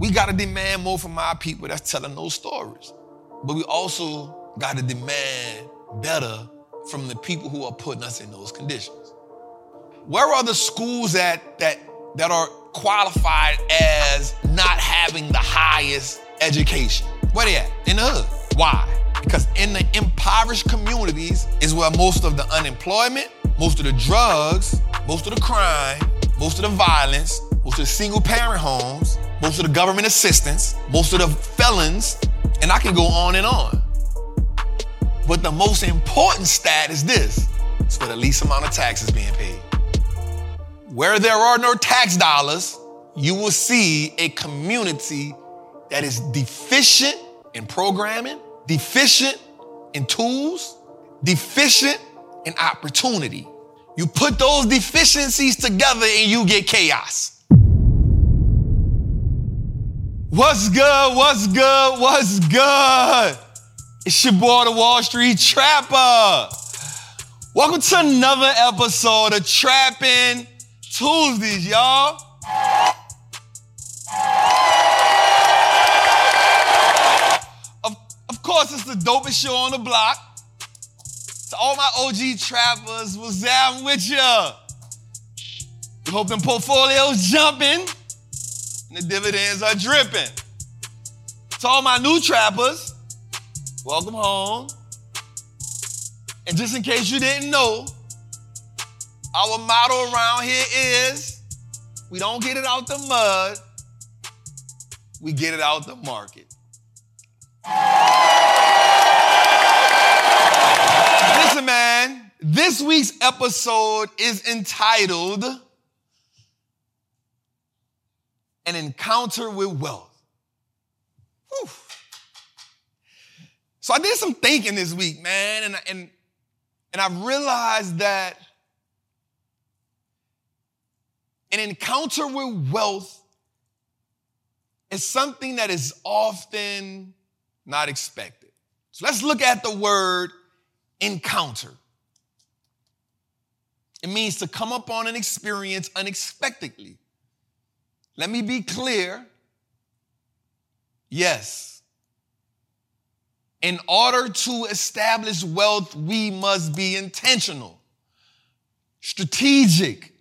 we got to demand more from our people that's telling those stories. But we also got to demand better from the people who are putting us in those conditions. Where are the schools that that that are qualified as not having the highest education? Where they at? In the hood. Why? Because in the impoverished communities is where most of the unemployment, most of the drugs, most of the crime, most of the violence, most of the single parent homes, most of the government assistance, most of the felons, and I can go on and on. But the most important stat is this it's for the least amount of taxes being paid. Where there are no tax dollars, you will see a community that is deficient in programming, deficient in tools, deficient in opportunity. You put those deficiencies together and you get chaos. What's good? What's good? What's good? It's your boy, the Wall Street Trapper. Welcome to another episode of Trapping Tuesdays, y'all. Of, of course, it's the dopest show on the block. To all my OG trappers, what's down with ya? We hope them portfolios jumping and the dividends are dripping. To all my new trappers, welcome home. And just in case you didn't know, our motto around here is we don't get it out the mud, we get it out the market. Listen, man, this week's episode is entitled An Encounter with Wealth. Whew. So I did some thinking this week, man, and, and, and I realized that an encounter with wealth is something that is often not expected. So let's look at the word encounter. It means to come upon an experience unexpectedly. Let me be clear. Yes. In order to establish wealth, we must be intentional, strategic,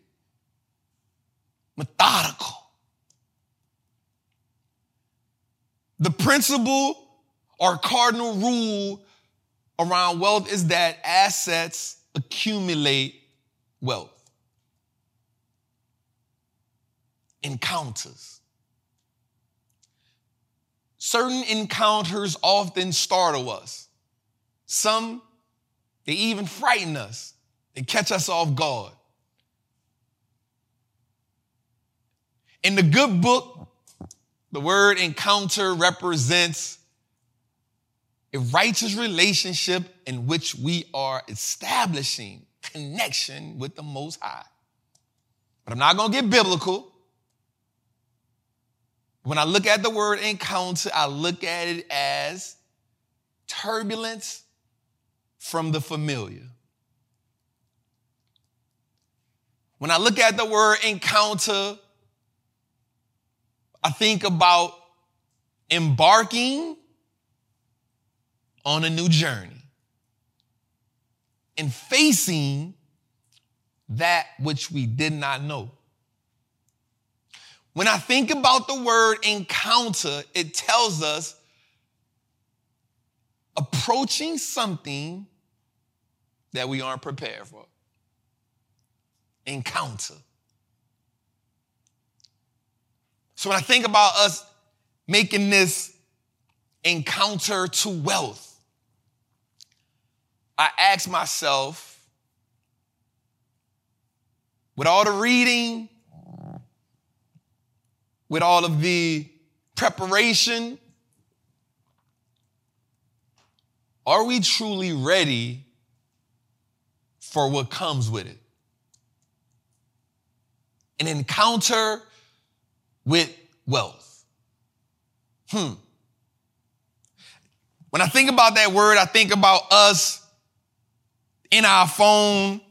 methodical. The principle or cardinal rule around wealth is that assets accumulate wealth. Encounters. Certain encounters often startle us. Some, they even frighten us. They catch us off guard. In the good book, the word encounter represents a righteous relationship in which we are establishing connection with the Most High. But I'm not going to get biblical. When I look at the word encounter, I look at it as turbulence from the familiar. When I look at the word encounter, I think about embarking on a new journey and facing that which we did not know. When I think about the word encounter, it tells us approaching something that we aren't prepared for. Encounter. So when I think about us making this encounter to wealth, I ask myself, with all the reading, with all of the preparation, are we truly ready for what comes with it? An encounter with wealth. Hmm. When I think about that word, I think about us in our phone,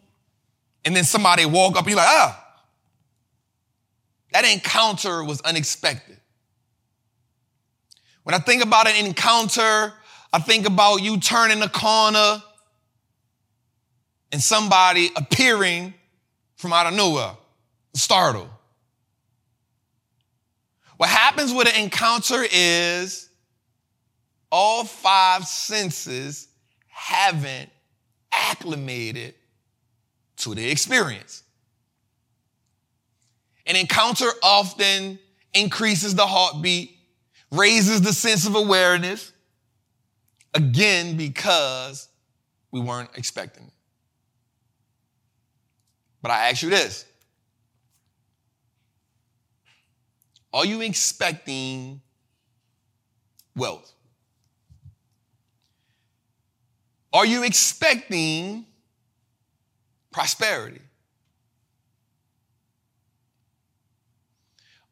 and then somebody walk up and you're like, ah, that encounter was unexpected. When I think about an encounter, I think about you turning the corner and somebody appearing from out of nowhere, startled. What happens with an encounter is all five senses haven't acclimated to the experience. An encounter often increases the heartbeat, raises the sense of awareness, again, because we weren't expecting it. But I ask you this Are you expecting wealth? Are you expecting prosperity?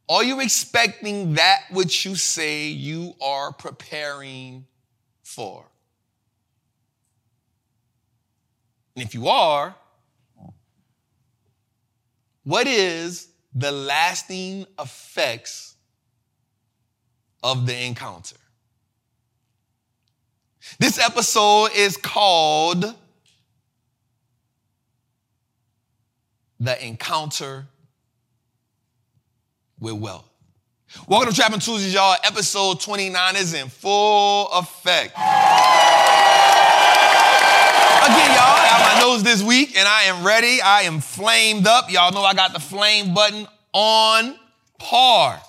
Are you expecting that which you say you are preparing for? And if you are, what is the lasting effects of the encounter? This episode is called The Encounter with Wealth. Welcome to Trapping Tuesdays, y'all. Episode 29 is in full effect. Again, y'all, I my nose this week and I am ready. I am flamed up. Y'all know I got the flame button on par.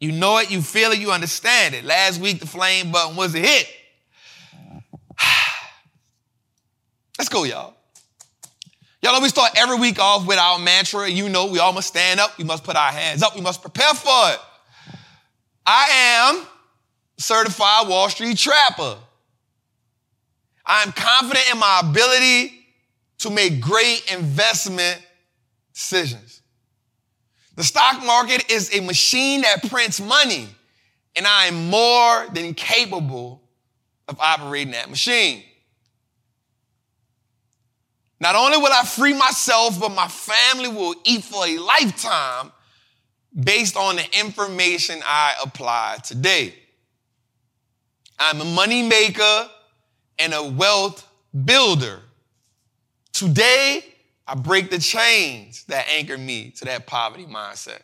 You know it, you feel it, you understand it. Last week, the flame button was a hit. Let's go, y'all. Y'all know we start every week off with our mantra. You know, we all must stand up. We must put our hands up. We must prepare for it. I am certified Wall Street trapper. I'm confident in my ability to make great investment decisions. The stock market is a machine that prints money, and I am more than capable of operating that machine. Not only will I free myself, but my family will eat for a lifetime based on the information I apply today. I'm a money maker and a wealth builder. Today, I break the chains that anchor me to that poverty mindset.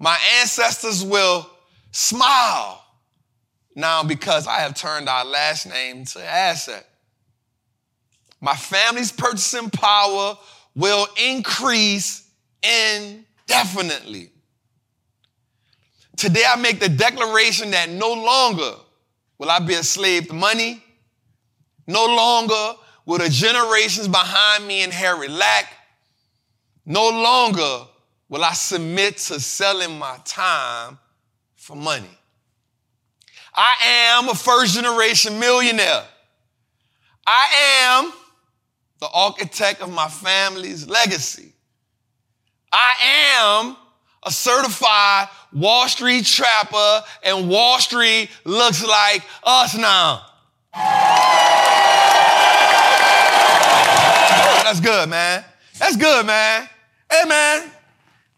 My ancestors will smile now because I have turned our last name to asset. My family's purchasing power will increase indefinitely. Today, I make the declaration that no longer will I be a slave to money. No longer will the generations behind me inherit lack. No longer will I submit to selling my time for money. I am a first generation millionaire. I am the architect of my family's legacy. I am a certified Wall Street trapper, and Wall Street looks like us now. Oh, that's good, man. That's good, man. Hey, man,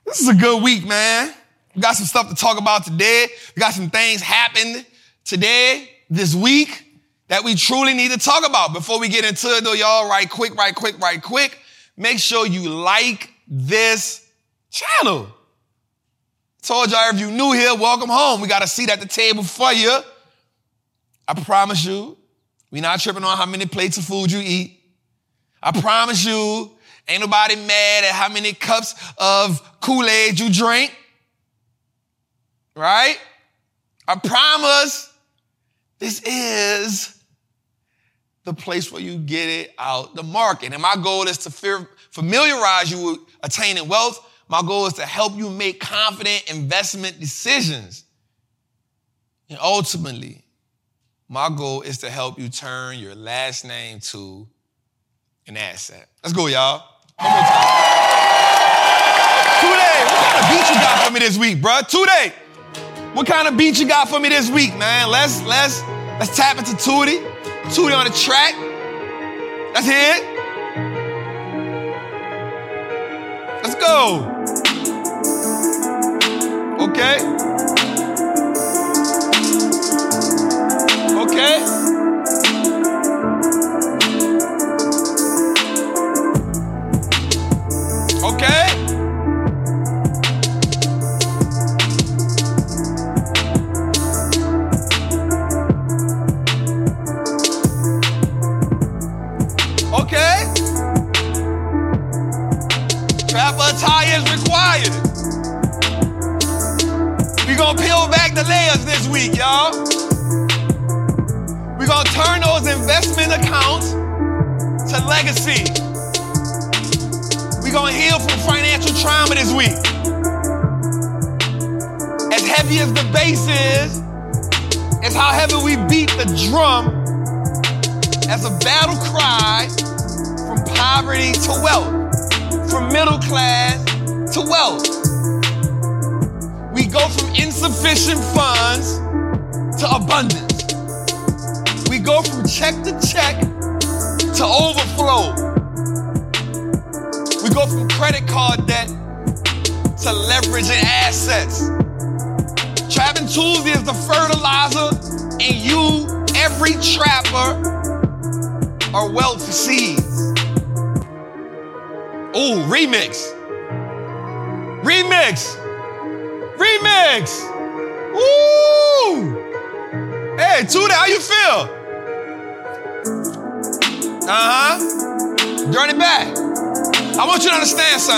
this is a good week, man. We got some stuff to talk about today. We got some things happened today, this week, that we truly need to talk about. Before we get into it, though, y'all, right quick, right quick, right quick, make sure you like this channel. Told y'all if you're new here, welcome home. We got a seat at the table for you. I promise you, we not tripping on how many plates of food you eat. I promise you, ain't nobody mad at how many cups of Kool-Aid you drink. Right? I promise this is the place where you get it out the market. And my goal is to familiarize you with attaining wealth my goal is to help you make confident investment decisions. And ultimately, my goal is to help you turn your last name to an asset. Let's go, y'all. One more time. Today, what kind of beat you got for me this week, bro? Today, what kind of beat you got for me this week, man? Let's let's let's tap into Tootie. Tootie on the track. Hear it. Let's go. Okay?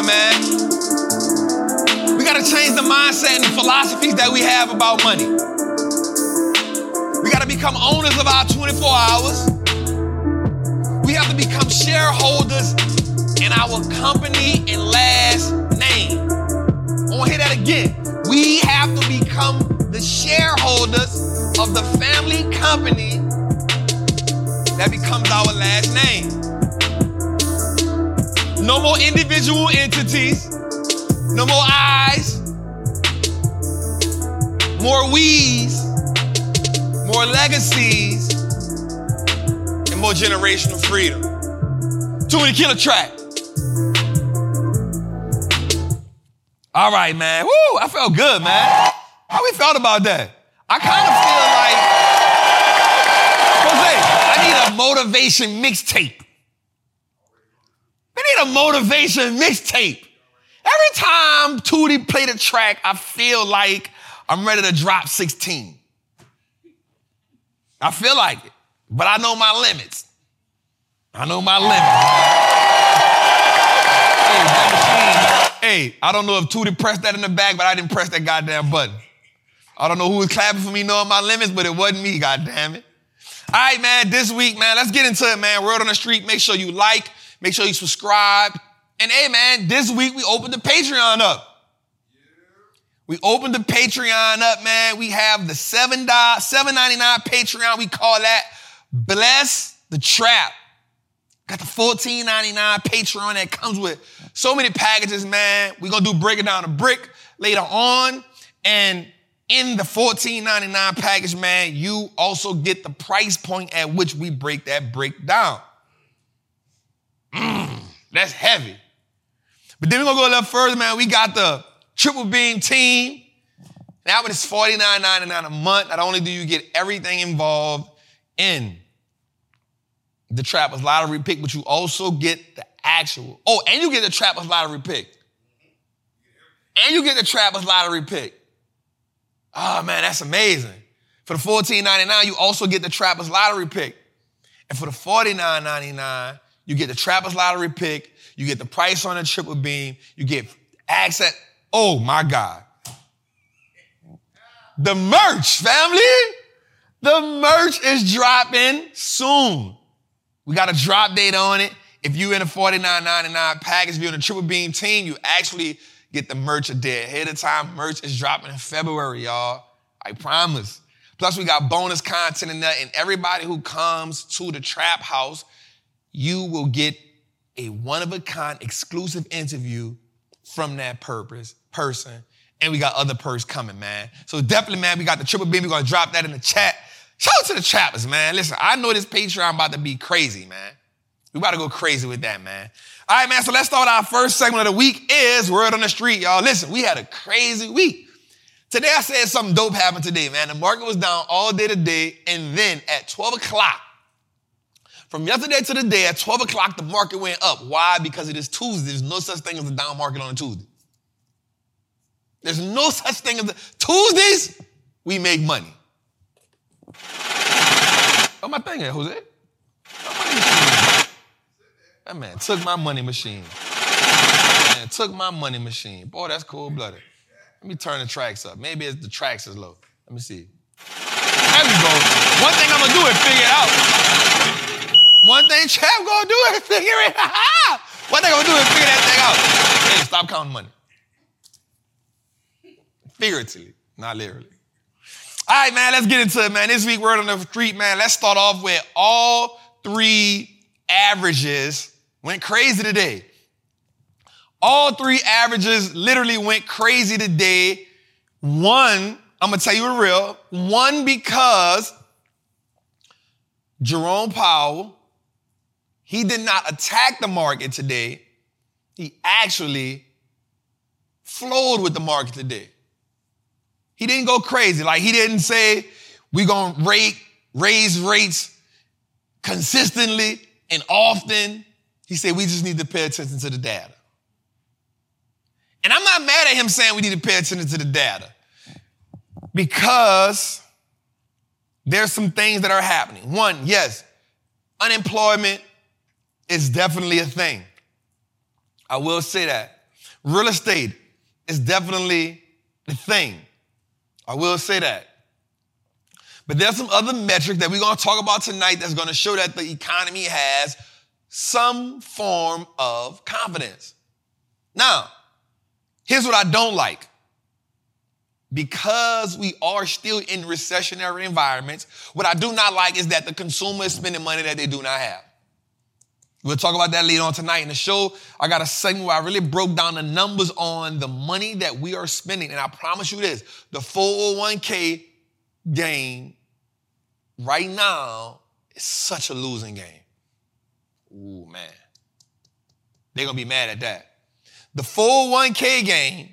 Man. We gotta change the mindset and the philosophies that we have about money. We gotta become owners of our 24 hours. We have to become shareholders in our company and last name. I want to hear that again. We have to become the shareholders of the family company that becomes our No more individual entities, no more I's, more we's, more legacies, and more generational freedom. Tootie killer track. All right, man. Woo, I felt good, man. How we felt about that? I kind of feel like, Jose, I need a motivation mixtape. Motivation mixtape. Every time Tootie played a track, I feel like I'm ready to drop 16. I feel like it, but I know my limits. I know my limits. hey, I don't know if Tootie pressed that in the back, but I didn't press that goddamn button. I don't know who was clapping for me knowing my limits, but it wasn't me, goddamn it. All right, man, this week, man, let's get into it, man. Word on the street. Make sure you like, make sure you subscribe. And hey, man, this week we opened the Patreon up. We opened the Patreon up, man. We have the $7, $7.99 Patreon. We call that Bless the Trap. Got the $14.99 Patreon that comes with so many packages, man. We're gonna do break it down a brick later on. And in the $14.99 package, man, you also get the price point at which we break that brick down. That's heavy. But then we're gonna go a little further, man. We got the triple beam team. Now is $49.99 a month. Not only do you get everything involved in the Trappers lottery pick, but you also get the actual. Oh, and you get the Trappers lottery pick. And you get the Trappers lottery pick. Oh man, that's amazing. For the $14.99, you also get the Trappers lottery pick. And for the $49.99, you get the Trappers lottery pick, you get the price on the triple beam, you get access. Oh my God. The merch, family. The merch is dropping soon. We got a drop date on it. If you're in a $49.99 package, if you're in a triple beam team, you actually get the merch a day ahead of time. Merch is dropping in February, y'all. I promise. Plus, we got bonus content in there, and everybody who comes to the trap house, you will get a one-of-a-kind exclusive interview from that purpose person. And we got other perks coming, man. So definitely, man, we got the triple beam. We're gonna drop that in the chat. Shout out to the trappers, man. Listen, I know this Patreon about to be crazy, man. We about to go crazy with that, man. All right, man. So let's start our first segment of the week is Word on the Street, y'all. Listen, we had a crazy week. Today I said something dope happened today, man. The market was down all day today, and then at 12 o'clock, from yesterday to the day, at 12 o'clock, the market went up. Why? Because it is Tuesday. There's no such thing as a down market on a Tuesday. There's no such thing as a Tuesdays, we make money. Oh, my thing Jose? That man took my money machine. Man took my money machine. Boy, that's cold blooded. Let me turn the tracks up. Maybe it's the tracks is low. Let me see. There we go. One thing I'm gonna do is figure it out. One thing Chap gonna do is figure it out. One I'm gonna do is figure that thing out. Hey, stop counting money. Figuratively, not literally. All right, man, let's get into it, man. This week, word on the street, man. Let's start off with all three averages went crazy today. All three averages literally went crazy today. One, I'm gonna tell you a real. One because Jerome Powell, he did not attack the market today. He actually flowed with the market today. He didn't go crazy. Like he didn't say, we're gonna rate, raise rates consistently and often. He said, we just need to pay attention to the data. And I'm not mad at him saying we need to pay attention to the data because there's some things that are happening. One, yes, unemployment is definitely a thing. I will say that. Real estate is definitely a thing. I will say that. But there's some other metrics that we're going to talk about tonight that's going to show that the economy has some form of confidence. Now, here's what I don't like. Because we are still in recessionary environments, what I do not like is that the consumer is spending money that they do not have. We'll talk about that later on tonight in the show. I got a segment where I really broke down the numbers on the money that we are spending. And I promise you this the 401k game right now is such a losing game. Ooh, man. They're going to be mad at that. The 401k game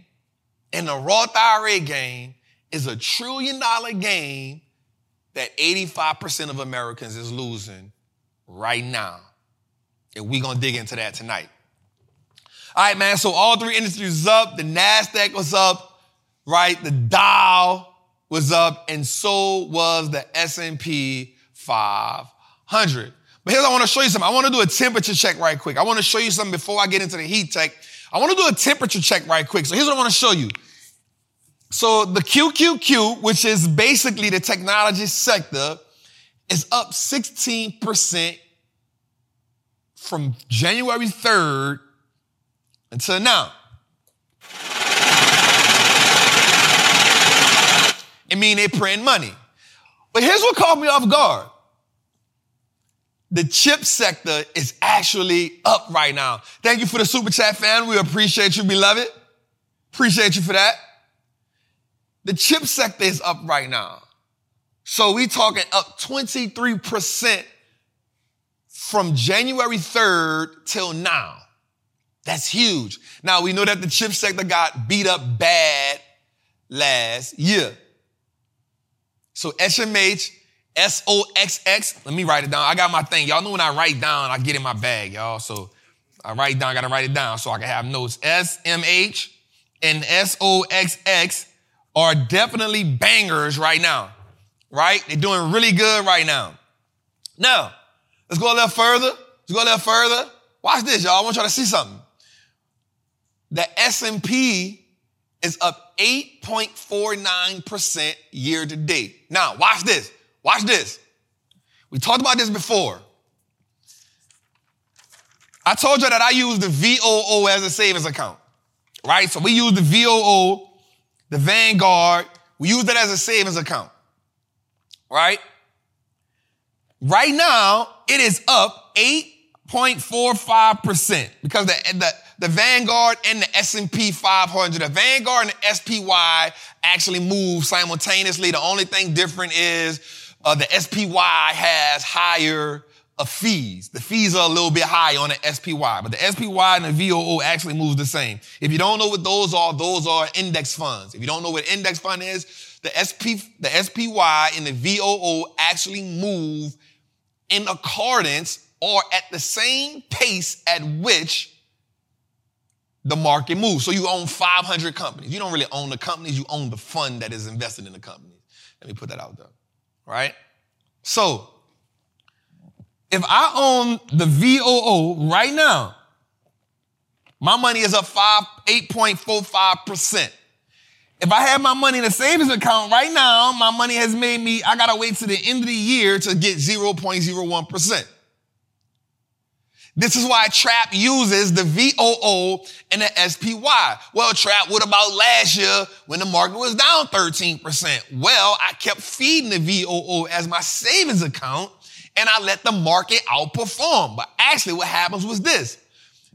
and the Roth IRA game is a trillion dollar game that 85% of Americans is losing right now. And we're going to dig into that tonight. All right, man. So all three industries up. The NASDAQ was up, right? The Dow was up, and so was the S&P 500. But here's I want to show you something. I want to do a temperature check right quick. I want to show you something before I get into the heat tech. I want to do a temperature check right quick. So here's what I want to show you. So the QQQ, which is basically the technology sector, is up 16% from January 3rd until now. It mean they print money. But here's what caught me off guard. The chip sector is actually up right now. Thank you for the super chat fan. We appreciate you, beloved. Appreciate you for that. The chip sector is up right now. So we talking up 23% from January 3rd till now. That's huge. Now we know that the chip sector got beat up bad last year. So SMH, S-O-X-X, let me write it down. I got my thing. Y'all know when I write down, I get in my bag, y'all. So I write down, I gotta write it down so I can have notes. S-M-H and S-O-X-X are definitely bangers right now, right? They're doing really good right now. Now, Let's go a little further. Let's go a little further. Watch this, y'all. I want y'all to see something. The S&P is up 8.49% year to date. Now, watch this. Watch this. We talked about this before. I told you that I use the VOO as a savings account, right? So we use the VOO, the Vanguard. We use that as a savings account, right? Right now, it is up 8.45% because the, the, the Vanguard and the S&P 500, the Vanguard and the SPY actually move simultaneously. The only thing different is uh, the SPY has higher uh, fees. The fees are a little bit high on the SPY, but the SPY and the VOO actually moves the same. If you don't know what those are, those are index funds. If you don't know what index fund is, the SP, the SPY and the VOO actually move in accordance or at the same pace at which the market moves. So you own 500 companies. You don't really own the companies, you own the fund that is invested in the companies. Let me put that out there. Right? So, if I own the VOO right now, my money is up 5, 8.45%. If I have my money in a savings account right now, my money has made me, I gotta wait to the end of the year to get 0.01%. This is why Trap uses the VOO and the SPY. Well, Trap, what about last year when the market was down 13%? Well, I kept feeding the VOO as my savings account and I let the market outperform. But actually what happens was this.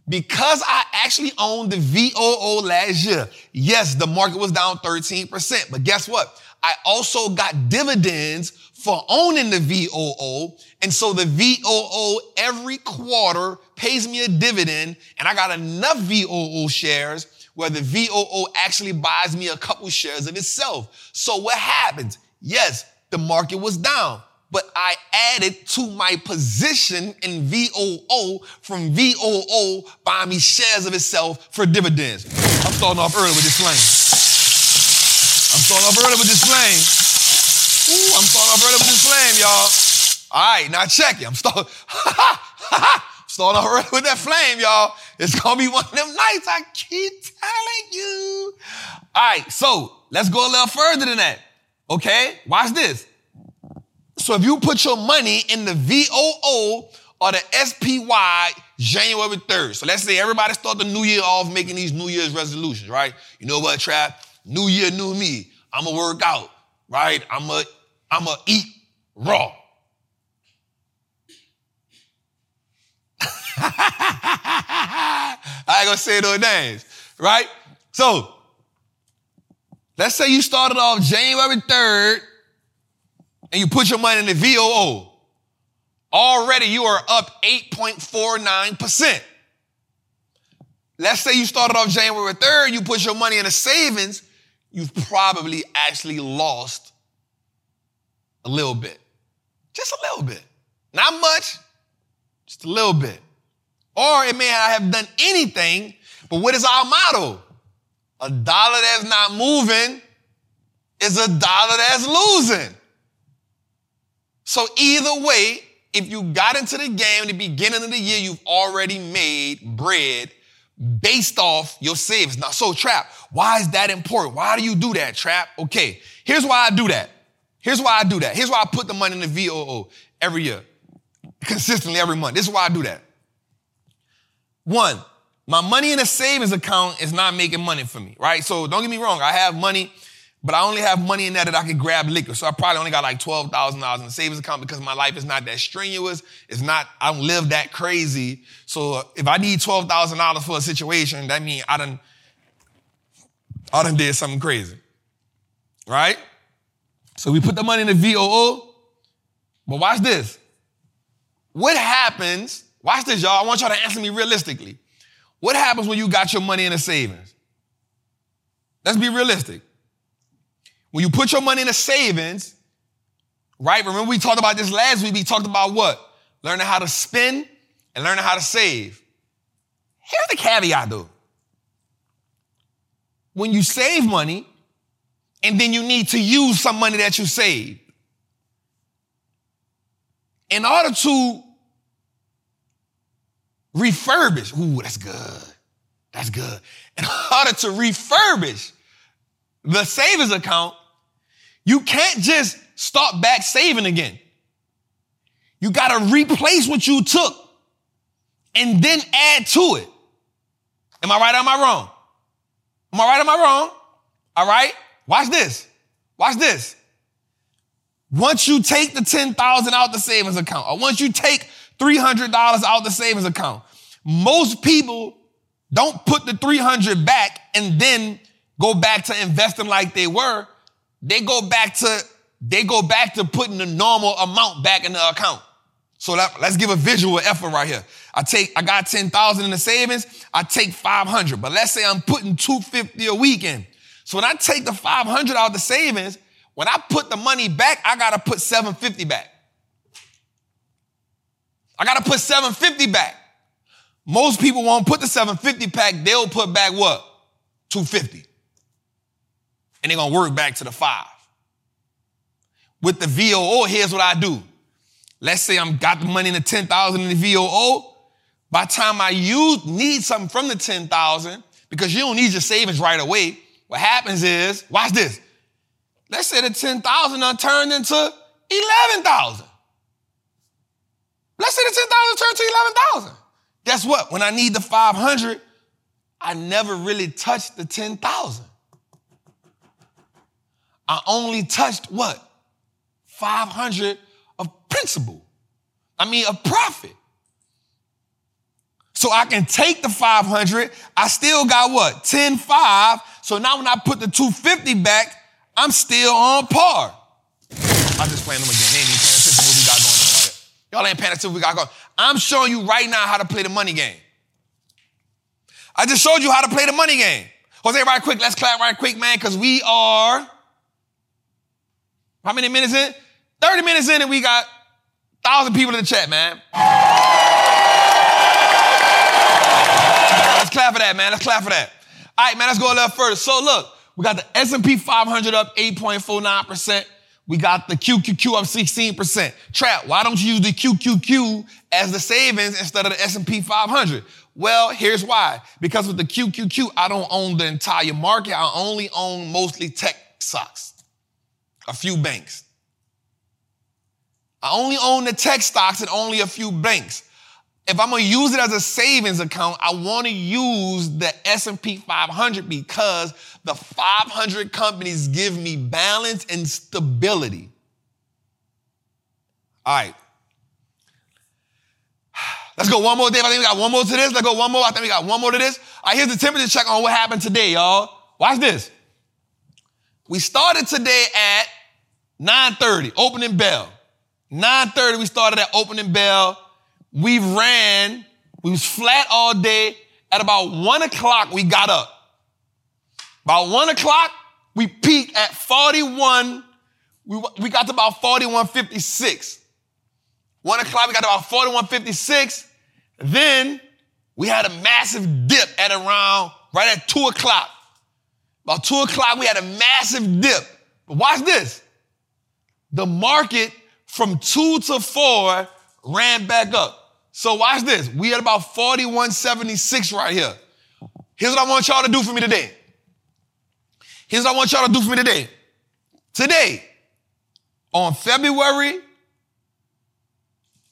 Because I actually owned the VOO last year, yes, the market was down 13%, but guess what? I also got dividends for owning the VOO. And so the VOO every quarter pays me a dividend and I got enough VOO shares where the VOO actually buys me a couple shares of itself. So what happens? Yes, the market was down, but I added to my position in VOO from VOO buying me shares of itself for dividends. I'm starting off early with this flame. I'm starting off early with this flame. Ooh, I'm starting off early with this flame, y'all. All right, now check it. I'm starting, starting off early with that flame, y'all. It's gonna be one of them nights. I keep telling you. All right, so let's go a little further than that. Okay, watch this. So if you put your money in the VOO or the SPY January 3rd. So let's say everybody start the new year off making these New Year's resolutions, right? You know what, Trap? New year, new me. I'm gonna work out, right? I'm gonna I'm going to eat raw. I ain't gonna say no names, right? So, let's say you started off January 3rd and you put your money in the VOO. Already you are up 8.49%. Let's say you started off January 3rd, you put your money in a savings, you've probably actually lost a little bit. Just a little bit. Not much, just a little bit. Or it may not have done anything, but what is our motto? A dollar that's not moving is a dollar that's losing. So either way, if you got into the game in the beginning of the year, you've already made bread based off your savings. Now, so Trap, why is that important? Why do you do that, Trap? Okay, here's why I do that. Here's why I do that. Here's why I put the money in the VOO every year, consistently every month. This is why I do that. One, my money in a savings account is not making money for me, right? So don't get me wrong. I have money, but I only have money in there that I can grab liquor. So I probably only got like $12,000 in the savings account because my life is not that strenuous. It's not, I don't live that crazy. So if I need $12,000 for a situation, that means I done, I done did something crazy, right? So we put the money in the VOO. But watch this. What happens? Watch this, y'all. I want y'all to answer me realistically. What happens when you got your money in the savings? Let's be realistic. When you put your money in a savings, right? Remember we talked about this last week. We talked about what? Learning how to spend and learning how to save. Here's the caveat though. When you save money, and then you need to use some money that you saved. In order to refurbish, ooh, that's good. That's good. In order to refurbish the savings account, you can't just start back saving again. You got to replace what you took and then add to it. Am I right or am I wrong? Am I right or am I wrong? All right. Watch this. Watch this. Once you take the 10,000 out the savings account, or once you take $300 out the savings account, most people don't put the 300 back and then go back to investing like they were. They go back to, they go back to putting the normal amount back in the account. So that, let's give a visual effort right here. I take, I got 10,000 in the savings. I take 500, but let's say I'm putting 250 a week in. So when I take the 500 out of the savings, when I put the money back, I got to put 750 back. I got to put 750 back. Most people won't put the 750 back. They'll put back what? 250. And they're going to work back to the five. With the VOO, here's what I do. Let's say I'm got the money in the 10,000 in the VOO. By the time I use, need something from the 10,000, because you don't need your savings right away, what happens is, watch this. Let's say the 10,000 done turned into 11,000. Let's say the 10,000 turned to 11,000. Guess what? When I need the 500, I never really touched the 10,000. I only touched what? 500 of principal. I mean, of profit. So I can take the 500. I still got what? 10, 5. So now when I put the 250 back, I'm still on par. I'm just playing them again. They ain't even paying attention to what we got going on right. Y'all ain't paying attention to what we got going I'm showing you right now how to play the money game. I just showed you how to play the money game. Jose, right quick, let's clap right quick, man, because we are how many minutes in? 30 minutes in, and we got thousand people in the chat, man. let's clap for that, man. Let's clap for that. All right, man, let's go a little further. So look, we got the S&P 500 up 8.49%. We got the QQQ up 16%. Trap, why don't you use the QQQ as the savings instead of the S&P 500? Well, here's why. Because with the QQQ, I don't own the entire market. I only own mostly tech stocks, a few banks. I only own the tech stocks and only a few banks if I'm gonna use it as a savings account, I want to use the S&P 500 because the 500 companies give me balance and stability. All right. Let's go one more, Dave. I think we got one more to this. Let's go one more. I think we got one more to this. All right, here's the temperature check on what happened today, y'all. Watch this. We started today at 9.30, opening bell. 9.30, we started at opening bell we ran, we was flat all day. At about one o'clock, we got up. About one o'clock, we peaked at 41. We, we got to about 41.56. One o'clock, we got to about 41.56. Then we had a massive dip at around right at two o'clock. About two o'clock, we had a massive dip. But watch this. The market from two to four ran back up. So watch this. We at about 4176 right here. Here's what I want y'all to do for me today. Here's what I want y'all to do for me today. Today, on February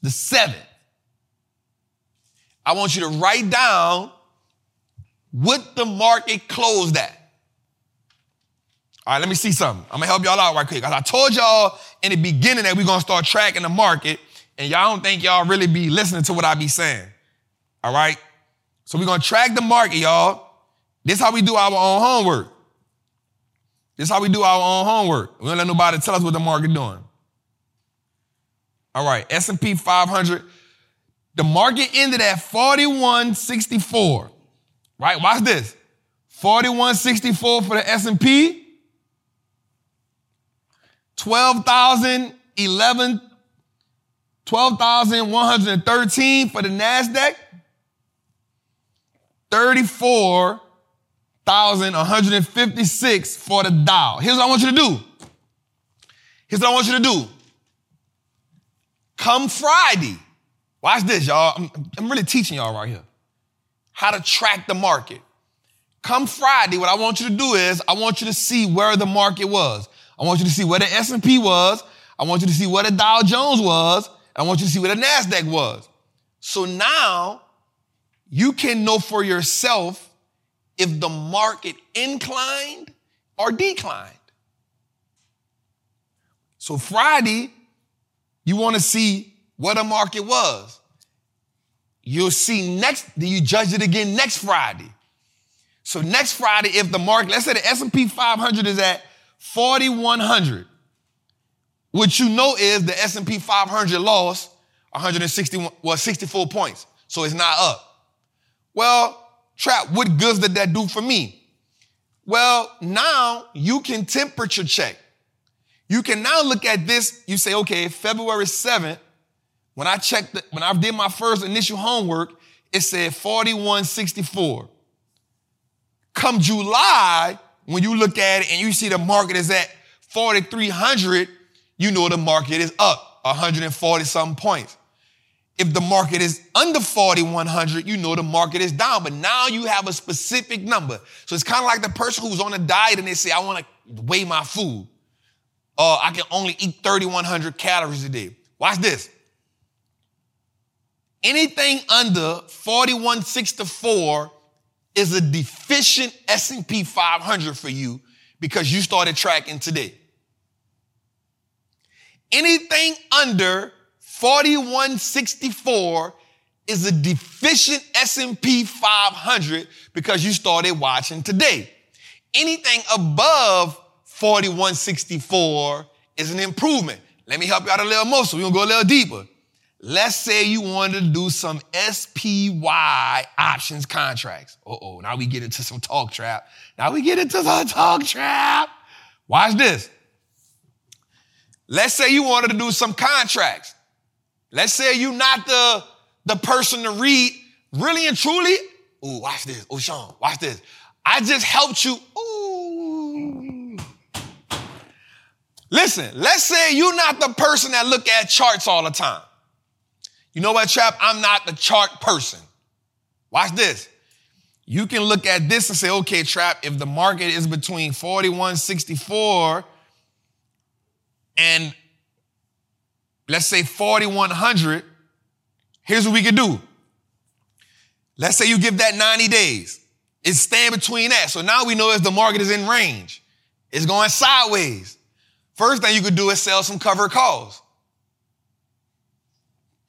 the 7th, I want you to write down what the market closed at. All right, let me see something. I'm gonna help y'all out right quick. As I told y'all in the beginning that we're gonna start tracking the market and y'all don't think y'all really be listening to what I be saying. All right? So we're gonna track the market, y'all. This how we do our own homework. This how we do our own homework. We don't let nobody tell us what the market doing. All right, S&P 500. The market ended at 4164. Right? Watch this. 4164 for the S&P. 12,011 12,113 for the NASDAQ, 34,156 for the Dow. Here's what I want you to do. Here's what I want you to do. Come Friday, watch this, y'all. I'm, I'm really teaching y'all right here how to track the market. Come Friday, what I want you to do is I want you to see where the market was. I want you to see where the S&P was. I want you to see where the Dow Jones was. I want you to see where the NASDAQ was. So now you can know for yourself if the market inclined or declined. So Friday, you want to see what a market was. You'll see next, then you judge it again next Friday. So next Friday, if the market, let's say the S&P 500 is at 4,100, what you know is the S&P 500 lost 161, well, 64 points. So it's not up. Well, Trap, what goods did that do for me? Well, now you can temperature check. You can now look at this. You say, okay, February 7th, when I checked, the, when I did my first initial homework, it said 4164. Come July, when you look at it and you see the market is at 4,300, you know the market is up 140 something points. if the market is under 4,100, you know the market is down, but now you have a specific number. So it's kind of like the person who's on a diet and they say, I want to weigh my food. Uh, I can only eat 3,100 calories a day. Watch this. Anything under 4164 is a deficient S&P 500 for you because you started tracking today. Anything under 4164 is a deficient S&P 500 because you started watching today. Anything above 4164 is an improvement. Let me help you out a little more so we're gonna go a little deeper. Let's say you wanted to do some SPY options contracts. Uh-oh, now we get into some talk trap. Now we get into some talk trap. Watch this. Let's say you wanted to do some contracts. Let's say you're not the, the person to read really and truly. Ooh, watch this. Oh, Sean, watch this. I just helped you. Ooh. Listen, let's say you're not the person that look at charts all the time. You know what, Trap? I'm not the chart person. Watch this. You can look at this and say, okay, Trap, if the market is between 4164 and let's say 4100, here's what we can do. Let's say you give that 90 days. It's staying between that. So now we know if the market is in range. It's going sideways. First thing you could do is sell some covered calls.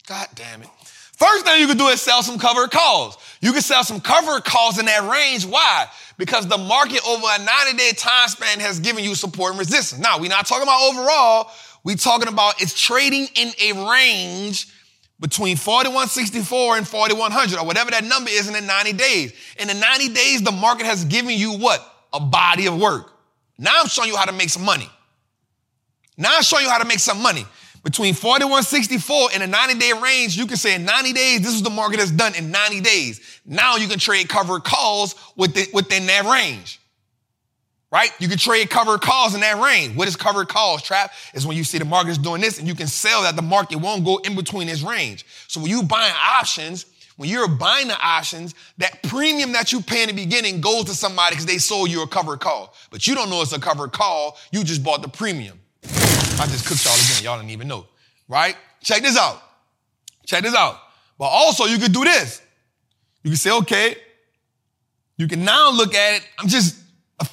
God damn it. First thing you could do is sell some covered calls. You can sell some covered calls in that range. Why? Because the market over a 90 day time span has given you support and resistance. Now, we're not talking about overall. We're talking about it's trading in a range between 4164 and 4100 or whatever that number is in the 90 days. In the 90 days, the market has given you what? A body of work. Now I'm showing you how to make some money. Now I'm showing you how to make some money. Between 4164 and a 90 day range, you can say in 90 days, this is the market has done in 90 days. Now you can trade covered calls within, within that range. Right? You can trade covered calls in that range. What is covered calls, trap? Is when you see the market is doing this and you can sell that the market won't go in between this range. So when you buying options, when you're buying the options, that premium that you pay in the beginning goes to somebody because they sold you a covered call. But you don't know it's a covered call. You just bought the premium. I just cooked y'all again. Y'all didn't even know. Right? Check this out. Check this out. But also, you could do this. You can say, okay, you can now look at it. I'm just,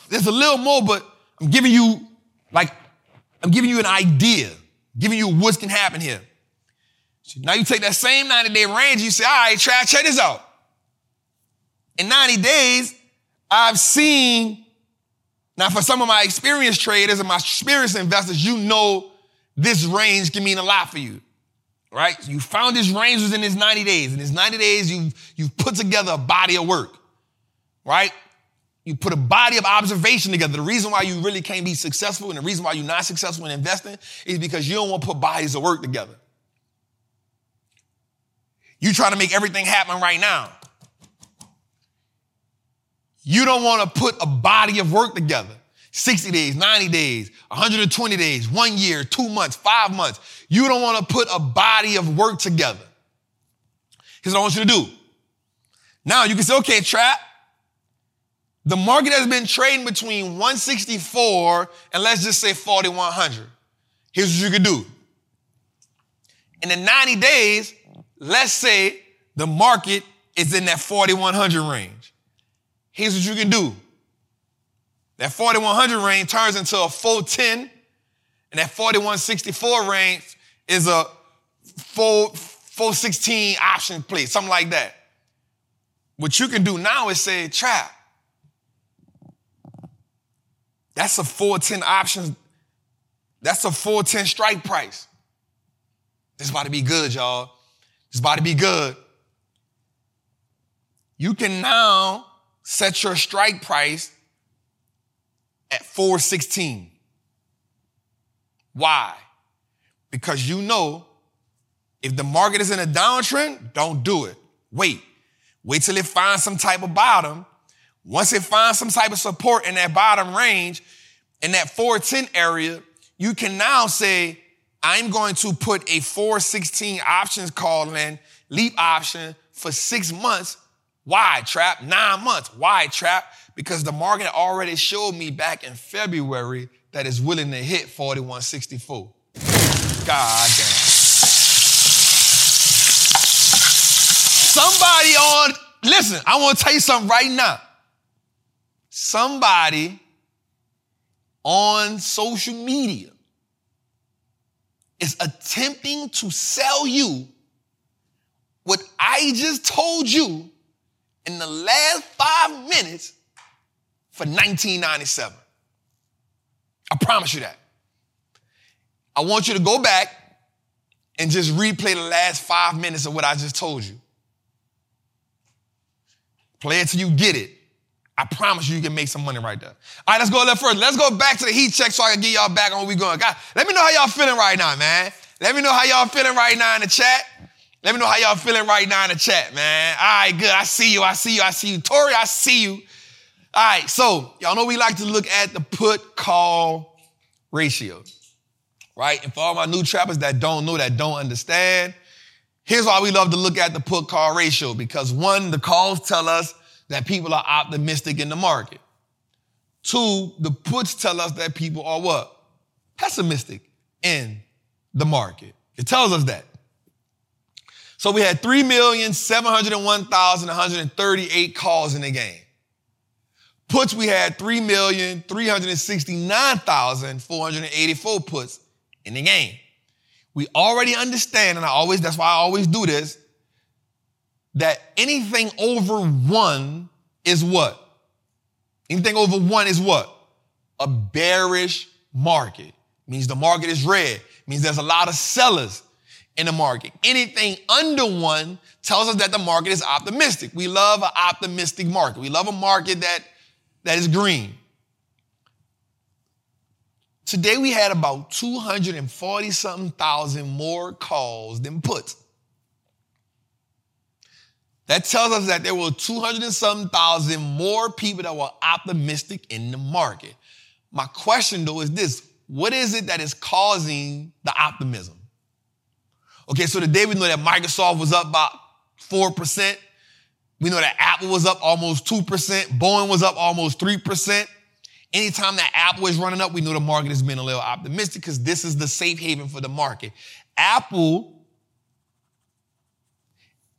there's a little more, but I'm giving you, like, I'm giving you an idea, giving you what can happen here. So now you take that same 90 day range, you say, all right, try, check this out. In 90 days, I've seen now, for some of my experienced traders and my experienced investors, you know this range can mean a lot for you, right? You found this range within this 90 days. In this 90 days, you've, you've put together a body of work, right? You put a body of observation together. The reason why you really can't be successful and the reason why you're not successful in investing is because you don't want to put bodies of work together. You try to make everything happen right now. You don't want to put a body of work together. 60 days, 90 days, 120 days, one year, two months, five months. You don't want to put a body of work together. Here's what I want you to do. Now you can say, okay, trap. The market has been trading between 164 and let's just say 4100. Here's what you can do. In the 90 days, let's say the market is in that 4100 range. Here's what you can do. That 4100 range turns into a 410, and that 4164 range is a 4, 416 option play, something like that. What you can do now is say, trap. That's a 410 option. That's a 410 strike price. This about to be good, y'all. This about to be good. You can now set your strike price at 416. Why? Because you know if the market is in a downtrend, don't do it. Wait. Wait till it finds some type of bottom. Once it finds some type of support in that bottom range, in that 410 area, you can now say, I'm going to put a 416 options call in, leap option for six months. Why, Trap? Nine months. Why, Trap? Because the market already showed me back in February that it's willing to hit 4164. God damn. Somebody on, listen, I want to tell you something right now. Somebody on social media is attempting to sell you what I just told you in the last five minutes for 1997. I promise you that. I want you to go back and just replay the last five minutes of what I just told you. Play it till you get it. I promise you, you can make some money right there. All right, let's go a little further. Let's go back to the heat check so I can get y'all back on where we going. God, let me know how y'all feeling right now, man. Let me know how y'all feeling right now in the chat. Let me know how y'all feeling right now in the chat, man. All right, good. I see you. I see you. I see you. Tori, I see you. All right, so y'all know we like to look at the put call ratio, right? And for all my new trappers that don't know, that don't understand, here's why we love to look at the put call ratio because one, the calls tell us that people are optimistic in the market. Two, the puts tell us that people are what? Pessimistic in the market. It tells us that. So we had 3,701,138 calls in the game. Puts, we had 3,369,484 puts in the game. We already understand, and I always, that's why I always do this, that anything over one is what? Anything over one is what? A bearish market. Means the market is red. Means there's a lot of sellers in the market. Anything under one tells us that the market is optimistic. We love an optimistic market. We love a market that that is green. Today we had about 240 something thousand more calls than puts. That tells us that there were 200 and something thousand more people that were optimistic in the market. My question though is this what is it that is causing the optimism? Okay, so today we know that Microsoft was up about 4%. We know that Apple was up almost 2%. Boeing was up almost 3%. Anytime that Apple is running up, we know the market has been a little optimistic because this is the safe haven for the market. Apple,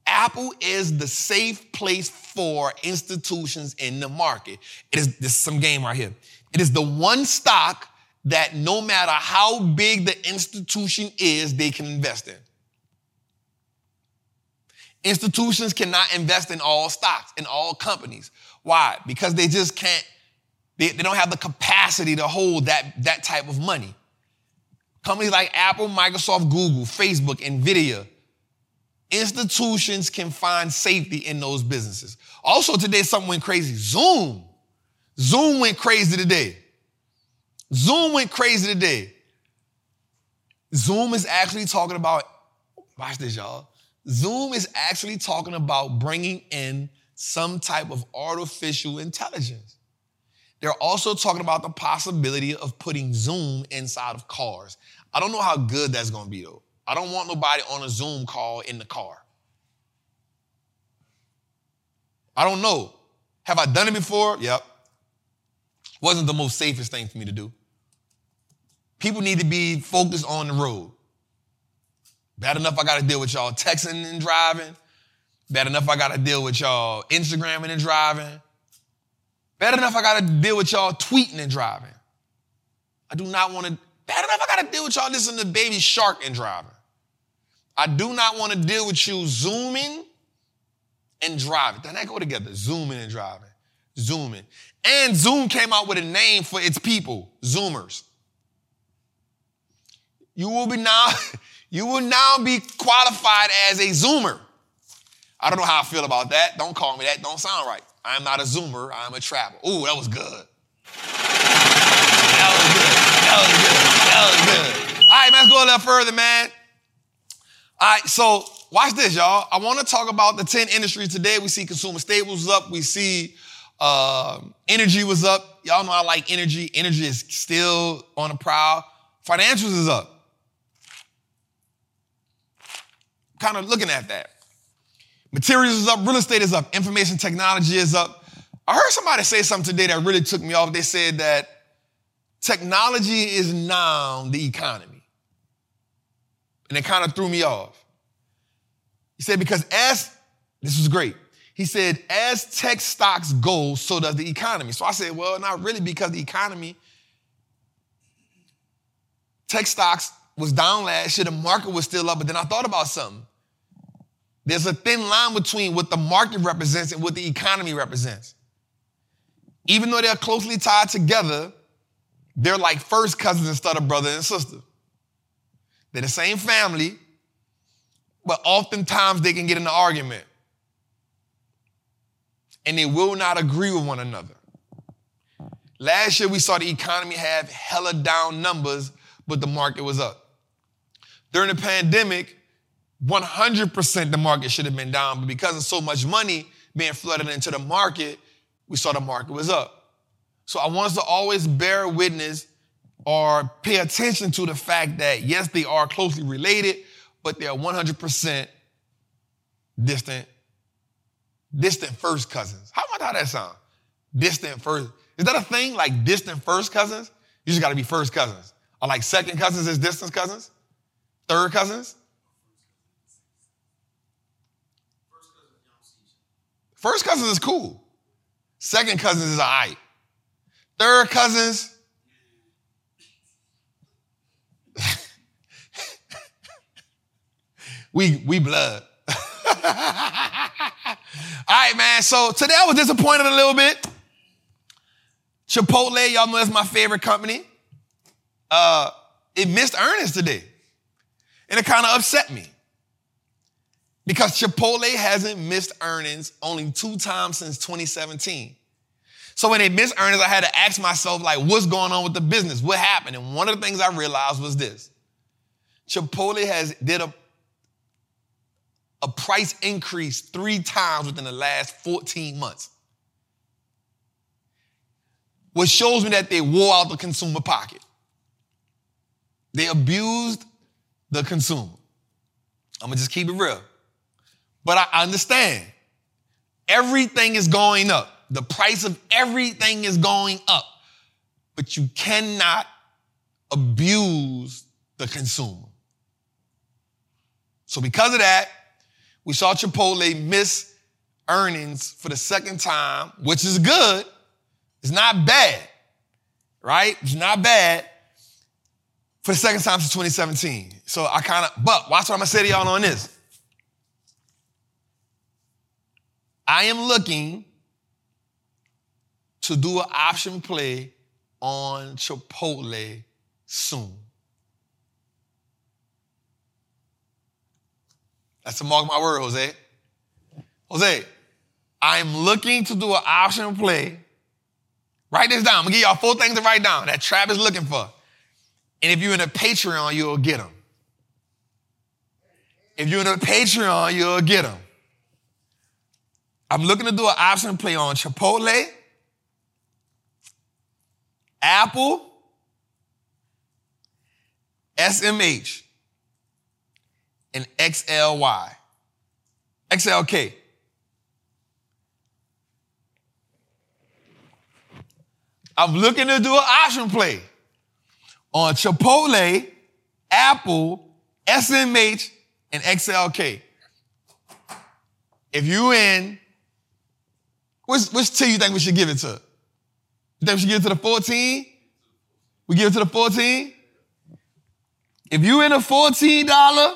Apple is the safe place for institutions in the market. It is this is some game right here. It is the one stock that no matter how big the institution is, they can invest in. Institutions cannot invest in all stocks, in all companies. Why? Because they just can't, they, they don't have the capacity to hold that, that type of money. Companies like Apple, Microsoft, Google, Facebook, Nvidia, institutions can find safety in those businesses. Also, today something went crazy. Zoom. Zoom went crazy today. Zoom went crazy today. Zoom is actually talking about, watch this, y'all. Zoom is actually talking about bringing in some type of artificial intelligence. They're also talking about the possibility of putting Zoom inside of cars. I don't know how good that's going to be though. I don't want nobody on a Zoom call in the car. I don't know. Have I done it before? Yep. Wasn't the most safest thing for me to do. People need to be focused on the road. Bad enough I got to deal with y'all texting and driving. Bad enough I got to deal with y'all Instagramming and driving. Bad enough I got to deal with y'all tweeting and driving. I do not want to, bad enough I got to deal with y'all listening to Baby Shark and driving. I do not want to deal with you zooming and driving. Then they go together, zooming and driving. Zooming. And Zoom came out with a name for its people, Zoomers. You will be now, you will now be qualified as a Zoomer. I don't know how I feel about that. Don't call me that. Don't sound right. I am not a Zoomer. I am a traveler. Ooh, that was good. That was good. That was good. That was good. All right, let's go a little further, man. All right, so watch this, y'all. I want to talk about the 10 industries today. We see consumer staples up. We see uh, energy was up. Y'all know I like energy. Energy is still on the prowl. Financials is up. Kind of looking at that. Materials is up, real estate is up, information technology is up. I heard somebody say something today that really took me off. They said that technology is now the economy. And it kind of threw me off. He said, because as, this was great. He said, as tech stocks go, so does the economy. So I said, well, not really, because the economy, tech stocks was down last year, the market was still up, but then I thought about something. There's a thin line between what the market represents and what the economy represents. Even though they're closely tied together, they're like first cousins instead of brother and sister. They're the same family, but oftentimes they can get in an argument. And they will not agree with one another. Last year, we saw the economy have hella down numbers, but the market was up. During the pandemic, 100% the market should have been down, but because of so much money being flooded into the market, we saw the market was up. So I want us to always bear witness or pay attention to the fact that yes, they are closely related, but they are 100% distant, distant first cousins. How about how that sound? Distant first. Is that a thing like distant first cousins? You just got to be first cousins. Or like second cousins is distant cousins? Third cousins? First cousins is cool. Second cousins is all right. Third cousins, we we blood. all right, man. So today I was disappointed a little bit. Chipotle, y'all know that's my favorite company. Uh, it missed earnings today. And it kind of upset me. Because Chipotle hasn't missed earnings only two times since 2017. So when they missed earnings, I had to ask myself, like, what's going on with the business? What happened? And one of the things I realized was this. Chipotle has did a, a price increase three times within the last 14 months. Which shows me that they wore out the consumer pocket. They abused the consumer. I'm gonna just keep it real. But I understand everything is going up. The price of everything is going up. But you cannot abuse the consumer. So, because of that, we saw Chipotle miss earnings for the second time, which is good. It's not bad, right? It's not bad for the second time since 2017. So I kind of, but watch what I'm gonna say to y'all on this. I am looking to do an option play on Chipotle soon. That's to mark of my word, Jose. Jose, I'm looking to do an option play. Write this down. I'm gonna give y'all four things to write down that Trap is looking for. And if you're in a Patreon, you'll get them. If you're in a Patreon, you'll get them. I'm looking to do an option play on Chipotle, Apple, SMH, and XLY. XLK. I'm looking to do an option play on Chipotle, Apple, SMH, and XLK. If you in which, which tier you think we should give it to? You think we should give it to the 14? We give it to the 14? If you in a $14,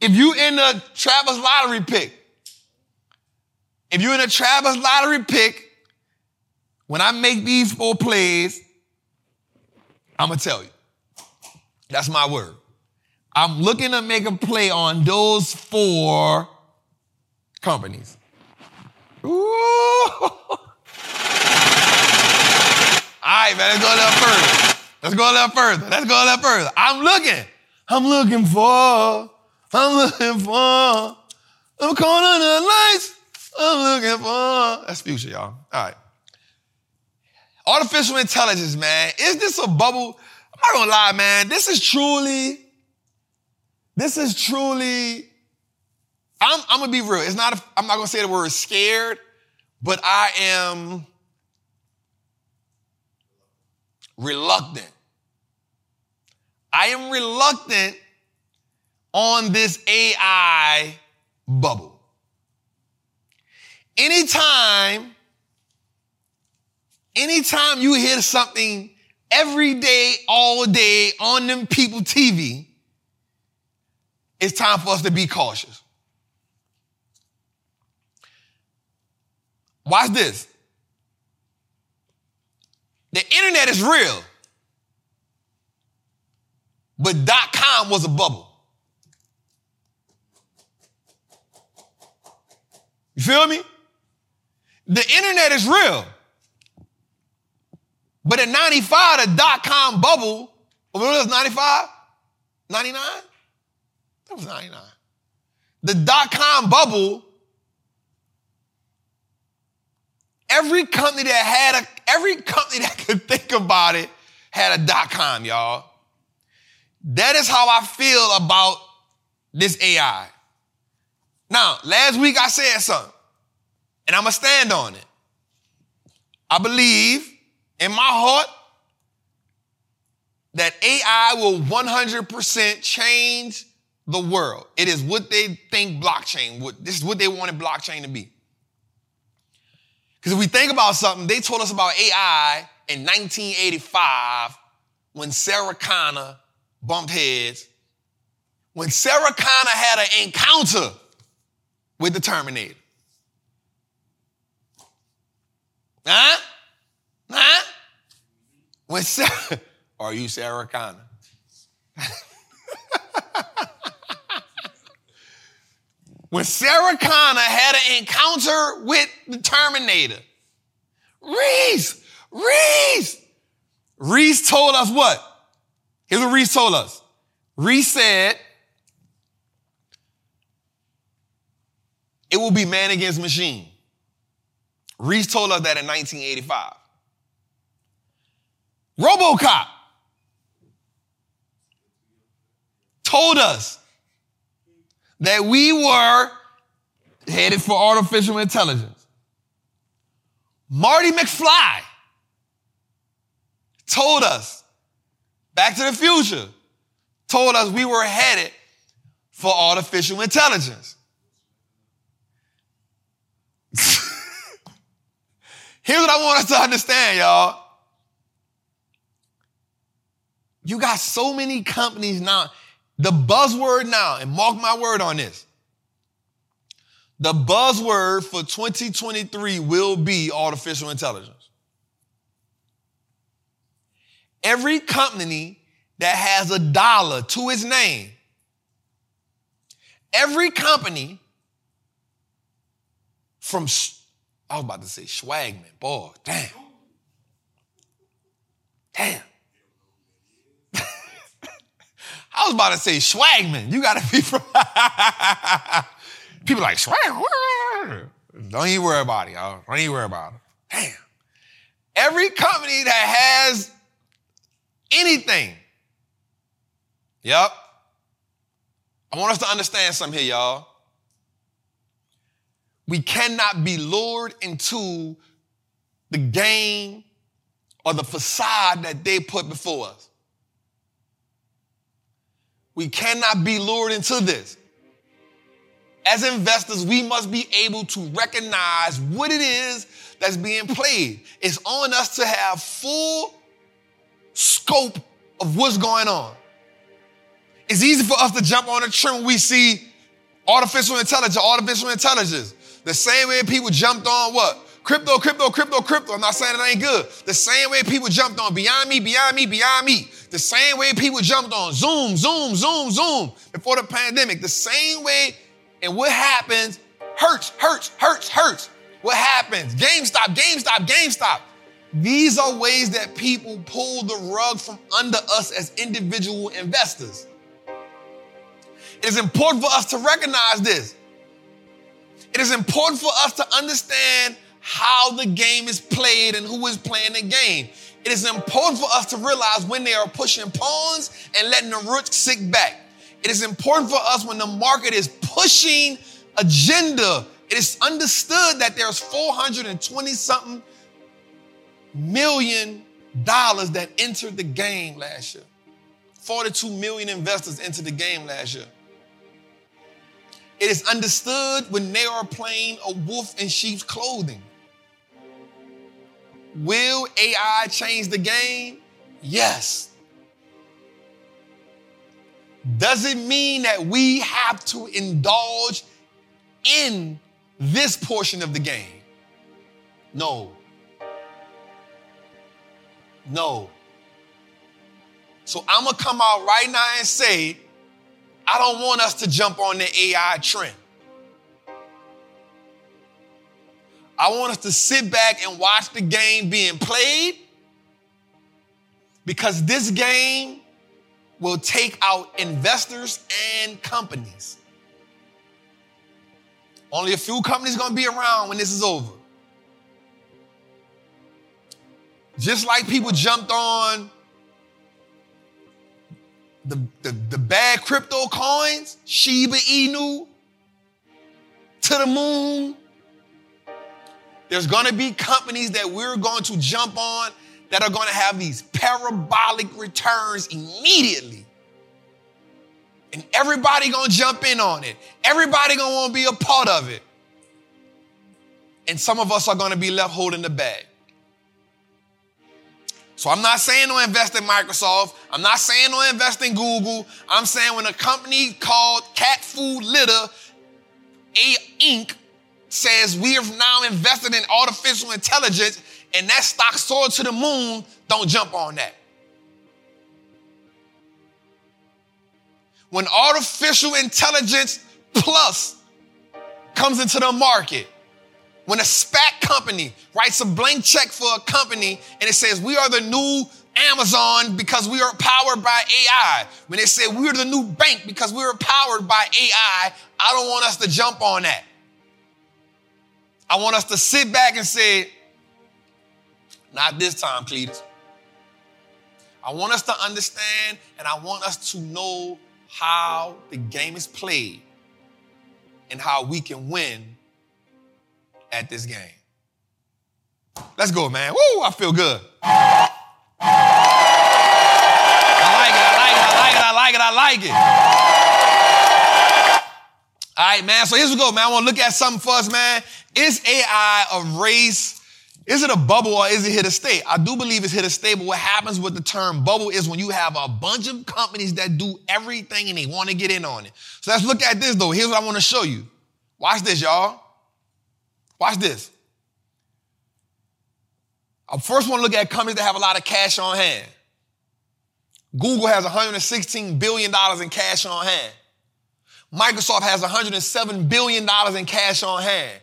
if you in the Travis lottery pick, if you in a Travis lottery pick, when I make these four plays, I'm gonna tell you. That's my word. I'm looking to make a play on those four companies. Ooh. All right, man, let's go a little further. Let's go a little further. Let's go a little further. I'm looking. I'm looking for. I'm looking for. I'm calling on the lights. I'm looking for. That's future, y'all. All right. Artificial intelligence, man. Is this a bubble? I'm not gonna lie, man. This is truly This is truly, I'm, I'm gonna be real. It's not, I'm not gonna say the word scared, but I am reluctant. I am reluctant on this AI bubble. Anytime, anytime you hear something every day, all day on them people TV, it's time for us to be cautious. Watch this. The internet is real, but dot com was a bubble. You feel me? The internet is real. But in 95, the dot com bubble, what was 95? 99? That was 99. The dot com bubble, every company that had a, every company that could think about it had a dot com, y'all. That is how I feel about this AI. Now, last week I said something, and I'm gonna stand on it. I believe in my heart that AI will 100% change the world. It is what they think blockchain this is what they wanted blockchain to be. Because if we think about something, they told us about AI in 1985 when Sarah Connor bumped heads, when Sarah Connor had an encounter with the Terminator. Huh? Huh? When Sarah, are you Sarah Connor? when Sarah Connor had an encounter with the Terminator, Reese, Reese, Reese told us what? Here's what Reese told us. Reese said, it will be man against machine. Reese told us that in 1985. Robocop told us that we were headed for artificial intelligence. Marty McFly told us, Back to the Future told us we were headed for artificial intelligence. Here's what I want us to understand, y'all. You got so many companies now. The buzzword now, and mark my word on this. The buzzword for 2023 will be artificial intelligence. Every company that has a dollar to its name, every company from, I was about to say Swagman, boy, damn. Damn. I was about to say Swagman. You gotta be from. People like Swag. Don't even worry about it, y'all. Don't even worry about it. Damn. Every company that has anything. Yep. I want us to understand something here, y'all. We cannot be lured into the game or the facade that they put before us. We cannot be lured into this. As investors, we must be able to recognize what it is that's being played. It's on us to have full scope of what's going on. It's easy for us to jump on a trend when we see artificial intelligence, artificial intelligence. The same way people jumped on what? Crypto, crypto, crypto, crypto. I'm not saying it ain't good. The same way people jumped on Beyond Meat, Beyond Meat, Beyond Meat. The same way people jumped on Zoom, Zoom, Zoom, Zoom before the pandemic. The same way, and what happens Hertz, Hertz, Hertz, Hertz. What happens? GameStop, GameStop, GameStop. These are ways that people pull the rug from under us as individual investors. It is important for us to recognize this. It is important for us to understand how the game is played and who is playing the game. It is important for us to realize when they are pushing pawns and letting the rook sit back. It is important for us when the market is pushing agenda. It is understood that there's 420 something million dollars that entered the game last year. 42 million investors entered the game last year. It is understood when they are playing a wolf in sheep's clothing. Will AI change the game? Yes. Does it mean that we have to indulge in this portion of the game? No. No. So I'm gonna come out right now and say, I don't want us to jump on the AI trend. I want us to sit back and watch the game being played because this game will take out investors and companies. Only a few companies going to be around when this is over. Just like people jumped on the, the, the bad crypto coins, Shiba Inu, to the moon, there's gonna be companies that we're going to jump on that are gonna have these parabolic returns immediately. And everybody gonna jump in on it. Everybody gonna wanna be a part of it. And some of us are gonna be left holding the bag. So I'm not saying to invest in Microsoft. I'm not saying to invest in Google. I'm saying when a company called Cat Food Litter, A Inc., says we have now invested in artificial intelligence and that stock soared to the moon, don't jump on that. When artificial intelligence plus comes into the market, when a SPAC company writes a blank check for a company and it says, We are the new Amazon because we are powered by AI. When they say we're the new bank because we are powered by AI, I don't want us to jump on that. I want us to sit back and say, not this time, Cletus. I want us to understand and I want us to know how the game is played and how we can win at this game. Let's go, man. Woo, I feel good. I like it, I like it, I like it, I like it, I like it. All right, man. So here's we go, man. I want to look at something for us, man. Is AI a race? Is it a bubble or is it here to stay? I do believe it's here to stay, but what happens with the term bubble is when you have a bunch of companies that do everything and they want to get in on it. So let's look at this though. Here's what I want to show you. Watch this, y'all. Watch this. I first want to look at companies that have a lot of cash on hand. Google has $116 billion in cash on hand. Microsoft has $107 billion in cash on hand.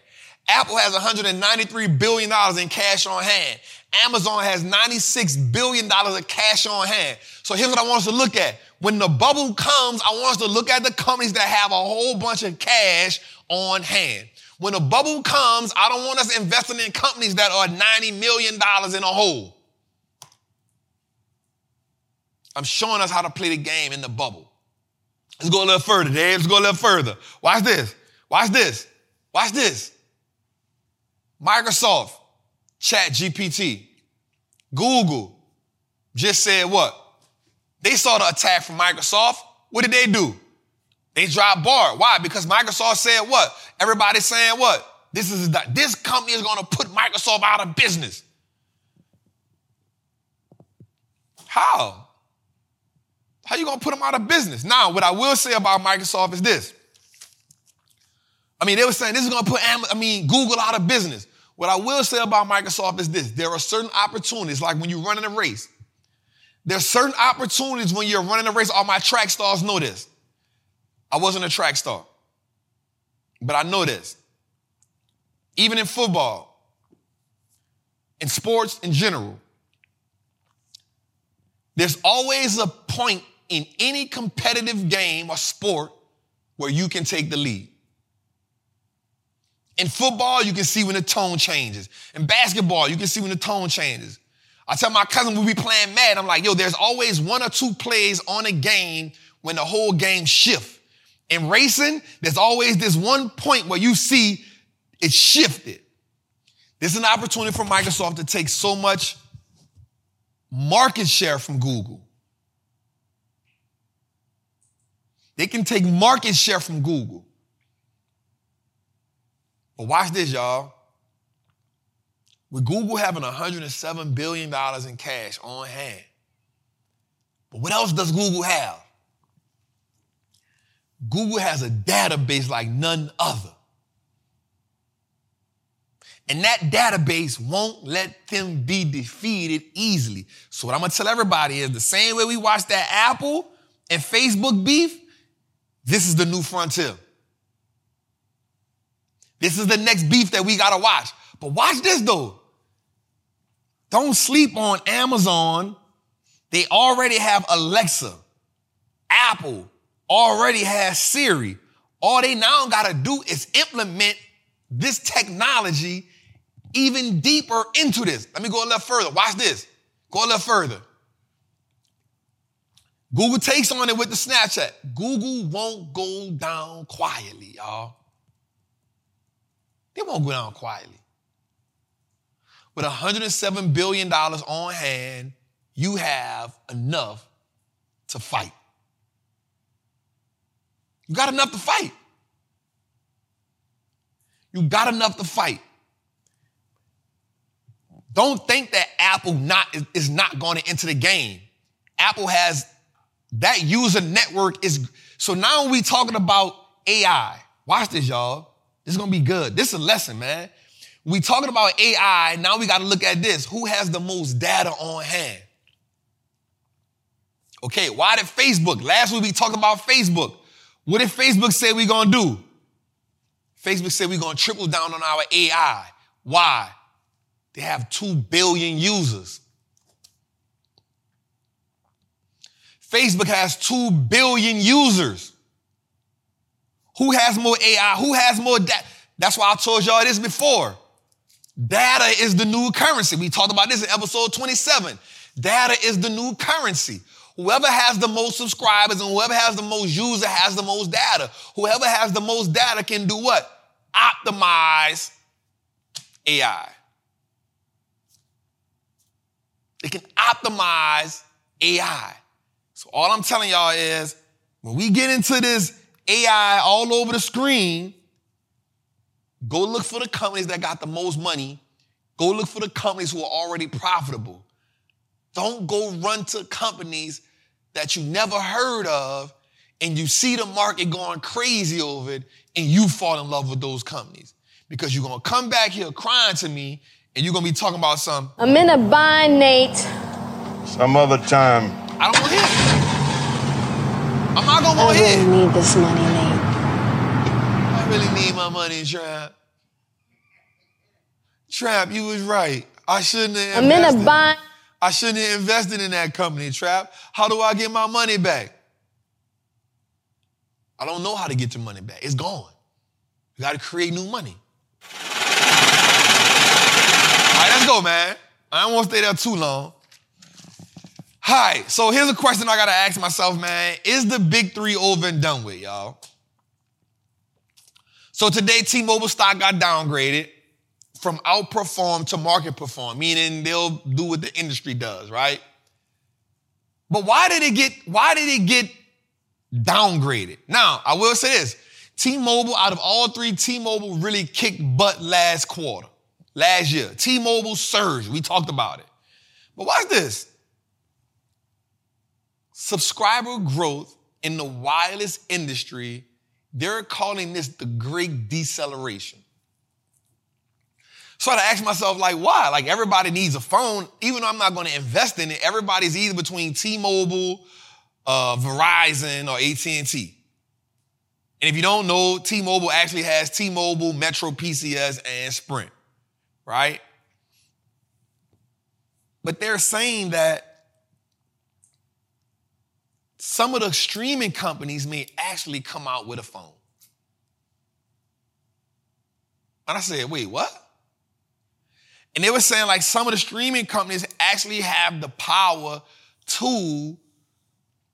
Apple has $193 billion in cash on hand. Amazon has $96 billion of cash on hand. So here's what I want us to look at. When the bubble comes, I want us to look at the companies that have a whole bunch of cash on hand. When the bubble comes, I don't want us investing in companies that are $90 million in a hole. I'm showing us how to play the game in the bubble. Let's go a little further, Dave. Let's go a little further. Watch this. Watch this. Watch this. Microsoft, Chat GPT, Google just said what? They saw the attack from Microsoft. What did they do? They dropped BARD. Why? Because Microsoft said what? Everybody's saying what? This is this company is going to put Microsoft out of business. How? How you to put them out of business? Now, what I will say about Microsoft is this. I mean, they were saying this is to put, I mean, Google out of business. What I will say about Microsoft is this. There are certain opportunities, like when you're running a race. There's certain opportunities when you're running a race. All my track stars know this. I wasn't a track star, but I know this. Even in football, in sports in general, there's always a point in any competitive game or sport where you can take the lead. In football, you can see when the tone changes. In basketball, you can see when the tone changes. I tell my cousin we be playing mad, I'm like, yo, there's always one or two plays on a game when the whole game shift. In racing, there's always this one point where you see it shifted. This is an opportunity for Microsoft to take so much market share from Google. They can take market share from Google. But watch this, y'all. With Google having $107 billion in cash on hand, but what else does Google have? Google has a database like none other. And that database won't let them be defeated easily. So, what I'm gonna tell everybody is the same way we watch that Apple and Facebook beef, this is the new frontier. This is the next beef that we gotta watch. But watch this though. Don't sleep on Amazon. They already have Alexa. Apple already has Siri. All they now gotta do is implement this technology even deeper into this. Let me go a little further. Watch this. Go a little further. Google takes on it with the Snapchat. Google won't go down quietly, y'all. They won't go down quietly. With $107 billion on hand, you have enough to fight. You got enough to fight. You got enough to fight. Don't think that Apple not is not going to enter the game. Apple has that user network is so now we talking about AI. Watch this, y'all. This is gonna be good. This is a lesson, man. We talking about AI. Now we got to look at this. Who has the most data on hand? Okay, why did Facebook? Last week we talked about Facebook. What did Facebook say we gonna do? Facebook said we're gonna triple down on our AI. Why? They have 2 billion users. Facebook has 2 billion users. Who has more AI? Who has more data? That's why I told y'all this before. Data is the new currency. We talked about this in episode 27. Data is the new currency. Whoever has the most subscribers and whoever has the most users has the most data. Whoever has the most data can do what? Optimize AI. It can optimize AI. So all I'm telling y'all is when we get into this AI all over the screen, go look for the companies that got the most money. Go look for the companies who are already profitable. Don't go run to companies that you never heard of and you see the market going crazy over it and you fall in love with those companies because you're going to come back here crying to me and you're gonna be talking about some. I'm in a bind, Nate. Some other time. I don't want him. I'm not gonna want. I really need this money, Nate. I really need my money, Trap. Trap, you was right. I shouldn't have. I'm in a bind. I shouldn't have invested in that company, Trap. How do I get my money back? I don't know how to get your money back. It's gone. You got to create new money right, let's go, man. I don't want to stay there too long. Hi, so here's a question I gotta ask myself, man. Is the big three over and done with, y'all? So today, T-Mobile stock got downgraded from outperform to market perform, meaning they'll do what the industry does, right? But why did it get, why did it get downgraded? Now, I will say this. T-Mobile, out of all three, T-Mobile really kicked butt last quarter last year. T-Mobile surged. We talked about it. But watch this. Subscriber growth in the wireless industry, they're calling this the great deceleration. So I ask myself, like, why? Like everybody needs a phone, even though I'm not going to invest in it. Everybody's either between T-Mobile, uh, Verizon, or AT&T. And if you don't know, T-Mobile actually has T-Mobile, Metro PCS, and Sprint right? But they're saying that some of the streaming companies may actually come out with a phone. And I said, wait, what? And they were saying like some of the streaming companies actually have the power to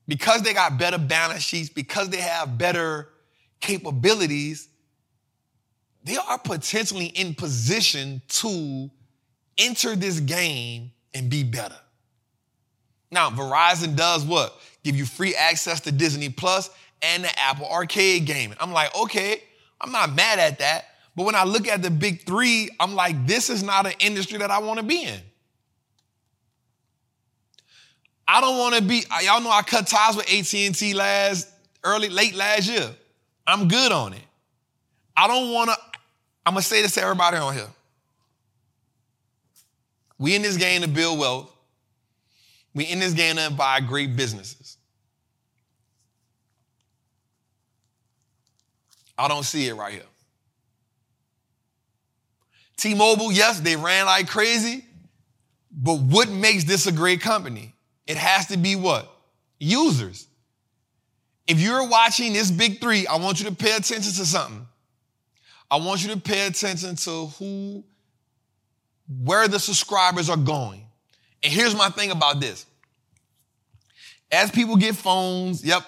because they got better balance sheets, because they have better capabilities, they are potentially in position to enter this game and be better. Now, Verizon does what? Give you free access to Disney Plus and the Apple Arcade game. I'm like, okay, I'm not mad at that. But when I look at the big three, I'm like, this is not an industry that I want to be in. I don't want to be, y'all know I cut ties with AT&T last, early, late last year. I'm good on it. I don't want to, I'm to say this to everybody on here. We in this game to build wealth. We in this game to buy great businesses. I don't see it right here. T-Mobile, yes, they ran like crazy, but what makes this a great company? It has to be what? Users. If you're watching this big three, I want you to pay attention to something. I want you to pay attention to who, where the subscribers are going. And here's my thing about this. As people get phones, yep,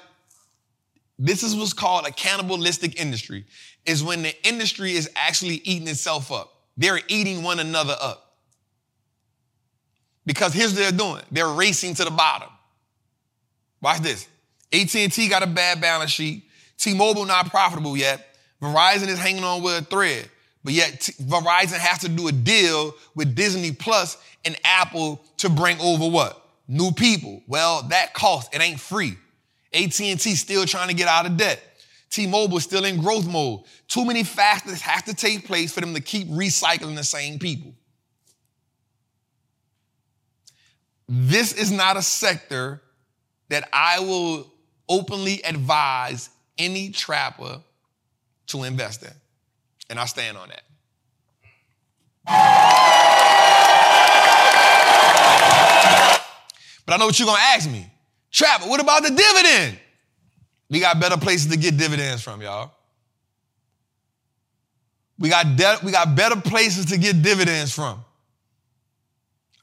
this is what's called a cannibalistic industry, is when the industry is actually eating itself up. They're eating one another up. Because here's what they're doing. They're racing to the bottom. Watch this. AT&T got a bad balance sheet. T-Mobile not profitable yet. Verizon is hanging on with a thread. But yet T- Verizon has to do a deal with Disney Plus and Apple to bring over what? New people. Well, that costs. It ain't free. AT&T still trying to get out of debt. T-Mobile still in growth mode. Too many factors have to take place for them to keep recycling the same people. This is not a sector that I will openly advise any trapper to invest in. And I stand on that. But I know what you're gonna ask me. Trap, what about the dividend? We got better places to get dividends from, y'all. We got, de- we got better places to get dividends from.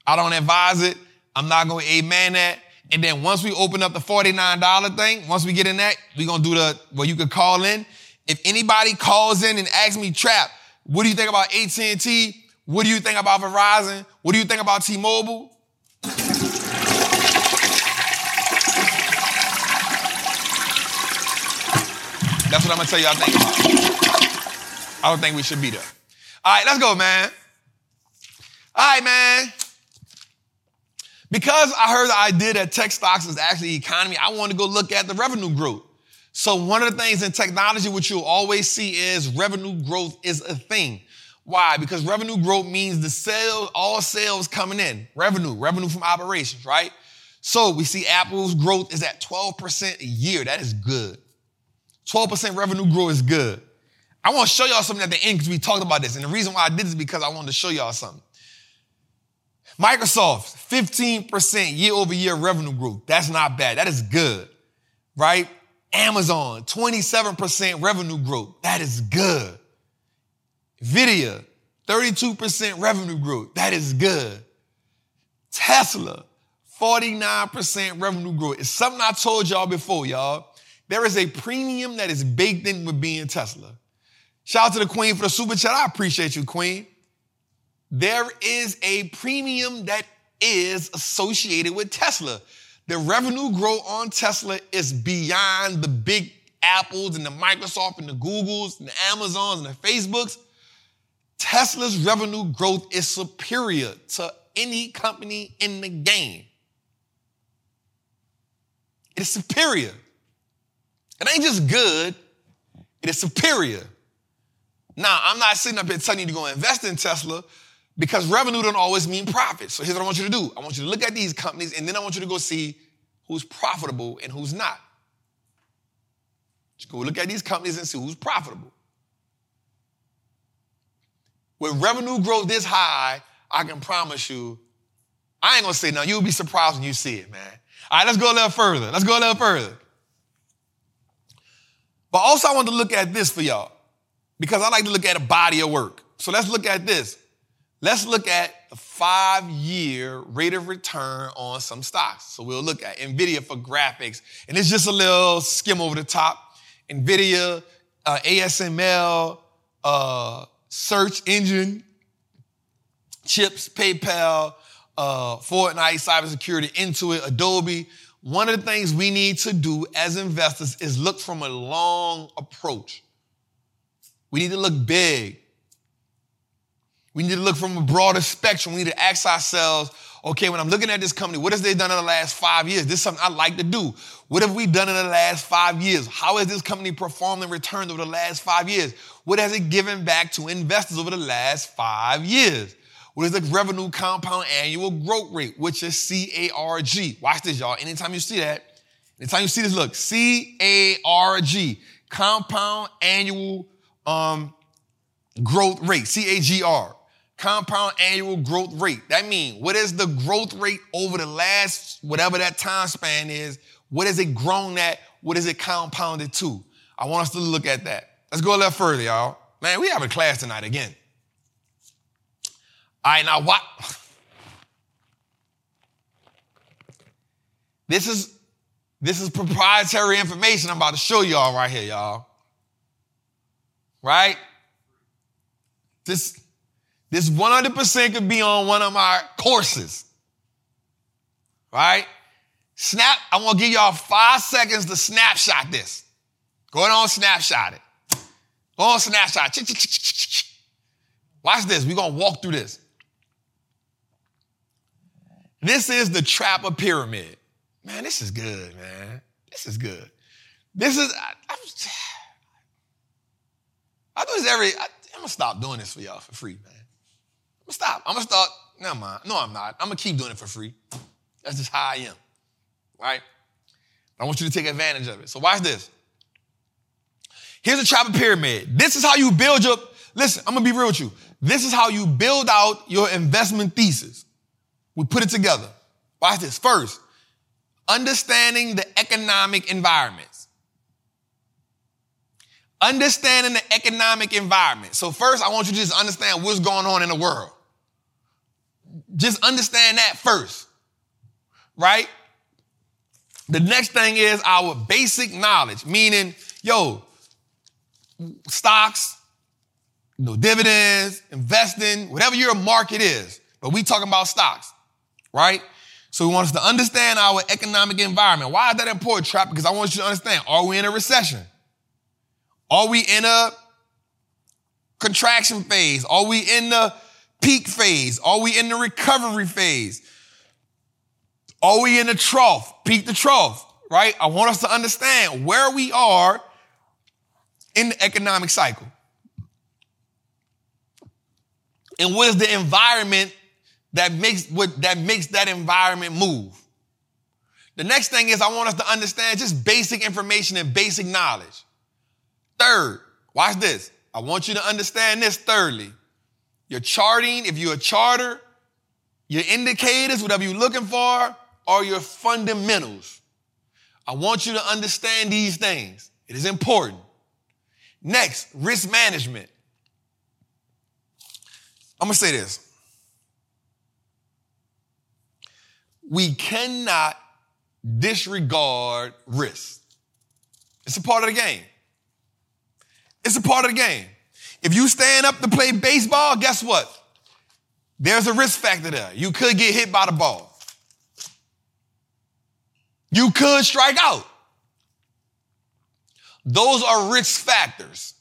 I don't advise it. I'm not going to amen that. And then once we open up the $49 thing, once we get in that, we're going to do the, well, you could call in. If anybody calls in and asks me, Trap, what do you think about AT&T? What do you think about Verizon? What do you think about T-Mobile? That's what I'm gonna tell I think about. I don't think we should be there. All right, let's go, man. All right, man. Because I heard the idea that tech stocks is actually economy, I want to go look at the revenue growth. So one of the things in technology which you'll always see is revenue growth is a thing. Why? Because revenue growth means the sales, all sales coming in, revenue, revenue from operations, right? So we see Apple's growth is at 12% a year. That is good. 12% revenue growth is good. I want to show y'all something at the end because we talked about this. And the reason why I did this is because I wanted to show y'all something. Microsoft, 15% year over year revenue growth. That's not bad. That is good, right? Amazon, 27% revenue growth. That is good. Nvidia, 32% revenue growth. That is good. Tesla, 49% revenue growth. It's something I told y'all before, y'all. There is a premium that is baked in with being Tesla. Shout out to the Queen for the super chat. I appreciate you, Queen. There is a premium that is associated with Tesla. The revenue growth on Tesla is beyond the big Apples and the Microsoft and the Googles and the Amazons and the Facebooks. Tesla's revenue growth is superior to any company in the game. It is superior. It ain't just good, it is superior. Now, I'm not sitting up here telling you to go invest in Tesla because revenue don't always mean profit. So here's what I want you to do. I want you to look at these companies and then I want you to go see who's profitable and who's not. Just go look at these companies and see who's profitable. With revenue growth this high, I can promise you, I ain't gonna say no, you'll be surprised when you see it, man. All right, let's go a little further. Let's go a little further. But also, I want to look at this for y'all because I like to look at a body of work. So let's look at this. Let's look at the five year rate of return on some stocks. So we'll look at NVIDIA for graphics. And it's just a little skim over the top. NVIDIA, uh, ASML, uh, search engine, chips, PayPal, uh, Fortinet, cybersecurity, Intuit, Adobe. One of the things we need to do as investors is look from a long approach. We need to look big. We need to look from a broader spectrum. We need to ask ourselves, okay, when I'm looking at this company, what has they done in the last five years? This is something I like to do. What have we done in the last five years? How has this company performed and returned over the last five years? What has it given back to investors over the last five years? What is the revenue compound annual growth rate, which is CARG? Watch this, y'all. Anytime you see that, anytime you see this, look, CARG, compound annual um, growth rate, CAGR compound annual growth rate. That means what is the growth rate over the last, whatever that time span is? What is it grown at? What is it compounded to? I want us to look at that. Let's go a little further, y'all. Man, we have a class tonight again. All right, now what? This is this is proprietary information I'm about to show y'all right here, y'all. Right? This this 100% could be on one of my courses. Right? Snap, I'm gonna give y'all five seconds to snapshot this. Go on, snapshot it. Go on, snapshot. Watch this. We're to walk through this. This is the Trapper Pyramid. Man, this is good, man. This is good. This is, I, I, I do this every, I, I'm to stop doing this for y'all for free, man I'm gonna stop. I'm gonna start. Never mind. No, I'm not. I'm gonna keep doing it for free. That's just how I am. Right? I want you to take advantage of it. So watch this. Here's a trapper pyramid. This is how you build your, listen, I'm gonna be real with you. This is how you build out your investment thesis. We put it together. Watch this. First, understanding the economic environments. Understanding the economic environment. So first, I want you to just understand what's going on in the world just understand that first, right? The next thing is our basic knowledge, meaning, yo, stocks, you know, dividends, investing, whatever your market is. But we talking about stocks, right? So we want us to understand our economic environment. Why is that important, Trap? Because I want you to understand, are we in a recession? Are we in a contraction phase? Are we in the peak phase? Are we in the recovery phase? Are we in the trough, peak the trough, right? I want us to understand where we are in the economic cycle. And what is the environment that makes what that makes that environment move? The next thing is I want us to understand just basic information and basic knowledge. Third, watch this. I want you to understand this thirdly your charting, if you're a charter, your indicators, whatever you're looking for, are your fundamentals. I want you to understand these things. It is important. Next, risk management. I'm gonna say this. We cannot disregard risk. It's a part of the game. It's a part of the game. If you stand up to play baseball, guess what? There's a risk factor there. You could get hit by the ball. You could strike out. Those are risk factors.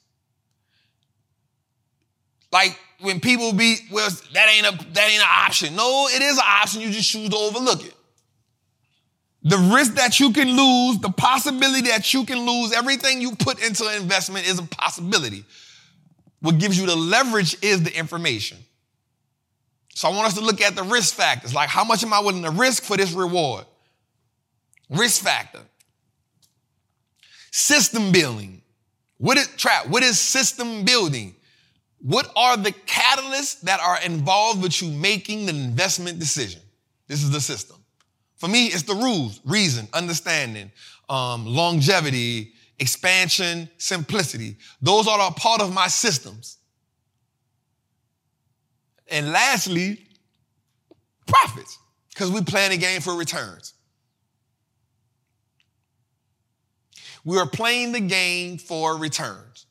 Like when people be, well, that ain't a that ain't an option. No, it is an option. You just choose to overlook it. The risk that you can lose, the possibility that you can lose, everything you put into an investment is a possibility. What gives you the leverage is the information. So I want us to look at the risk factors. Like, how much am I willing to risk for this reward? Risk factor. System building. What is trap? What is system building? What are the catalysts that are involved with you making the investment decision? This is the system. For me, it's the rules, reason, understanding, um, longevity, expansion, simplicity. Those are a part of my systems. And lastly, profits, because we plan a game for returns. We are playing the game for returns.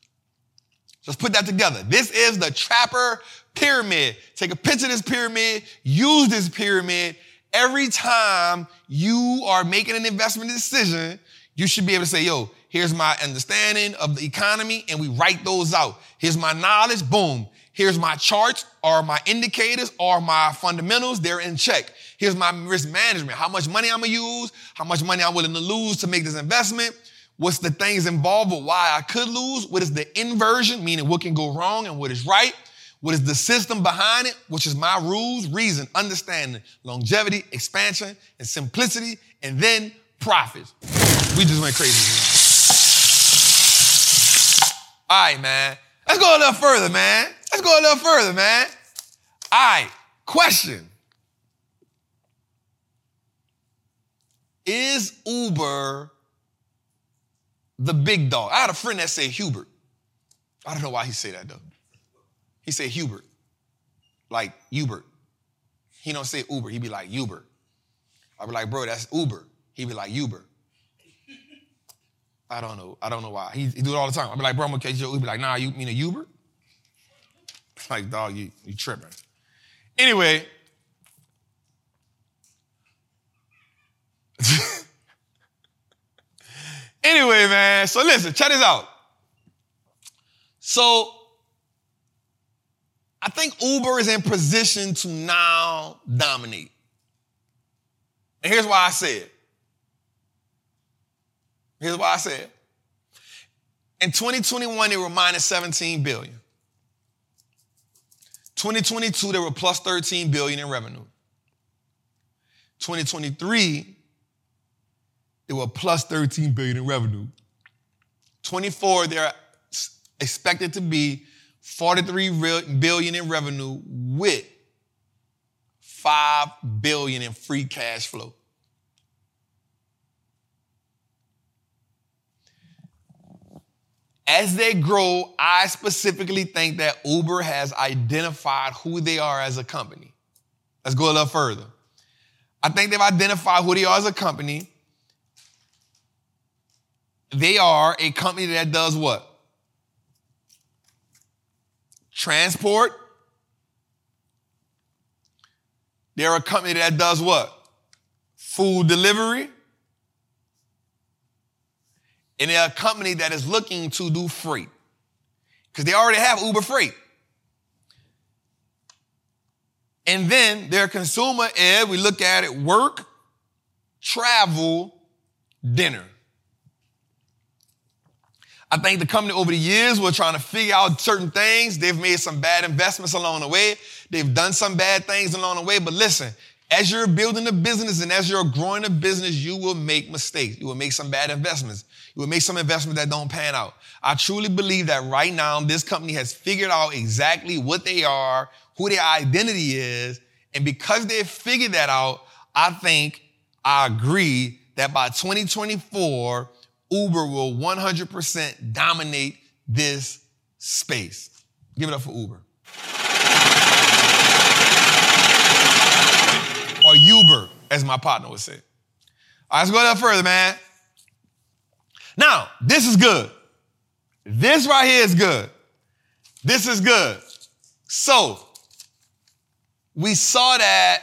Let's put that together. This is the trapper pyramid. Take a picture of this pyramid, use this pyramid. Every time you are making an investment decision, you should be able to say, yo, here's my understanding of the economy, and we write those out. Here's my knowledge, boom. Here's my charts or my indicators or my fundamentals, they're in check. Here's my risk management, how much money I'm gonna use, how much money I'm willing to lose to make this investment, what's the things involved with why I could lose, what is the inversion, meaning what can go wrong and what is right, what is the system behind it, which is my rules, reason, understanding, longevity, expansion, and simplicity, and then profits. We just went crazy. All right, man. Let's go a little further, man. Let's go a little further, man. All right, question. Is Uber the big dog? I had a friend that said Hubert. I don't know why he said that though. He said Hubert, like Hubert. He don't say Uber, he be like Uber. I be like, bro, that's Uber. He be like Uber. I don't know. I don't know why. He, he do it all the time. I be like, bro, I'm gonna catch you. He be like, nah, you mean a Uber? Like, dog, you, you tripping. Anyway. anyway, man. So listen, check this out. So I think Uber is in position to now dominate. And here's why I said. Here's why I said. In 2021, they were minus 17 billion. 2022, they were plus 13 billion in revenue. 2023, they were plus 13 billion in revenue. 24, they're expected to be 43 billion in revenue with 5 billion in free cash flow. As they grow, I specifically think that Uber has identified who they are as a company. Let's go a little further. I think they've identified who they are as a company. They are a company that does what? Transport. They're a company that does what? Food delivery and they're a company that is looking to do freight because they already have Uber Freight. And then their consumer ed, we look at it work, travel, dinner. I think the company over the years were trying to figure out certain things. They've made some bad investments along the way. They've done some bad things along the way. But listen, as you're building a business and as you're growing a business, you will make mistakes. You will make some bad investments. You will make some investments that don't pan out. I truly believe that right now, this company has figured out exactly what they are, who their identity is. And because they've figured that out, I think I agree that by 2024, Uber will 100% dominate this space. Give it up for Uber. or Uber, as my partner would say. All right, let's go a little further, man. Now, this is good. This right here is good. This is good. So, we saw that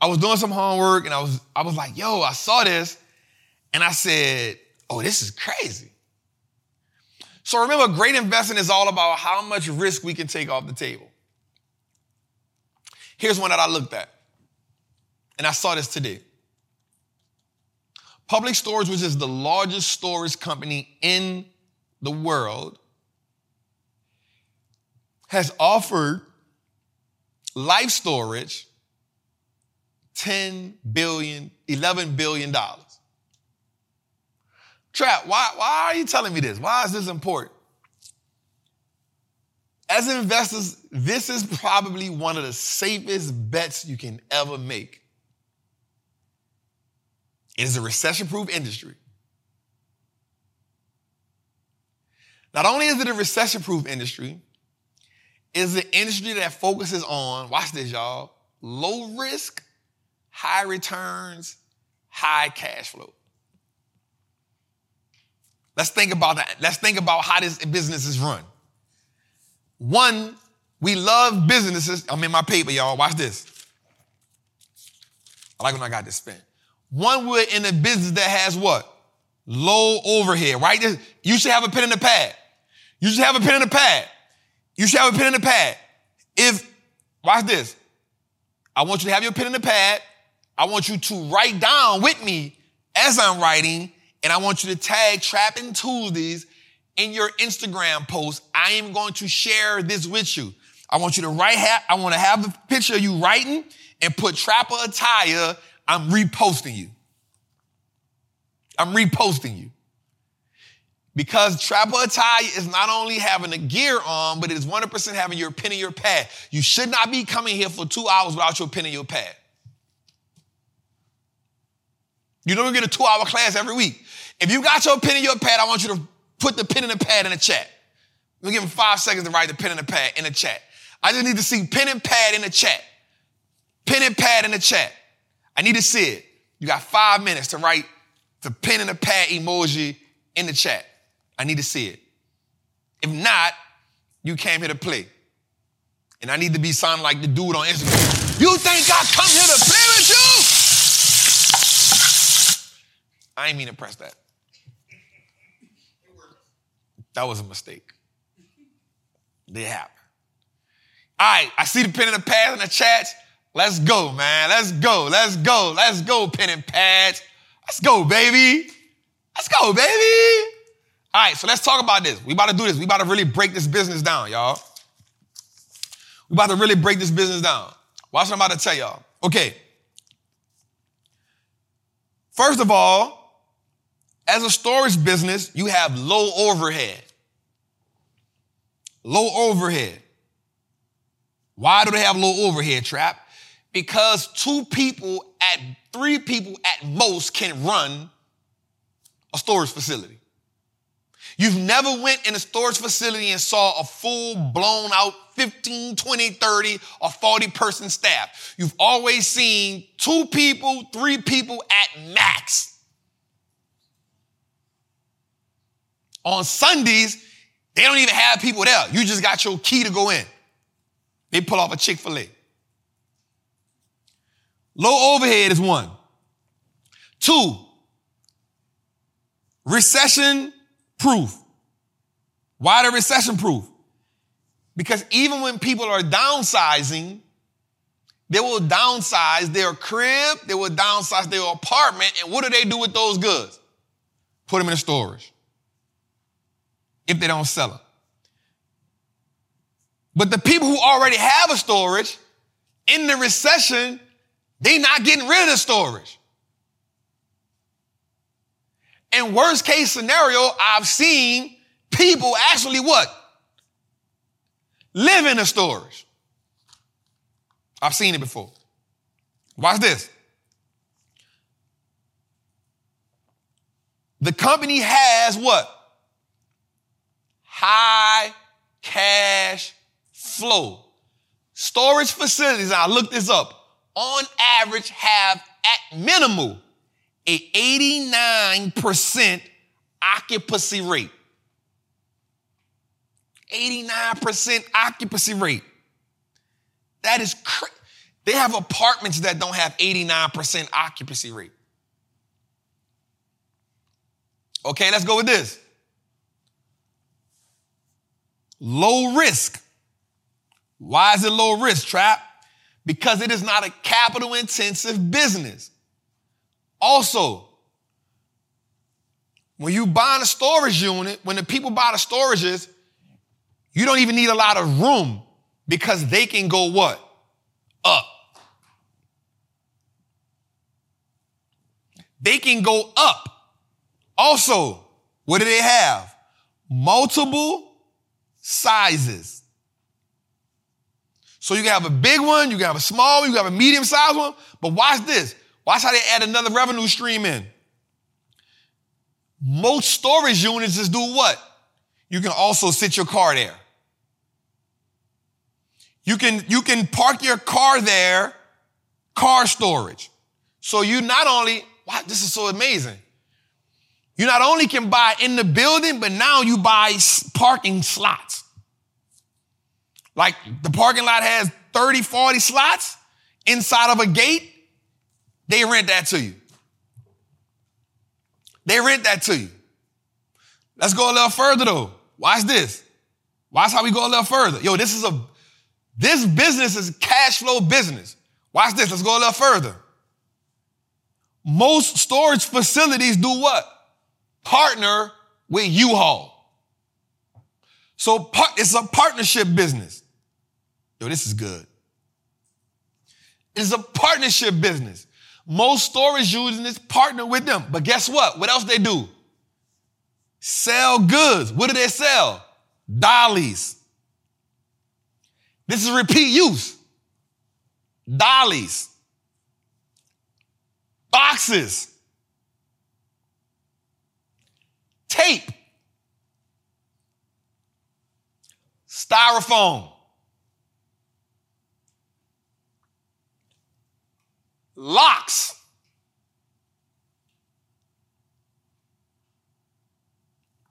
I was doing some homework and I was I was like, yo, I saw this and I said, oh, this is crazy. So remember, great investing is all about how much risk we can take off the table. Here's one that I looked at. And I saw this today. Public Storage, which is the largest storage company in the world, has offered life storage 10 billion, 11 billion dollars. Trap, why, why are you telling me this? Why is this important? As investors, this is probably one of the safest bets you can ever make. It is a recession proof industry. Not only is it a recession proof industry, is the industry that focuses on, watch this, y'all, low risk, high returns, high cash flow. Let's think about that. Let's think about how this business is run. One, we love businesses. I'm in my paper, y'all. Watch this. I like when I got this pen. One, we're in a business that has what? Low overhead, right? You should have a pen in the pad. You should have a pen in the pad. You should have a pen in the pad. If, watch this. I want you to have your pen in the pad. I want you to write down with me as I'm writing, and I want you to tag Trapping Tuesdays in your Instagram post. I am going to share this with you. I want you to write, ha- I want to have a picture of you writing and put Trapper Attire. I'm reposting you. I'm reposting you. Because Trapper Attire is not only having the gear on, but it is 100% having your pen and your pad. You should not be coming here for two hours without your pen and your pad. You don't get a two hour class every week. If you got your pen and your pad, I want you to put the pen and the pad in the chat. We'll give him five seconds to write the pen and the pad in the chat. I just need to see pen and pad in the chat. Pen and pad in the chat. I need to see it. You got five minutes to write the pen and the pad emoji in the chat. I need to see it. If not, you came here to play. And I need to be sounding like the dude on Instagram. You think I come here to play with you? I ain't mean to press that. That was a mistake. They happen. All right, I see the pen and the pads in the chats. Let's go, man. Let's go. Let's go. Let's go, pen and pads. Let's go, baby. Let's go, baby. All right, so let's talk about this. We about to do this. We about to really break this business down, y'all. We about to really break this business down. Watch what I'm about to tell y'all. Okay. First of all, as a storage business, you have low overhead. Low overhead. Why do they have low overhead trap? Because two people at three people at most can run a storage facility. You've never went in a storage facility and saw a full blown out 15, 20, 30, or 40 person staff. You've always seen two people, three people at max. On Sundays, they don't even have people there. You just got your key to go in. They pull off a Chick fil A. Low overhead is one. Two, recession proof. Why the recession proof? Because even when people are downsizing, they will downsize their crib, they will downsize their apartment, and what do they do with those goods? Put them in storage. If they don't sell them. But the people who already have a storage, in the recession, they're not getting rid of the storage. In worst case scenario, I've seen people actually what? Live in a storage. I've seen it before. Watch this. The company has what? High cash flow. Storage facilities, I looked this up, on average have at minimal a 89% occupancy rate. 89% occupancy rate. That is. They have apartments that don't have 89% occupancy rate. Okay, let's go with this. Low risk. Why is it low risk, Trap? Because it is not a capital intensive business. Also, when you buy a storage unit, when the people buy the storages, you don't even need a lot of room because they can go what? Up. They can go up. Also, what do they have? Multiple sizes. So you can have a big one, you can have a small one, you can have a medium sized one, but watch this. Watch how they add another revenue stream in. Most storage units just do what? You can also sit your car there. You can, you can park your car there, car storage. So you not only, wow, this is so amazing. You not only can buy in the building, but now you buy parking slots. Like the parking lot has 30, 40 slots inside of a gate. They rent that to you. They rent that to you. Let's go a little further though. Watch this. Watch how we go a little further. Yo, this is a this business is cash flow business. Watch this. Let's go a little further. Most storage facilities do what? Partner with U-Haul. So it's a partnership business. Yo, this is good. It's a partnership business. Most storage units partner with them. But guess what? What else they do? Sell goods. What do they sell? Dollies. This is repeat use. Dollies. Boxes. Tape. Styrofoam. Locks.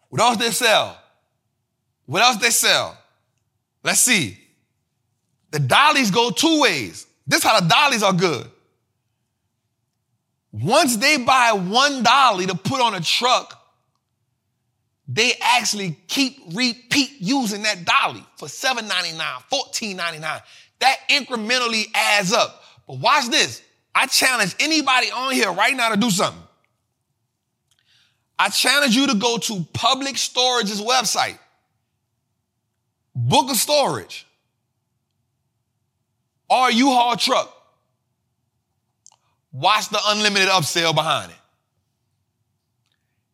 What else they sell? What else they sell? Let's see. The dollies go two ways. This how the dollies are good. Once they buy one dolly to put on a truck, they actually keep repeat using that dolly for $7.99, $14.99. That incrementally adds up. But watch this. I challenge anybody on here right now to do something. I challenge you to go to Public Storage's website, book a storage, or U-Haul truck. Watch the unlimited upsell behind it.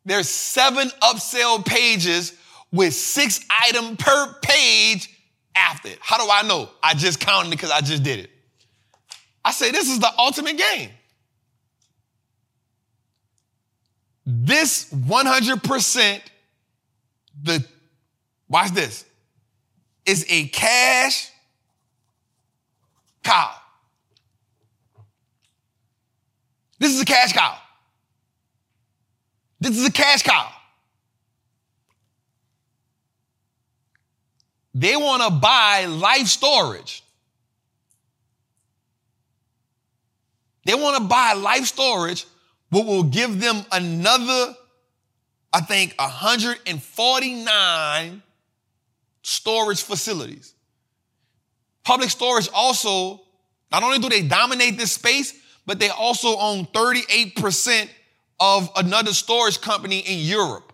There's seven upsell pages with six item per page after it. How do I know? I just counted it because I just did it. I say this is the ultimate game. This 100%, the, watch this, is a cash cow. This is a cash cow. This is a cash cow. They want to buy life storage. They want to buy life storage, but will give them another, I think, 149 storage facilities. Public storage also, not only do they dominate this space, but they also own 38% of another storage company in Europe.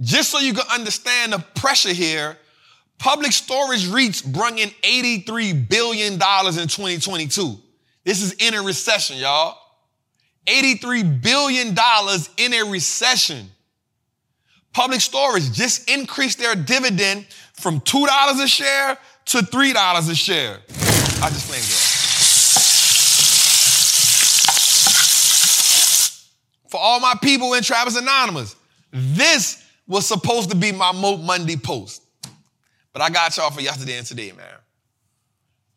Just so you can understand the pressure here, public storage REITs brought in $83 billion in 2022. This is in a recession, y'all. $83 billion in a recession. Public storage just increased their dividend from $2 a share to $3 a share. I just flamed it. For all my people in Trappers Anonymous, this was supposed to be my Moat Monday post. But I got y'all for yesterday and today, man.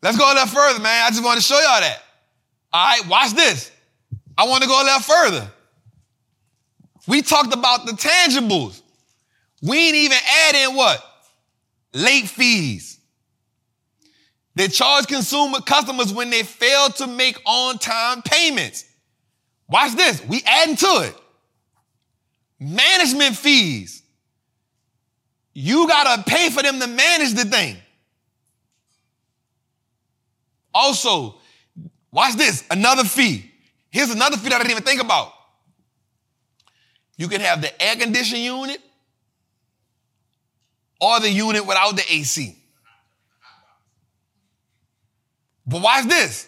Let's go a little further, man. I just want to show y'all that. All right, watch this. I want to go a little further. We talked about the tangibles. We ain't even add in what? Late fees. They charge consumer customers when they fail to make on-time payments. Watch this. We adding to it. Management fees. You gotta pay for them to manage the thing. Also, watch this. Another fee. Here's another fee that I didn't even think about. You can have the air conditioning unit or the unit without the AC. But watch this.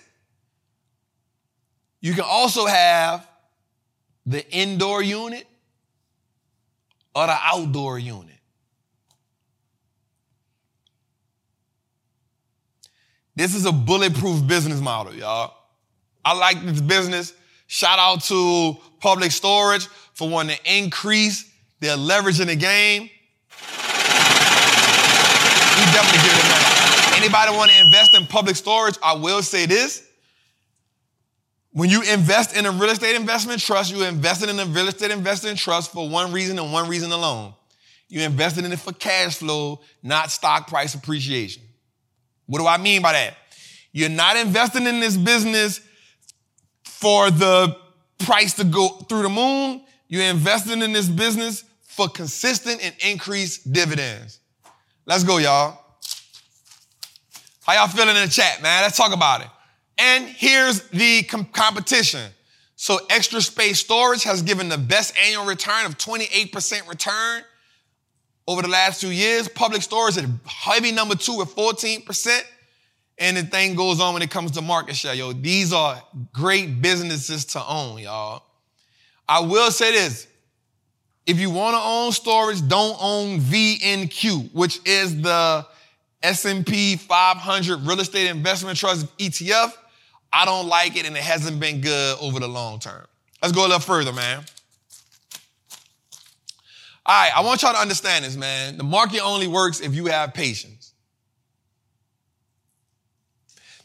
You can also have the indoor unit or the outdoor unit. This is a bulletproof business model, y'all. I like this business. Shout out to Public Storage for wanting to increase their leverage in the game. We definitely give them that. Anybody want to invest in public storage? I will say this. When you invest in a real estate investment trust, you're investing in a real estate investment trust for one reason and one reason alone. You're investing in it for cash flow, not stock price appreciation. What do I mean by that? You're not investing in this business for the price to go through the moon. You're investing in this business for consistent and increased dividends. Let's go, y'all. How y'all feeling in the chat, man? Let's talk about it. And here's the com- competition. So extra space storage has given the best annual return of 28% return over the last two years. Public storage is heavy number two with 14%. And the thing goes on when it comes to market share, yo. These are great businesses to own, y'all. I will say this. If you want to own storage, don't own VNQ, which is the S&P 500 real estate investment trust ETF. I don't like it and it hasn't been good over the long term. Let's go a little further, man. All right, I want y'all to understand this, man. The market only works if you have patience.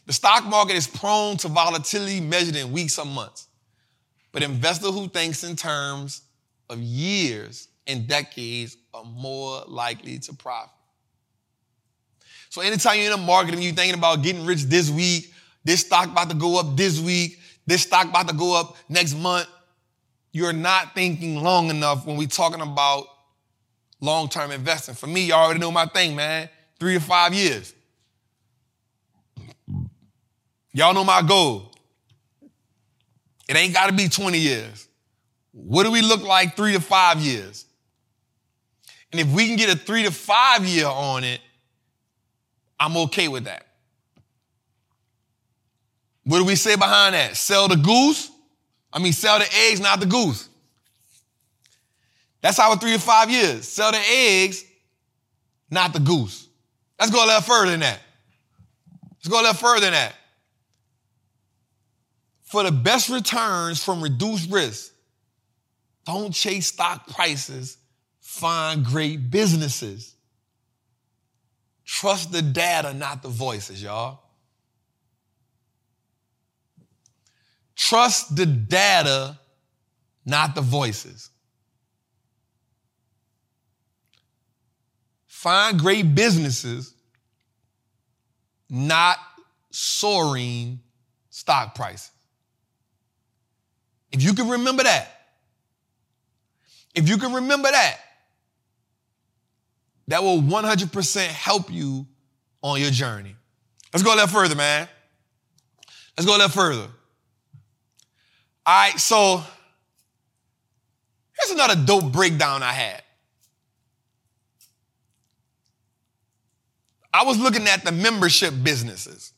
The stock market is prone to volatility measured in weeks or months. But investor who thinks in terms of years and decades are more likely to profit. So anytime you're in the market and you're thinking about getting rich this week, this stock about to go up this week, this stock about to go up next month, you're not thinking long enough when we're talking about long-term investing. For me, you already know my thing, man. Three to five years. Y'all know my goal. It ain't got to be 20 years. What do we look like three to five years? And if we can get a three to five year on it, I'm okay with that. What do we say behind that? Sell the goose? I mean, sell the eggs, not the goose. That's our three to five years. Sell the eggs, not the goose. Let's go a little further than that. Let's go a little further than that. For the best returns from reduced risk, don't chase stock prices, find great businesses. Trust the data, not the voices, y'all. Trust the data, not the voices. Find great businesses, not soaring stock prices. If you can remember that, if you can remember that, that will 100% help you on your journey. Let's go a little further, man. Let's go a little further. All right, so here's another dope breakdown I had. I was looking at the membership businesses.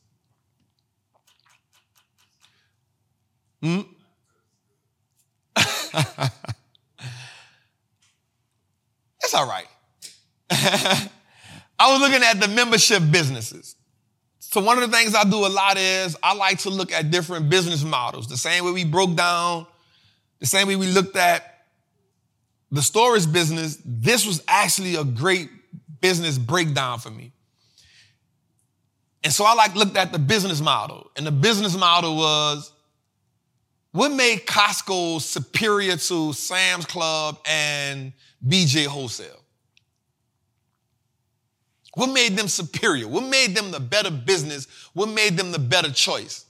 Hmm? it's all right. I was looking at the membership businesses. So one of the things I do a lot is I like to look at different business models. The same way we broke down, the same way we looked at the storage business, this was actually a great business breakdown for me. And so I like looked at the business model. And the business model was what made Costco superior to Sam's Club and BJ Wholesale? What made them superior? What made them the better business? What made them the better choice?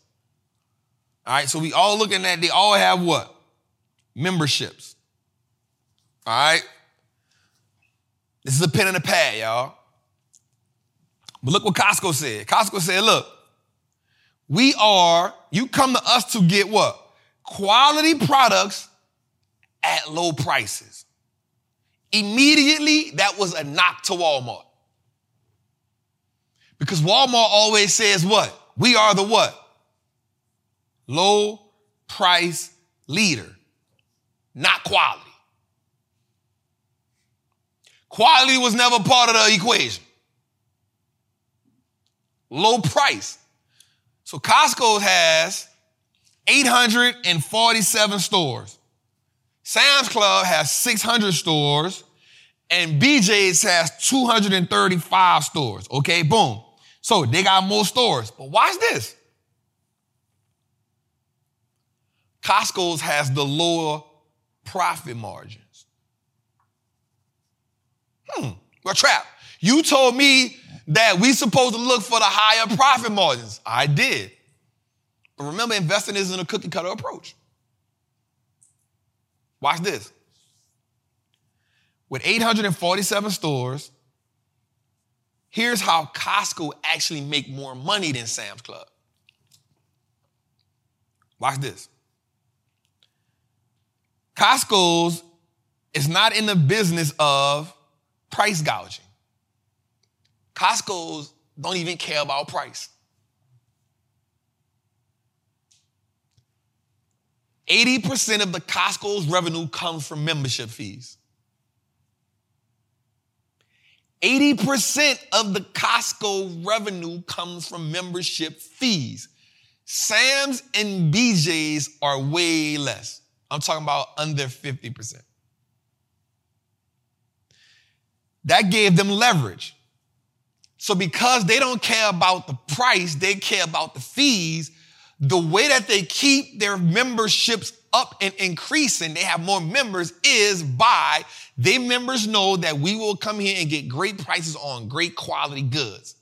All right, so we all looking at, they all have what? Memberships. All right? This is a pen and a pad, y'all. But look what Costco said. Costco said, look, we are, you come to us to get what? Quality products at low prices. Immediately, that was a knock to Walmart. Because Walmart always says what? We are the what? Low price leader, not quality. Quality was never part of the equation. Low price. So Costco has 847 stores. Sam's Club has 600 stores and BJ's has 235 stores. Okay, boom. So they got more stores. But watch this. Costco's has the lower profit margins. Hmm, we're trapped. You told me that we supposed to look for the higher profit margins. I did. But remember, investing isn't a cookie cutter approach. Watch this. With 847 stores, here's how Costco actually make more money than Sam's Club. Watch this. Costco's is not in the business of price gouging. Costco's don't even care about price. 80% of the Costco's revenue comes from membership fees. 80% of the Costco revenue comes from membership fees. Sam's and BJ's are way less. I'm talking about under 50%. That gave them leverage. So, because they don't care about the price, they care about the fees, the way that they keep their memberships up and increasing, they have more members, is by their members know that we will come here and get great prices on great quality goods.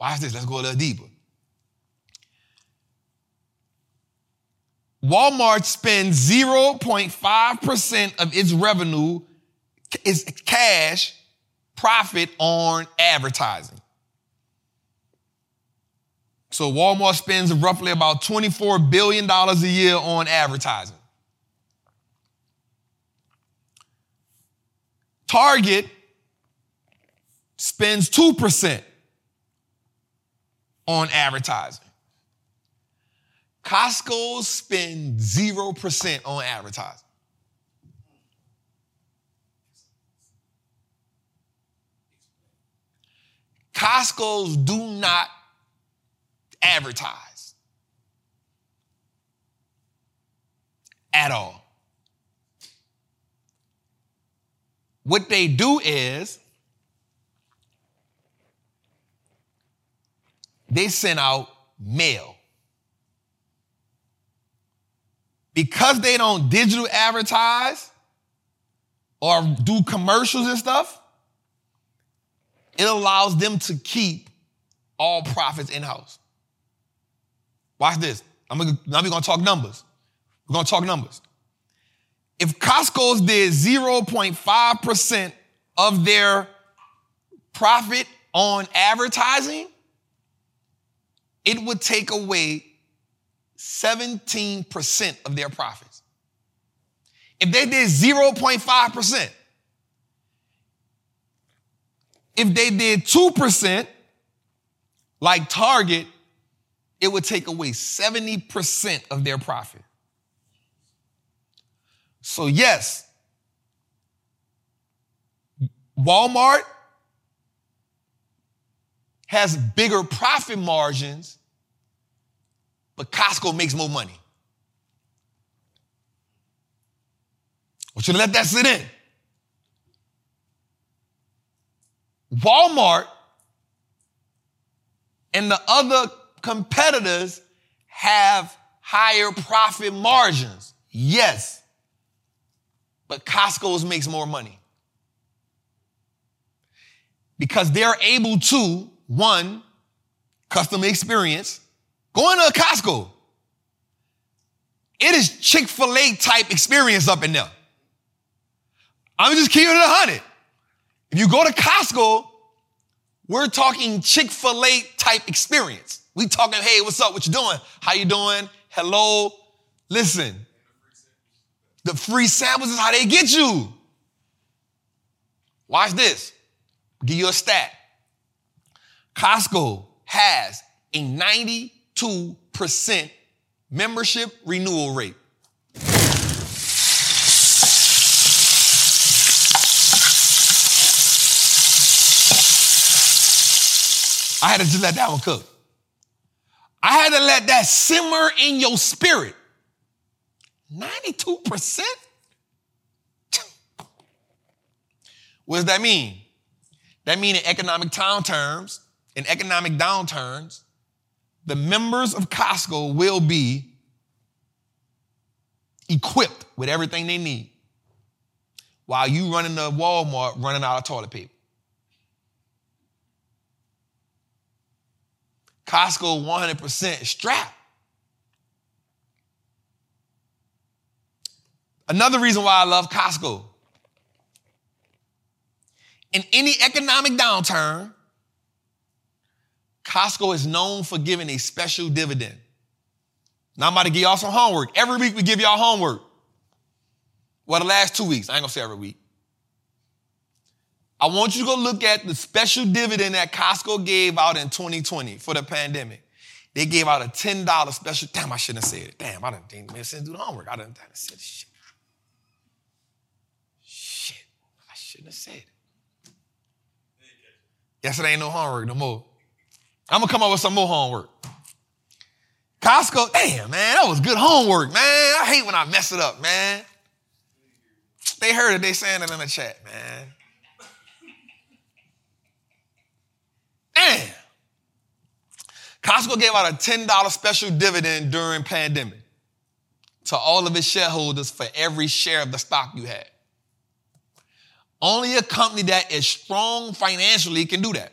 Watch this, let's go a little deeper. Walmart spends 0.5% of its revenue is cash profit on advertising. So Walmart spends roughly about $24 billion a year on advertising. Target spends 2% on advertising. Costco spends 0% on advertising. Costco's do not advertise at all. What they do is they send out mail. Because they don't digital advertise or do commercials and stuff, it allows them to keep all profits in house. Watch this. I'm gonna, now we're gonna talk numbers. We're gonna talk numbers. If Costco's did 0.5% of their profit on advertising, it would take away 17% of their profits. If they did 0.5%, if they did 2%, like Target, it would take away 70% of their profit. So, yes, Walmart has bigger profit margins, but Costco makes more money. I want you to let that sit in. Walmart and the other competitors have higher profit margins. Yes. But Costco's makes more money. Because they're able to, one, customer experience, going to a Costco. It is Chick fil A type experience up in there. I'm just keeping it 100. If you go to Costco, we're talking Chick-fil-A type experience. We talking, hey, what's up? What you doing? How you doing? Hello. Listen. The free samples is how they get you. Watch this. give you a stat. Costco has a 92% membership renewal rate. I had to just let that one cook. I had to let that simmer in your spirit. 92%? What does that mean? That means in economic downturns, in economic downturns, the members of Costco will be equipped with everything they need while you running to Walmart running out of toilet paper. Costco 100% strapped. Another reason why I love Costco. In any economic downturn, Costco is known for giving a special dividend. Now I'm about to give y'all some homework. Every week we give y'all homework. Well, the last two weeks, I ain't gonna say every week. I want you to go look at the special dividend that Costco gave out in 2020 for the pandemic. They gave out a $10 special. Damn, I shouldn't have said it. Damn, I didn't think man said do the homework. I didn't have said shit. Shit. I shouldn't have said it. Yes, it ain't no homework no more. I'm gonna come up with some more homework. Costco, damn, man, that was good homework, man. I hate when I mess it up, man. They heard it, they saying it in the chat, man. Damn. Costco gave out a $10 special dividend during pandemic to all of its shareholders for every share of the stock you had. Only a company that is strong financially can do that.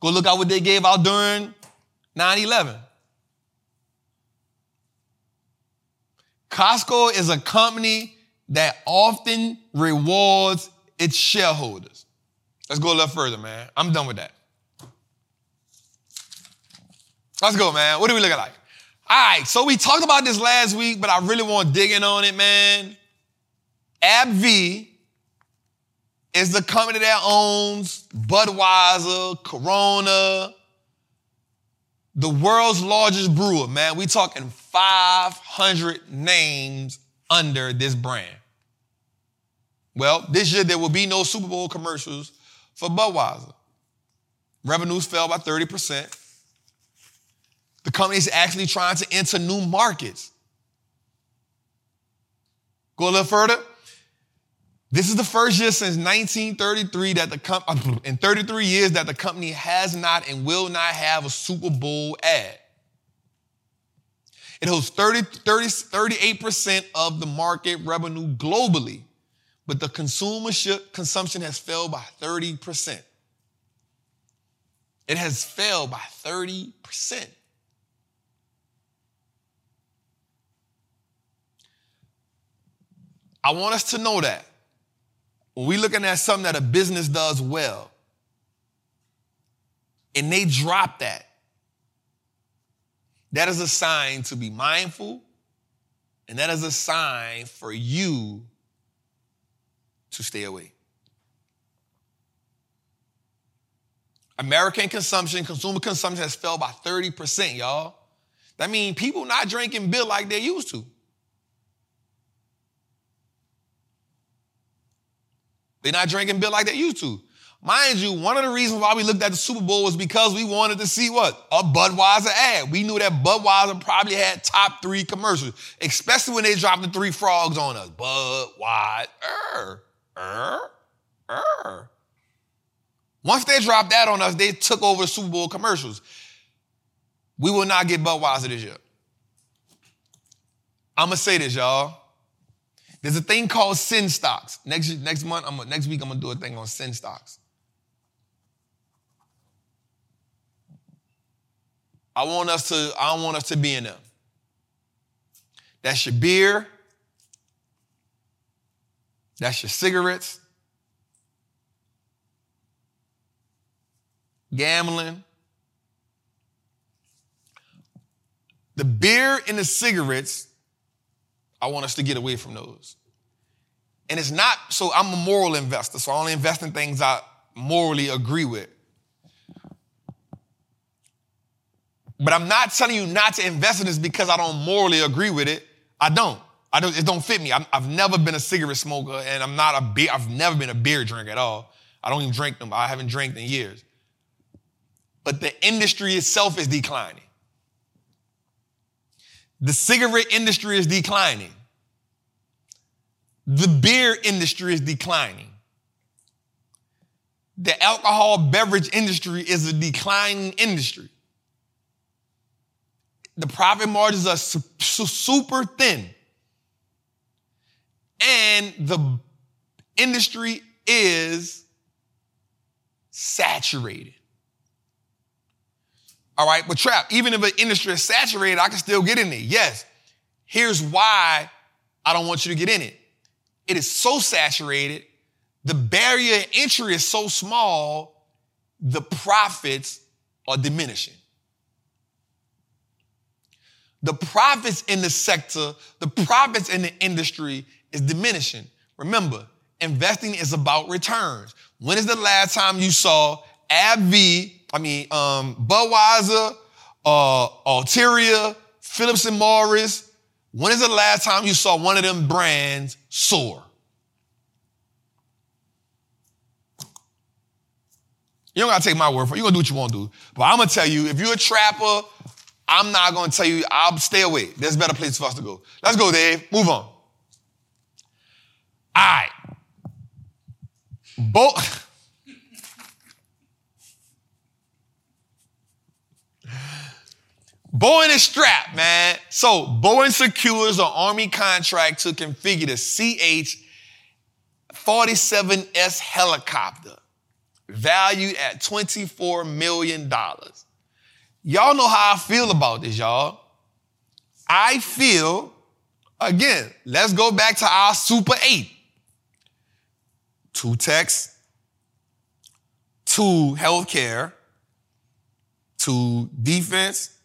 Go look at what they gave out during 9 11. Costco is a company that often rewards its shareholders. Let's go a little further, man. I'm done with that. Let's go, man. What are we looking like? All right, so we talked about this last week, but I really want to dig in on it, man. AB InBev is the company that owns Budweiser, Corona, the world's largest brewer, man. We talking 500 names under this brand. Well, this year there will be no Super Bowl commercials for Budweiser. Revenues fell by 30%. The company is actually trying to enter new markets. Go a little further. This is the first year since 1933 that the company, uh, in 33 years that the company has not and will not have a Super Bowl ad. It holds 30, 30, 38% of the market revenue globally, but the consumer consumption has fell by 30%. It has fell by 30%. I want us to know that when we looking at something that a business does well, and they drop that, that is a sign to be mindful, and that is a sign for you to stay away. American consumption, consumer consumption has fell by 30%, y'all. That means people not drinking beer like they used to. They're not drinking beer like they used to. Mind you, one of the reasons why we looked at the Super Bowl was because we wanted to see what? A Budweiser ad. We knew that Budweiser probably had top three commercials, especially when they dropped the three frogs on us. Budweiser, er, er. Once they dropped that on us, they took over Super Bowl commercials. We will not get Budweiser this year. I'm gonna say this, y'all. There's a thing called sin stocks. Next, next month, I'm, next week, I'm gonna do a thing on sin stocks. I want us to, I want us to be in them. That's your beer. That's your cigarettes. Gambling. The beer and the cigarettes I want us to get away from those. And it's not, so I'm a moral investor, so I only invest in things I morally agree with. But I'm not telling you not to invest in this because I don't morally agree with it. I don't. I don't. It don't fit me. i have never been a cigarette smoker, and I'm not a beer. I've never been a beer drinker at all. I don't even drink them. I haven't drank in years. But the industry itself is declining. The cigarette industry is declining. the beer industry is declining. The alcohol beverage industry is a declining industry. The profit margins are su- su- super thin. And the industry is saturated. All right, but trap, even if an industry is saturated, I can still get in it. Yes. Here's why I don't want you to get in it. It is so saturated, the barrier entry is so small, the profits are diminishing. The profits in the sector, the profits in the industry is diminishing. Remember, investing is about returns. When is the last time you saw AB InBev, I mean, um, Budweiser, uh, Altria, Phillips and Morris? When is the last time you saw one of them brands soar? You don't gotta take my word for it. You're gonna do what you wanna do. But I'm gonna tell you, if you're a trapper, I'm not gonna tell you, I'll stay away. There's better places for us to go. Let's go, Dave. Move on. All right. Both. Boeing is strapped, man. So Boeing secures an Army contract to configure the CH-47S helicopter, valued at $24 million. Y'all know how I feel about this, y'all. I feel, again, let's go back to our Super 8. Two techs, two healthcare, two defense,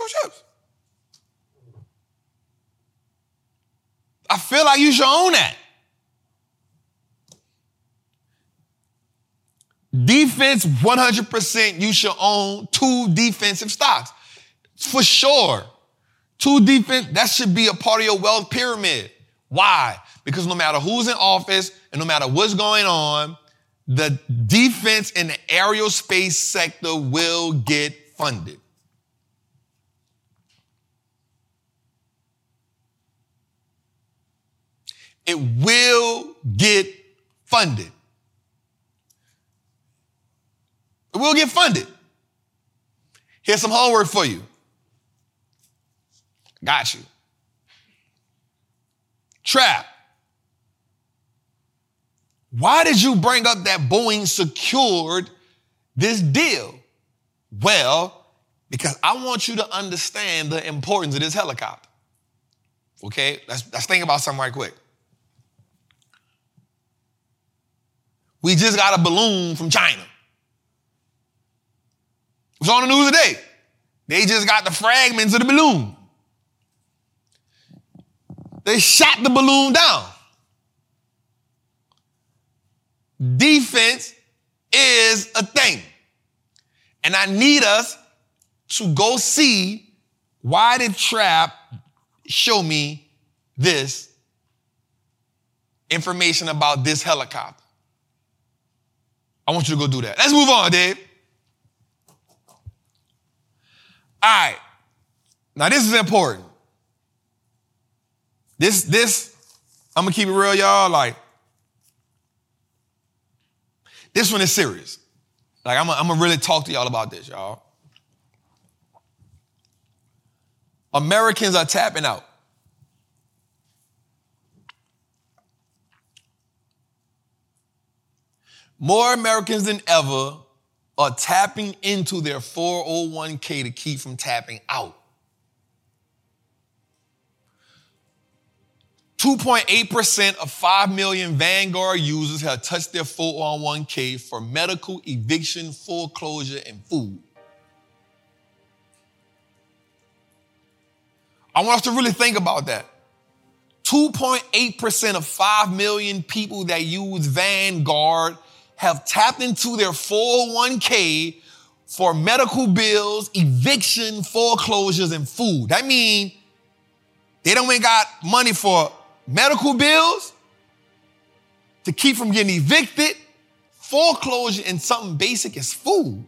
two ships. I feel like you should own that. Defense, 100%, you should own two defensive stocks. For sure. Two defense, that should be a part of your wealth pyramid. Why? Because no matter who's in office and no matter what's going on, the defense in the aerospace sector will get funded. It will get funded. It will get funded. Here's some homework for you. Got you. Trap. Why did you bring up that Boeing secured this deal? Well, because I want you to understand the importance of this helicopter. Okay, let's, let's think about something right quick. We just got a balloon from China. It was on the news today. They just got the fragments of the balloon. They shot the balloon down. Defense is a thing. And I need us to go see why did Trap show me this information about this helicopter. I want you to go do that. Let's move on, Dave. All right. Now this is important. This, this, I'm gonna keep it real, y'all. Like, this one is serious. Like, I'm gonna, really talk to y'all about this, y'all. Americans are tapping out. More Americans than ever are tapping into their 401k to keep from tapping out. 2.8% of 5 million Vanguard users have touched their 401k for medical, eviction, foreclosure, and food. I want us to really think about that. 2.8% of 5 million people that use Vanguard have tapped into their 401k for medical bills, eviction, foreclosures, and food. That means they don't even got money for medical bills to keep from getting evicted, foreclosure, and something basic as food.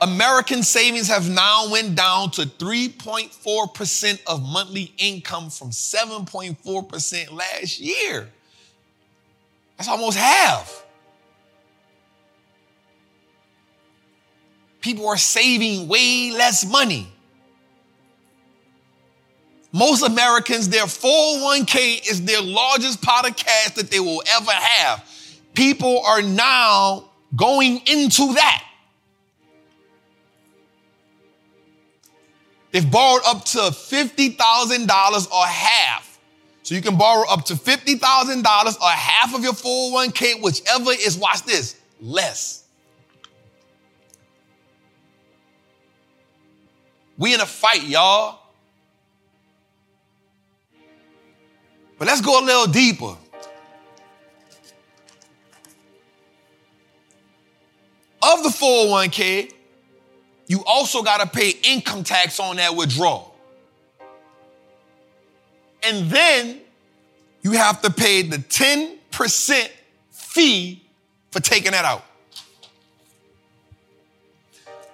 American savings have now went down to 3.4% of monthly income from 7.4% last year. That's almost half. People are saving way less money. Most Americans, their 401k is their largest pot of cash that they will ever have. People are now going into that. They've borrowed up to $50,000 or half. So you can borrow up to $50,000 or half of your 401k, whichever is, watch this, less. We in a fight, y'all. But let's go a little deeper. Of the 401k, you also got to pay income tax on that withdrawal. And then you have to pay the 10% fee for taking that out.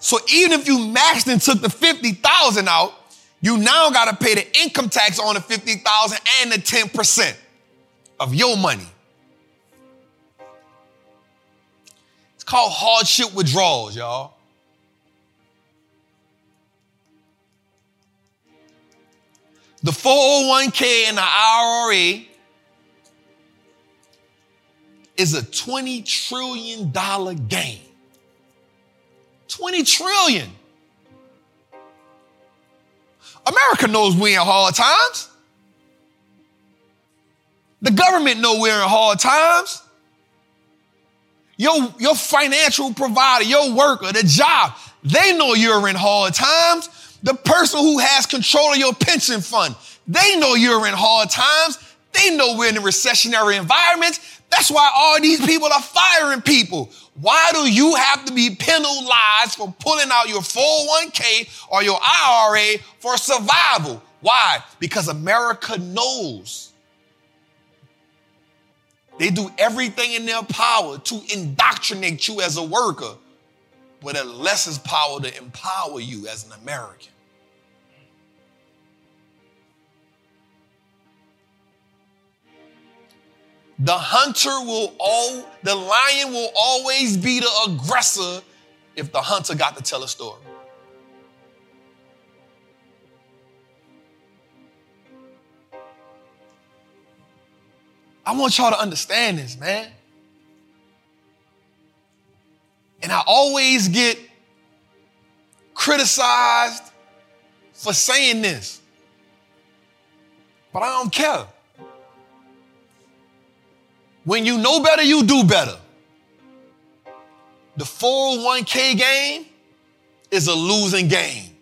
So even if you maxed and took the 50,000 out, you now got to pay the income tax on the 50,000 and the 10% of your money. It's called hardship withdrawals, y'all. The 401k and the IRA is a $20 trillion game. 20 trillion. America knows we're in hard times. The government know we're in hard times. Your, your financial provider, your worker, the job, they know you're in hard times. The person who has control of your pension fund, they know you're in hard times. They know we're in a recessionary environment. That's why all these people are firing people. Why do you have to be penalized for pulling out your 401k or your IRA for survival? Why? Because America knows. They do everything in their power to indoctrinate you as a worker, but it lessens power to empower you as an American. The hunter will all, the lion will always be the aggressor if the hunter got to tell a story. I want y'all to understand this, man. And I always get criticized for saying this, but I don't care. When you know better, you do better. The 401k game is a losing game.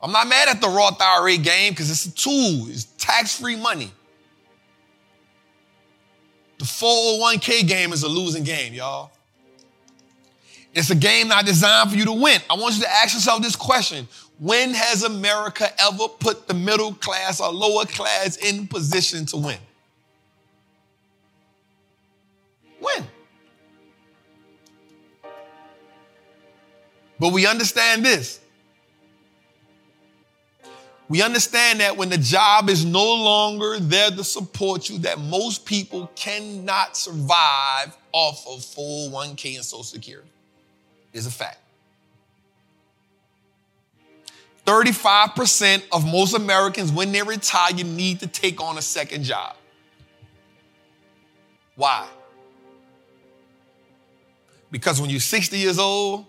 I'm not mad at the Roth IRA game because it's a tool, it's tax free money. The 401k game is a losing game, y'all. It's a game not designed for you to win. I want you to ask yourself this question When has America ever put the middle class or lower class in position to win? When? But we understand this. We understand that when the job is no longer there to support you, that most people cannot survive off of 401k and Social Security. Is a fact. 35% of most Americans, when they retire, need to take on a second job. Why? Because when you're 60 years old,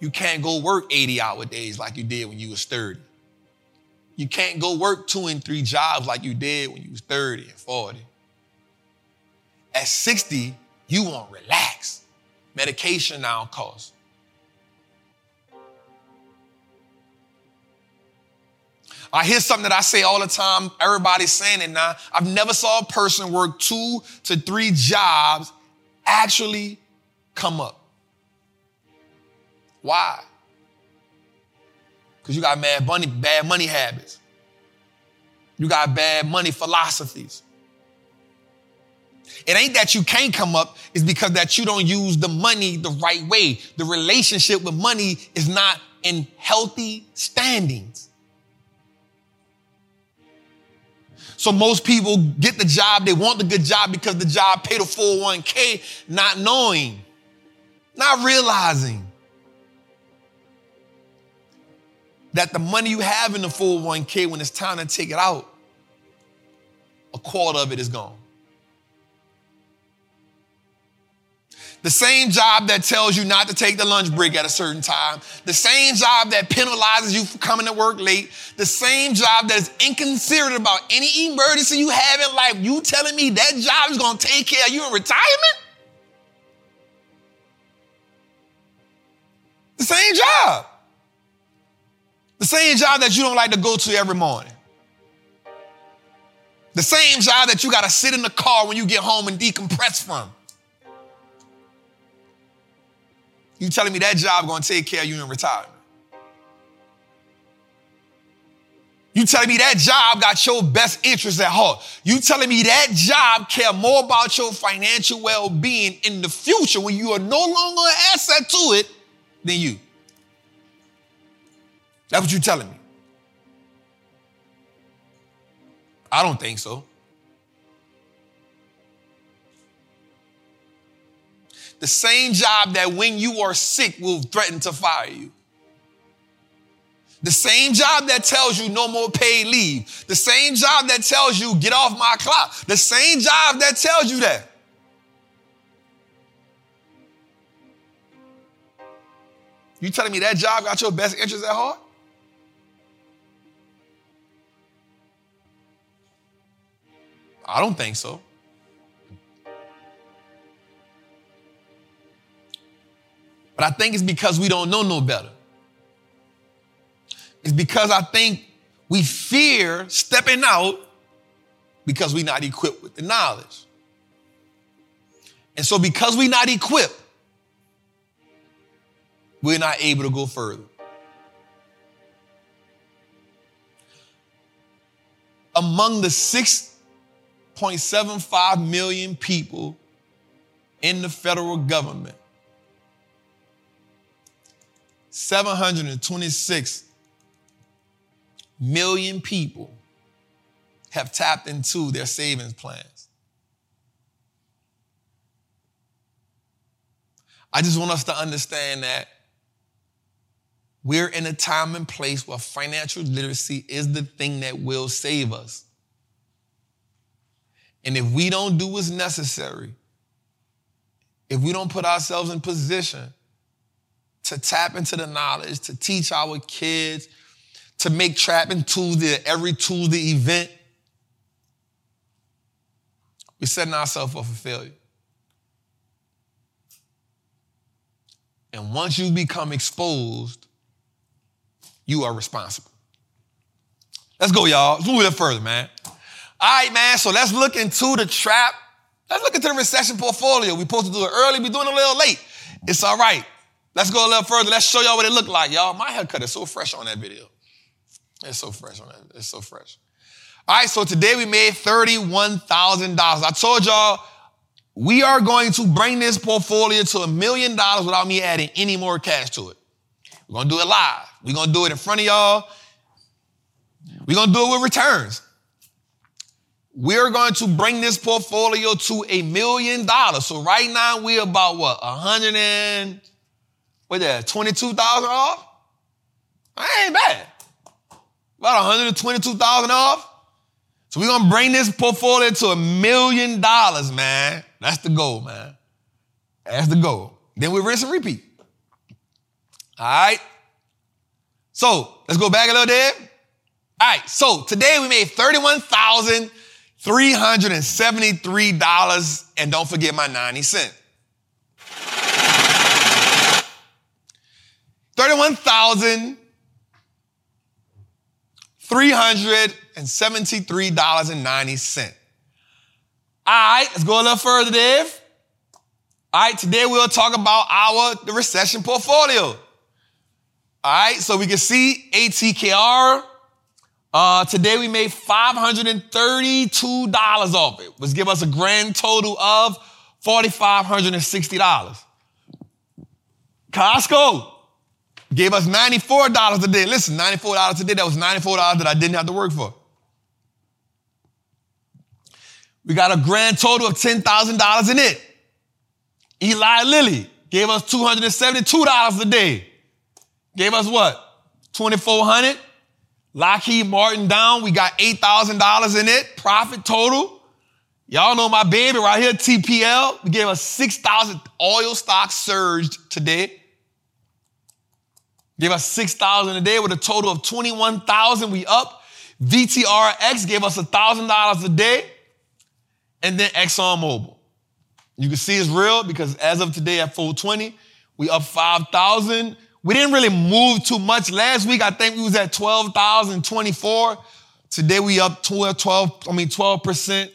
you can't go work 80 hour days like you did when you was 30. You can't go work two and three jobs like you did when you was 30 and 40. At 60, you want to relax. Medication now costs. I hear something that I say all the time. Everybody's saying it now. I've never saw a person work two to three jobs actually come up. Why? Because you got bad money, bad money habits. You got bad money philosophies. It ain't that you can't come up, it's because that you don't use the money the right way. The relationship with money is not in healthy standings. So most people get the job, they want the good job because the job paid a 401k, not knowing, not realizing that the money you have in the 401k, when it's time to take it out, a quarter of it is gone. The same job that tells you not to take the lunch break at a certain time. The same job that penalizes you for coming to work late. The same job that is inconsiderate about any emergency you have in life. You telling me that job is to take care of you in retirement? The same job. The same job that you don't like to go to every morning. The same job that you got to sit in the car when you get home and decompress from. You telling me that job gonna take care of you in retirement? You telling me that job got your best interests at heart? You telling me that job care more about your financial well-being in the future when you are no longer an asset to it than you? That's what you're telling me. I don't think so. The same job that when you are sick will threaten to fire you. The same job that tells you no more paid leave. The same job that tells you get off my clock. The same job that tells you that. You telling me that job got your best interest at heart? I don't think so. But I think it's because we don't know no better. It's because I think we fear stepping out because we're not equipped with the knowledge. And so, because we're not equipped, we're not able to go further. Among the 6.75 million people in the federal government, 726 million people have tapped into their savings plans. I just want us to understand that we're in a time and place where financial literacy is the thing that will save us. And if we don't do what's necessary, if we don't put ourselves in position to tap into the knowledge, to teach our kids, to make trapping Tuesday every Tuesday event, we're setting ourselves up for failure. And once you become exposed, you are responsible. Let's go, y'all. Let's move a little further, man. All right, man. So let's look into the trap. Let's look into the recession portfolio. We're supposed to do it early. We're doing it a little late. It's all right. Let's go a little further. Let's show y'all what it looked like, y'all. My haircut is so fresh on that video. It's so fresh on that. It's so fresh. All right, so today we made $31,000. I told y'all we are going to bring this portfolio to a million dollars without me adding any more cash to it. We're going to do it live. We're going to do it in front of y'all. We're going to do it with returns. We're going to bring this portfolio to a million dollars. So right now we're about what? A hundred and what that, 22,000 off? That ain't bad. About 122,000 off. So we're gonna bring this portfolio to a million dollars, man. That's the goal, man. That's the goal. Then we rinse and repeat. All right. So let's go back a little bit. All right. So today we made $31,373 and don't forget my 90 cents. Thirty-one thousand three hundred and seventy-three dollars and ninety cents. All right, let's go a little further, Dave. All right, today we'll talk about our the recession portfolio. All right, so we can see ATKR Uh, today we made $532 off it, which give us a grand total of $4,560. Costco gave us $94 a day. Listen, $94 a day, that was $94 that I didn't have to work for. We got a grand total of $10,000 in it. Eli Lilly gave us $272 a day. Gave us what? 2400 Lockheed Martin down, we got $8,000 in it, profit total. Y'all know my baby right here, TPL. We gave us 6,000 oil stock surged today. Gave us 6,000 a day with a total of 21,000. We up. VTRX gave us $1,000 a day. And then ExxonMobil. You can see it's real because as of today at 420, we up 5,000. We didn't really move too much. Last week, I think we was at 12,024. Today we up 12, 12, I mean 12%.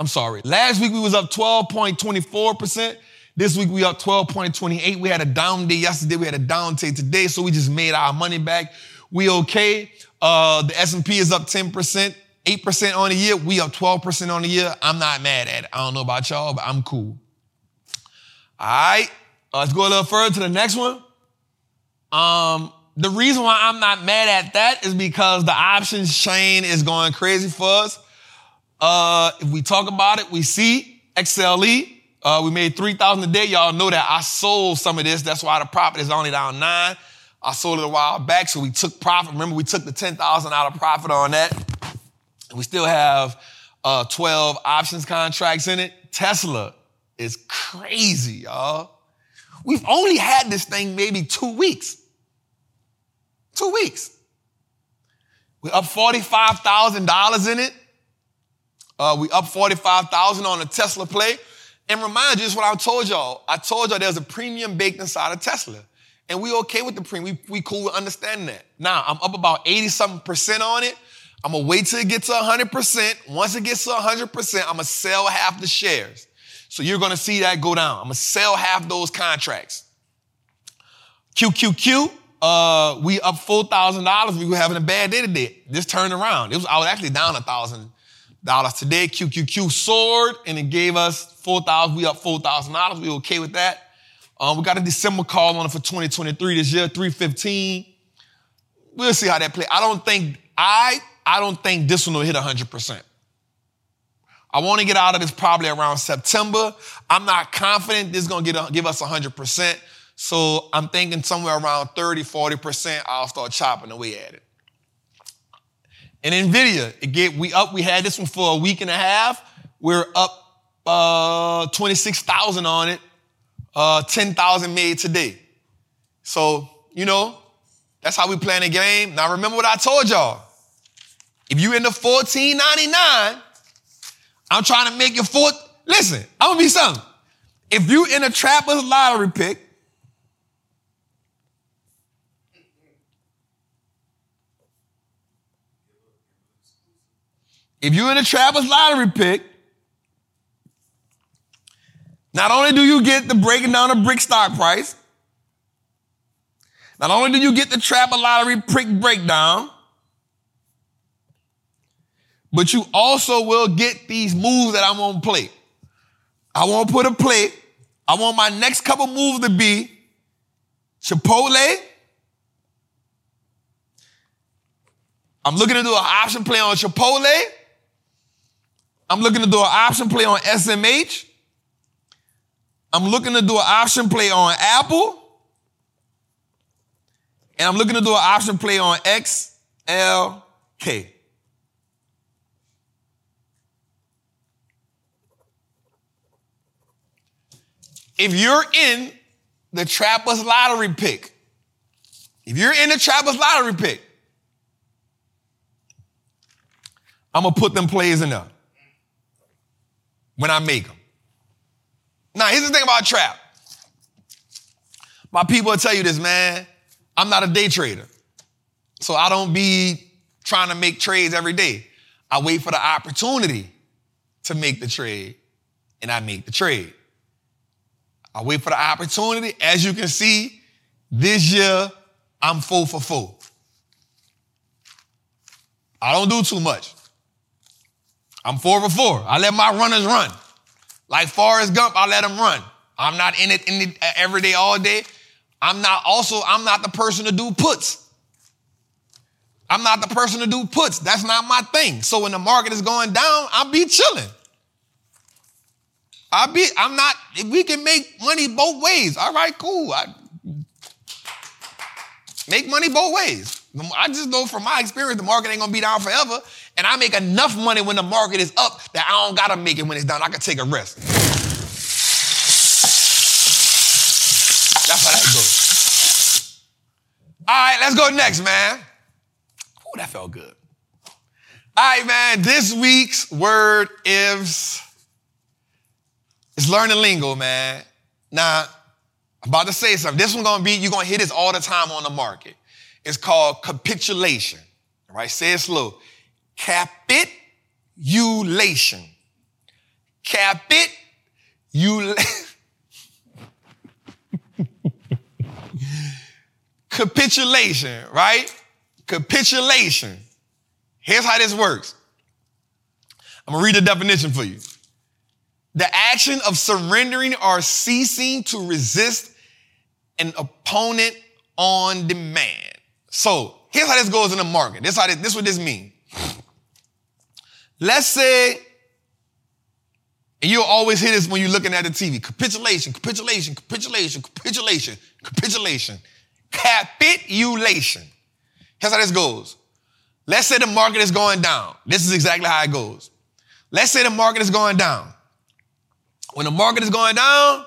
I'm sorry. Last week we was up 12.24%. This week we up 12.28. We had a down day yesterday. We had a down day today. So we just made our money back. We okay. Uh, the S&P is up 10%, 8% on the year. We up 12% on the year. I'm not mad at it. I don't know about y'all, but I'm cool. All right. Let's go a little further to the next one. Um, the reason why I'm not mad at that is because the options chain is going crazy for us. Uh, if we talk about it, we see XLE. Uh, we made 3,000 a day. Y'all know that I sold some of this. That's why the profit is only down nine. I sold it a while back, so we took profit. Remember, we took the 10,000 out of profit on that. We still have uh, 12 options contracts in it. Tesla is crazy, y'all. We've only had this thing maybe two weeks. Two weeks. We up $45,000 in it. Uh, we up 45,000 on the Tesla play. And remind you, this is what I told y'all. I told y'all there's a premium baked inside of Tesla. And we okay with the premium. We, we cool with understanding that. Now, I'm up about 80 something percent on it. I'm gonna wait till it gets to 100%. Once it gets to 100%, I'm gonna sell half the shares. So you're gonna see that go down. I'm gonna sell half those contracts. QQQ, uh, we up four thousand dollars. We were having a bad day today. This turned around. It was I was actually down a thousand dollars today. QQQ soared and it gave us four thousand. We up four thousand dollars. We okay with that. Um, we got a December call on it for 2023 this year, 315. We'll see how that play. I don't think I I don't think this one will hit 100 percent. I want to get out of this probably around September. I'm not confident this is going to get, give us 100%. So I'm thinking somewhere around 30, 40%, I'll start chopping away at it. And NVIDIA, get, we up, we had this one for a week and a half. We're up uh, 26,000 on it, uh, 10,000 made today. So, you know, that's how we play the game. Now remember what I told y'all. If you in the 1499, I'm trying to make your fourth. Listen, I'm gonna be something. If you in a trapper's lottery pick, if you're in a trapper's lottery pick, not only do you get the breaking down of brick stock price, not only do you get the trapper lottery prick breakdown, but you also will get these moves that I'm gonna play. I want to put a play. I want my next couple moves to be Chipotle. I'm looking to do an option play on Chipotle. I'm looking to do an option play on SMH. I'm looking to do an option play on Apple. And I'm looking to do an option play on XLK. if you're in the Trappers lottery pick, if you're in the Trappers lottery pick, I'm gonna put them plays in there when I make them. Now, here's the thing about trap. My people will tell you this, man. I'm not a day trader. So I don't be trying to make trades every day. I wait for the opportunity to make the trade and I make the trade. I wait for the opportunity. As you can see, this year I'm four for four. I don't do too much. I'm four for four. I let my runners run. Like Forrest Gump, I let them run. I'm not in it, in it uh, every day, all day. I'm not also, I'm not the person to do puts. I'm not the person to do puts. That's not my thing. So when the market is going down, I'll be chilling. I'll be, I'm not, if we can make money both ways, all right, cool. I make money both ways. I just know from my experience, the market ain't gonna be down forever. And I make enough money when the market is up that I don't gotta make it when it's down. I can take a rest. That's how that goes. All right, let's go next, man. Oh, that felt good. All right, man. This week's word is it's learning lingo, man. Now, I'm about to say something. This one's gonna be, you're gonna hear this all the time on the market. It's called capitulation. Right, say it slow. Capitulation. Capitulation. Capitulation, right? Capitulation. Here's how this works. I'm gonna read the definition for you. The action of surrendering or ceasing to resist an opponent on demand. So here's how this goes in the market. This how this, this what this means. Let's say, and you'll always hear this when you're looking at the TV. Capitulation, capitulation, capitulation, capitulation, capitulation, capitulation. Here's how this goes. Let's say the market is going down. This is exactly how it goes. Let's say the market is going down. When the market is going down,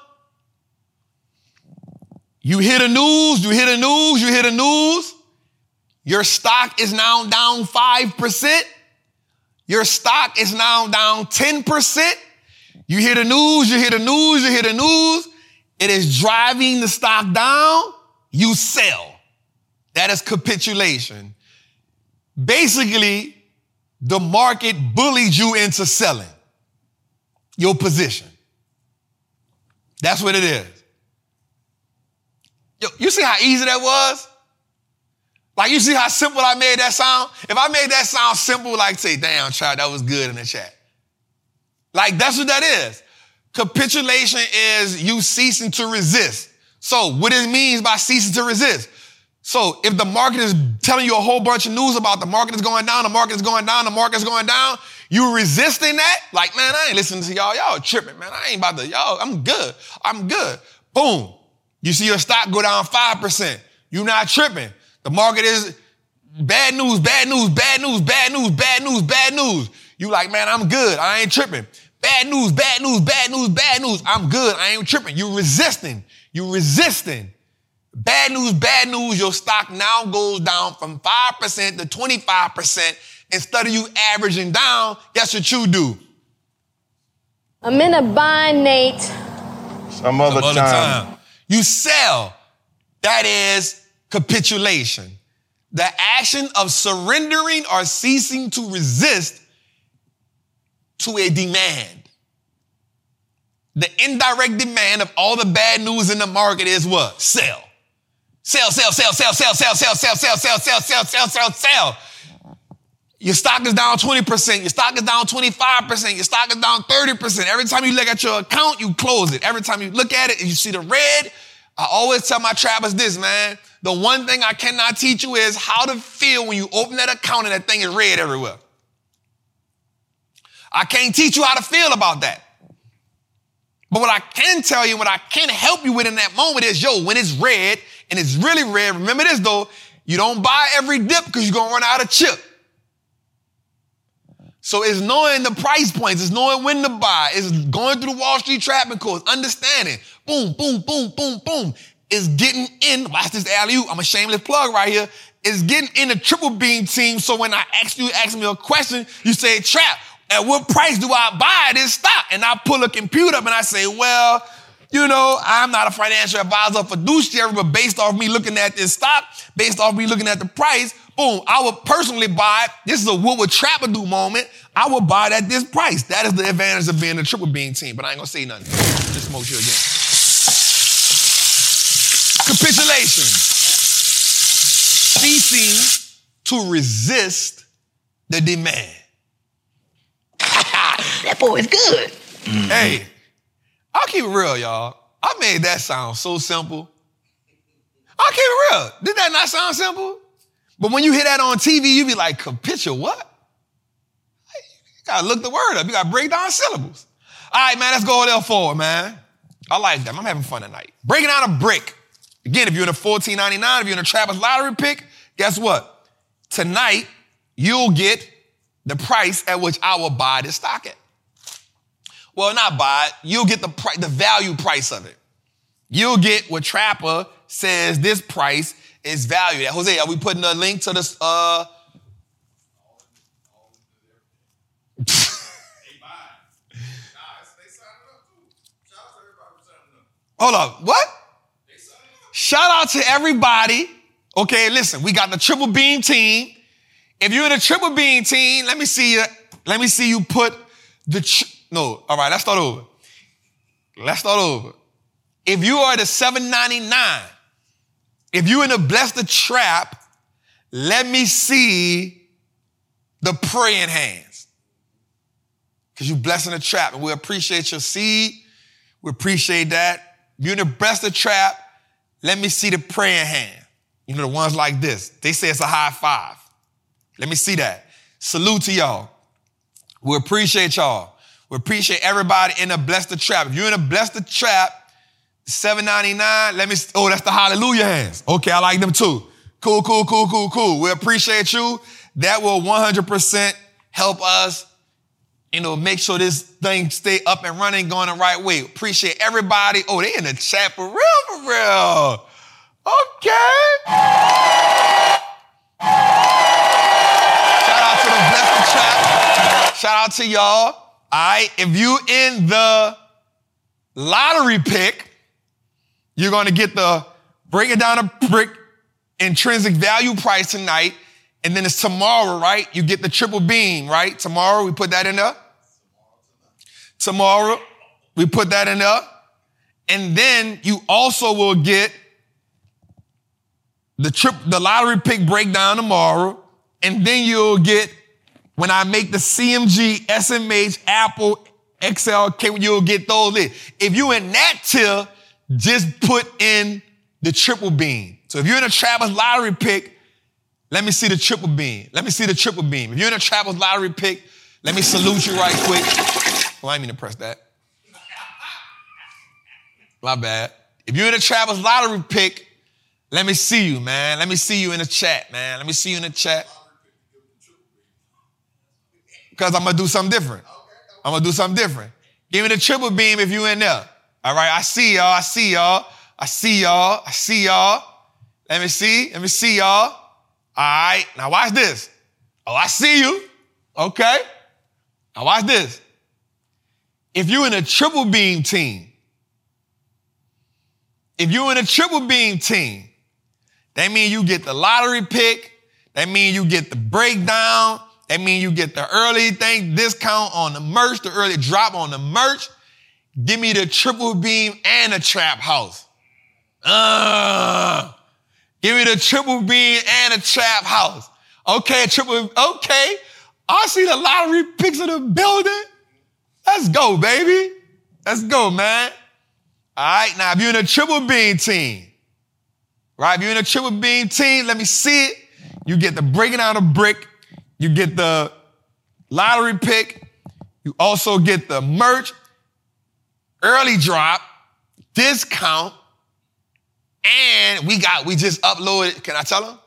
you hear the news, you hear the news, you hear the news. Your stock is now down 5%. Your stock is now down 10%. You hear the news, you hear the news, you hear the news. It is driving the stock down. You sell. That is capitulation. Basically, the market bullied you into selling your position. That's what it is. Yo, you see how easy that was? Like, you see how simple I made that sound? If I made that sound simple, like, say, damn, child, that was good in the chat. Like, that's what that is. Capitulation is you ceasing to resist. So, what it means by ceasing to resist. So, if the market is telling you a whole bunch of news about the market is going down, the market is going down, the market is going down, you resisting that? Like, man, I ain't listening to y'all. Y'all tripping, man. I ain't about to, y'all, I'm good. I'm good. Boom. You see your stock go down 5%. You not tripping. The market is bad news, bad news, bad news, bad news, bad news, bad news. You like, man, I'm good. I ain't tripping. Bad news, bad news, bad news, bad news. I'm good. I ain't tripping. You resisting. You resisting. Bad news, bad news. Your stock now goes down from 5% to 25%. Instead of you averaging down, guess what you do? I'm in a bind, Nate. Some other, Some other time. time. You sell. That is capitulation. The action of surrendering or ceasing to resist to a demand. The indirect demand of all the bad news in the market is what? Sell. Sell, sell, sell, sell, sell, sell, sell, sell, sell, sell, sell, sell, sell, sell, sell. Your stock is down 20%, your stock is down 25%, your stock is down 30%. Every time you look at your account, you close it. Every time you look at it and you see the red, I always tell my trappers this, man. The one thing I cannot teach you is how to feel when you open that account and that thing is red everywhere. I can't teach you how to feel about that. But what I can tell you, what I can help you with in that moment is, yo, when it's red and it's really red, remember this though, you don't buy every dip because you're going to run out of chip. So it's knowing the price points, it's knowing when to buy, it's going through the Wall Street trapping course, understanding, boom, boom, boom, boom, boom. It's getting in, watch this alley I'm a shameless plug right here. Is getting in the triple beam team. So when I ask you, ask me a question, you say, trap, at what price do I buy this stock? And I pull a computer up and I say, well, you know, I'm not a financial advisor or fiduciary, but based off me looking at this stock, based off me looking at the price, boom, I would personally buy, it. this is a what would Trapper do moment, I would buy it at this price. That is the advantage of being a triple beam team, but I ain't gonna say nothing. Just smoke you again. Capitulation. Ceasing to resist the demand. that boy is good. Mm-hmm. Hey, I'll keep it real, y'all. I made that sound so simple. I'll keep it real. Did that not sound simple? But when you hear that on TV, you be like, picture what? You gotta look the word up. You gotta break down syllables. All right, man, let's go a little forward, man. I like them. I'm having fun tonight. Breaking down a brick. Again, if you're in a 1499, if you're in a Trappers lottery pick, guess what? Tonight, you'll get the price at which I will buy this stock at. Well, not buy it. You'll get the price, the value price of it. You'll get what Trapper says this price is valued at. Jose, are we putting a link to this? Uh... Hold up. What? Shout out to everybody. Okay, listen, we got the triple beam team. If you're in a triple beam team, let me see you. Let me see you put the tr- no. All right, let's start over. Let's start over. If you are the 799, if you're in the bless the trap, let me see the praying hands. Because you blessing the trap, and we appreciate your seed. We appreciate that. You're in the bless the trap, let me see the praying hand. You know, the ones like this. They say it's a high five. Let me see that. Salute to y'all. We appreciate y'all. We appreciate everybody in the Bless the Trap. If you're in the Bless the Trap, 799, let me, oh, that's the hallelujah hands. Okay, I like them too. Cool, cool, cool, cool, cool. We appreciate you. That will 100% help us, you know, make sure this thing stay up and running, going the right way. Appreciate everybody. Oh, they in the chat for real, for real. Okay. Shout out to the Bless the Trap. Shout out to y'all. All right, if you in the lottery pick, you're to get the breaking down a brick intrinsic value price tonight, and then it's tomorrow, right? You get the triple beam, right? Tomorrow we put that in there. Tomorrow we put that in there, and then you also will get the trip, the lottery pick breakdown tomorrow, and then you'll get when I make the CMG, SMH, Apple, XLK, you'll get those in. If you in that tier, just put in the triple beam. So if you're in a Trappers lottery pick, let me see the triple beam. Let me see the triple beam. If you're in a Trappers lottery pick, let me salute you right quick. Well, I mean to press that. My bad. If you're in a Trappers lottery pick, let me see you, man. Let me see you in the chat, man. Let me see you in the chat. Because I'm gonna do something different. I'm gonna do something different. Give me the triple beam if you in there. All right, I see y'all. I see y'all. I see y'all. I see y'all. Let me see. Let me see y'all. All right, now watch this. Oh, I see you. Okay. Now watch this. If you're in a triple beam team, if you're in a triple beam team, that means you get the lottery pick. That means you get the breakdown. That means you get the early thing discount on the merch, the early drop on the merch. Give me the triple beam and a trap house. Uh, give me the triple beam and a trap house. Okay, triple, okay. I see the lottery picks of the building. Let's go, baby. Let's go, man. All right, now if you're in a triple beam team, right? If you're in a triple beam team, let me see it. You get the breaking out of brick. You get the lottery pick. You also get the merch, early drop, discount, and we got, we just uploaded, can I tell them?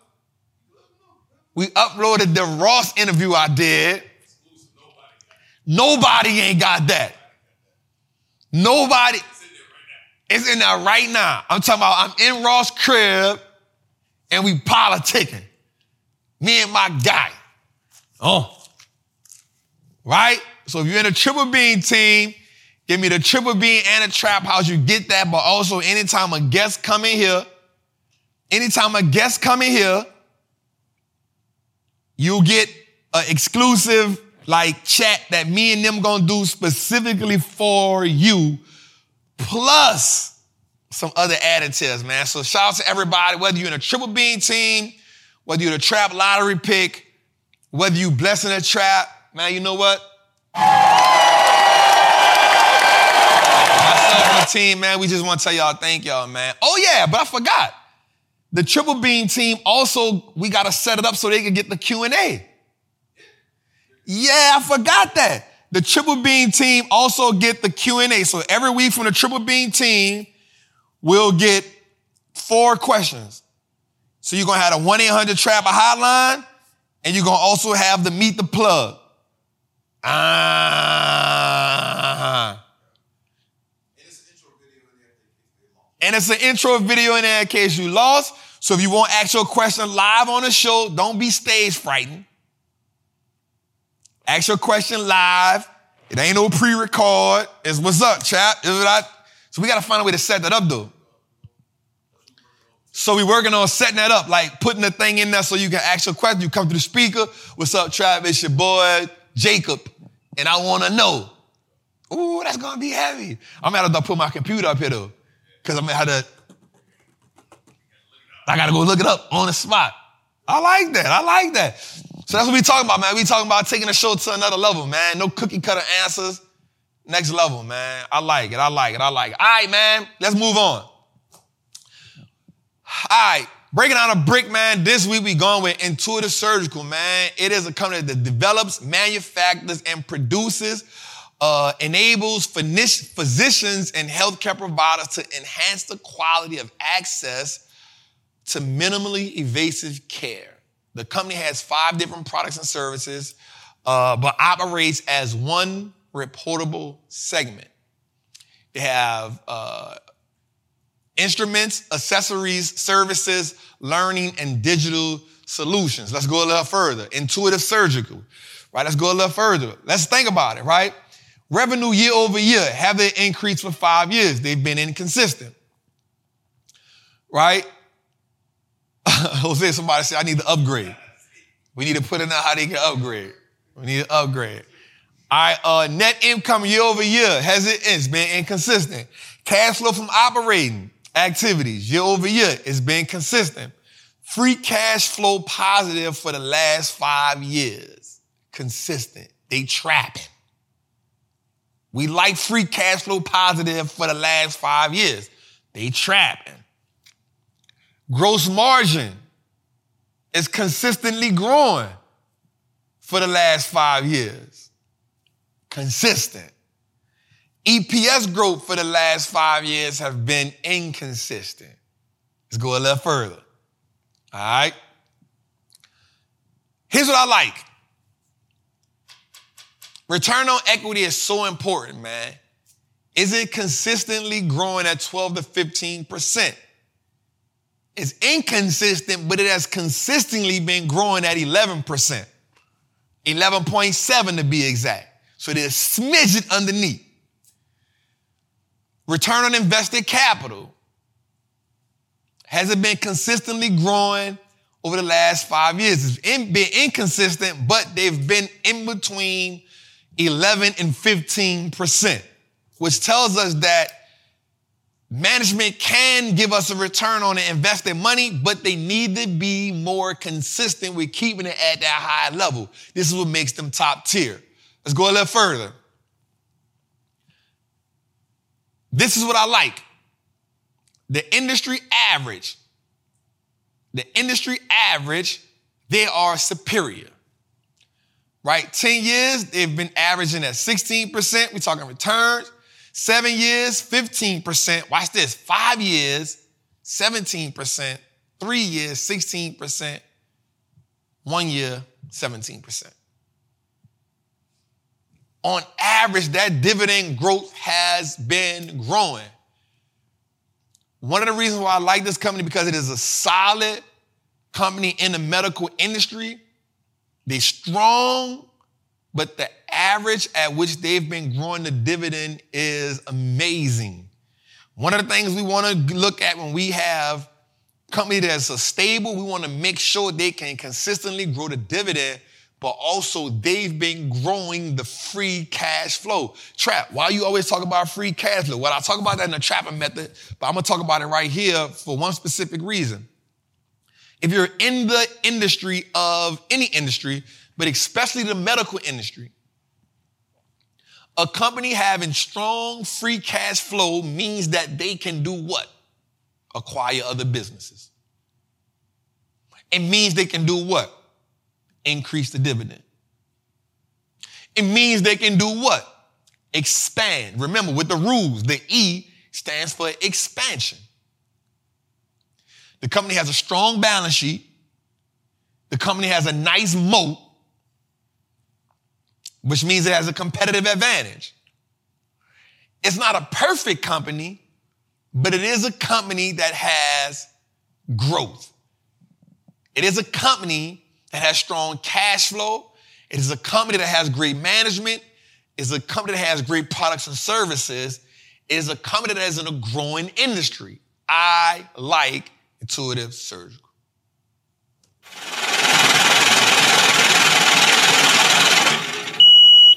We uploaded the Ross interview I did. Nobody ain't got that. Nobody. It's in there right now. I'm talking about I'm in Ross' crib and we politicking. Me and my guy. Oh. Right? So if you're in a triple beam team, give me the triple beam and a trap house. You get that, but also anytime a guest come in here, anytime a guest come in here, you'll get an exclusive like chat that me and them gonna do specifically for you, plus some other additives, man. So shout out to everybody, whether you're in a triple beam team, whether you're a trap lottery pick, Whether you blessing a trap, man, you know what? Myself and the team, man, we just want to tell y'all thank y'all, man. Oh yeah, but I forgot. The triple beam team also, we got to set it up so they can get the Q&A. Yeah, I forgot that. The triple beam team also get the Q&A. So every week from the triple beam team, we'll get four questions. So you're going to have a 1-800-TRAPPER hotline, and you're going to also have the meet the plug. Ah. And it's an intro video in there in case you lost. So if you want to ask your question live on the show, don't be stage frightened. Ask your question live. It ain't no pre-record. It's what's up, chap. So we got to find a way to set that up though. So we working on setting that up, like putting the thing in there so you can ask your question. You come to the speaker. What's up, Trap? It's your boy Jacob, and I want to know. Ooh, that's gonna be heavy. I'm gonna have to put my computer up here though, because I'm gonna have to. I gotta go look it up on the spot. I like that. I like that. So that's what we talking about, man. We talking about taking the show to another level, man. No cookie cutter answers. Next level, man. I like it. I like it. I like it. All right, man. Let's move on. All right, breaking down a brick, man. This week we going with Intuitive Surgical, man. It is a company that develops, manufactures, and produces, uh, enables physicians and healthcare providers to enhance the quality of access to minimally invasive care. The company has five different products and services, uh, but operates as one reportable segment. They have uh, instruments, accessories, services, learning, and digital solutions. Let's go a little further. Intuitive surgical, right? Let's go a little further. Let's think about it, right? Revenue year over year, have they increased for five years? They've been inconsistent, right? Jose, somebody said, I need to upgrade. We need to put in how they can upgrade. We need to upgrade. All right, uh, net income year over year has it, it's been inconsistent. Cash flow from operating, activities year over year. It's been consistent. Free cash flow positive for the last five years. Consistent. They trapping. We like free cash flow positive for the last five years. They trapping. Gross margin is consistently growing for the last five years. Consistent. EPS growth for the last five years have been inconsistent. Let's go a little further. All right. Here's what I like. Return on equity is so important, man. Is it consistently growing at 12 to 15%? It's inconsistent, but it has consistently been growing at 11%. 11.7 to be exact. So there's smidget underneath. Return on invested capital. Has it been consistently growing over the last five years? It's been inconsistent, but they've been in between 11 and 15%, which tells us that management can give us a return on the invested money, but they need to be more consistent with keeping it at that high level. This is what makes them top tier. Let's go a little further. This is what I like. The industry average, the industry average, they are superior. Right? 10 years, they've been averaging at 16%. We're talking returns. Seven years, 15%. Watch this. Five years, 17%. Three years, 16%. One year, 17% on average, that dividend growth has been growing. One of the reasons why I like this company because it is a solid company in the medical industry. They're strong, but the average at which they've been growing the dividend is amazing. One of the things we want to look at when we have company that's a stable, we want to make sure they can consistently grow the dividend but also they've been growing the free cash flow. Trap, why you always talk about free cash flow? Well, I talk about that in the trapping method, but I'm gonna talk about it right here for one specific reason. If you're in the industry of any industry, but especially the medical industry, a company having strong free cash flow means that they can do what? Acquire other businesses. It means they can do what? Increase the dividend. It means they can do what? Expand. Remember, with the rules, the E stands for expansion. The company has a strong balance sheet. The company has a nice moat, which means it has a competitive advantage. It's not a perfect company, but it is a company that has growth. It is a company that has strong cash flow. It is a company that has great management. It is a company that has great products and services. It is a company that is in a growing industry. I like intuitive surgical.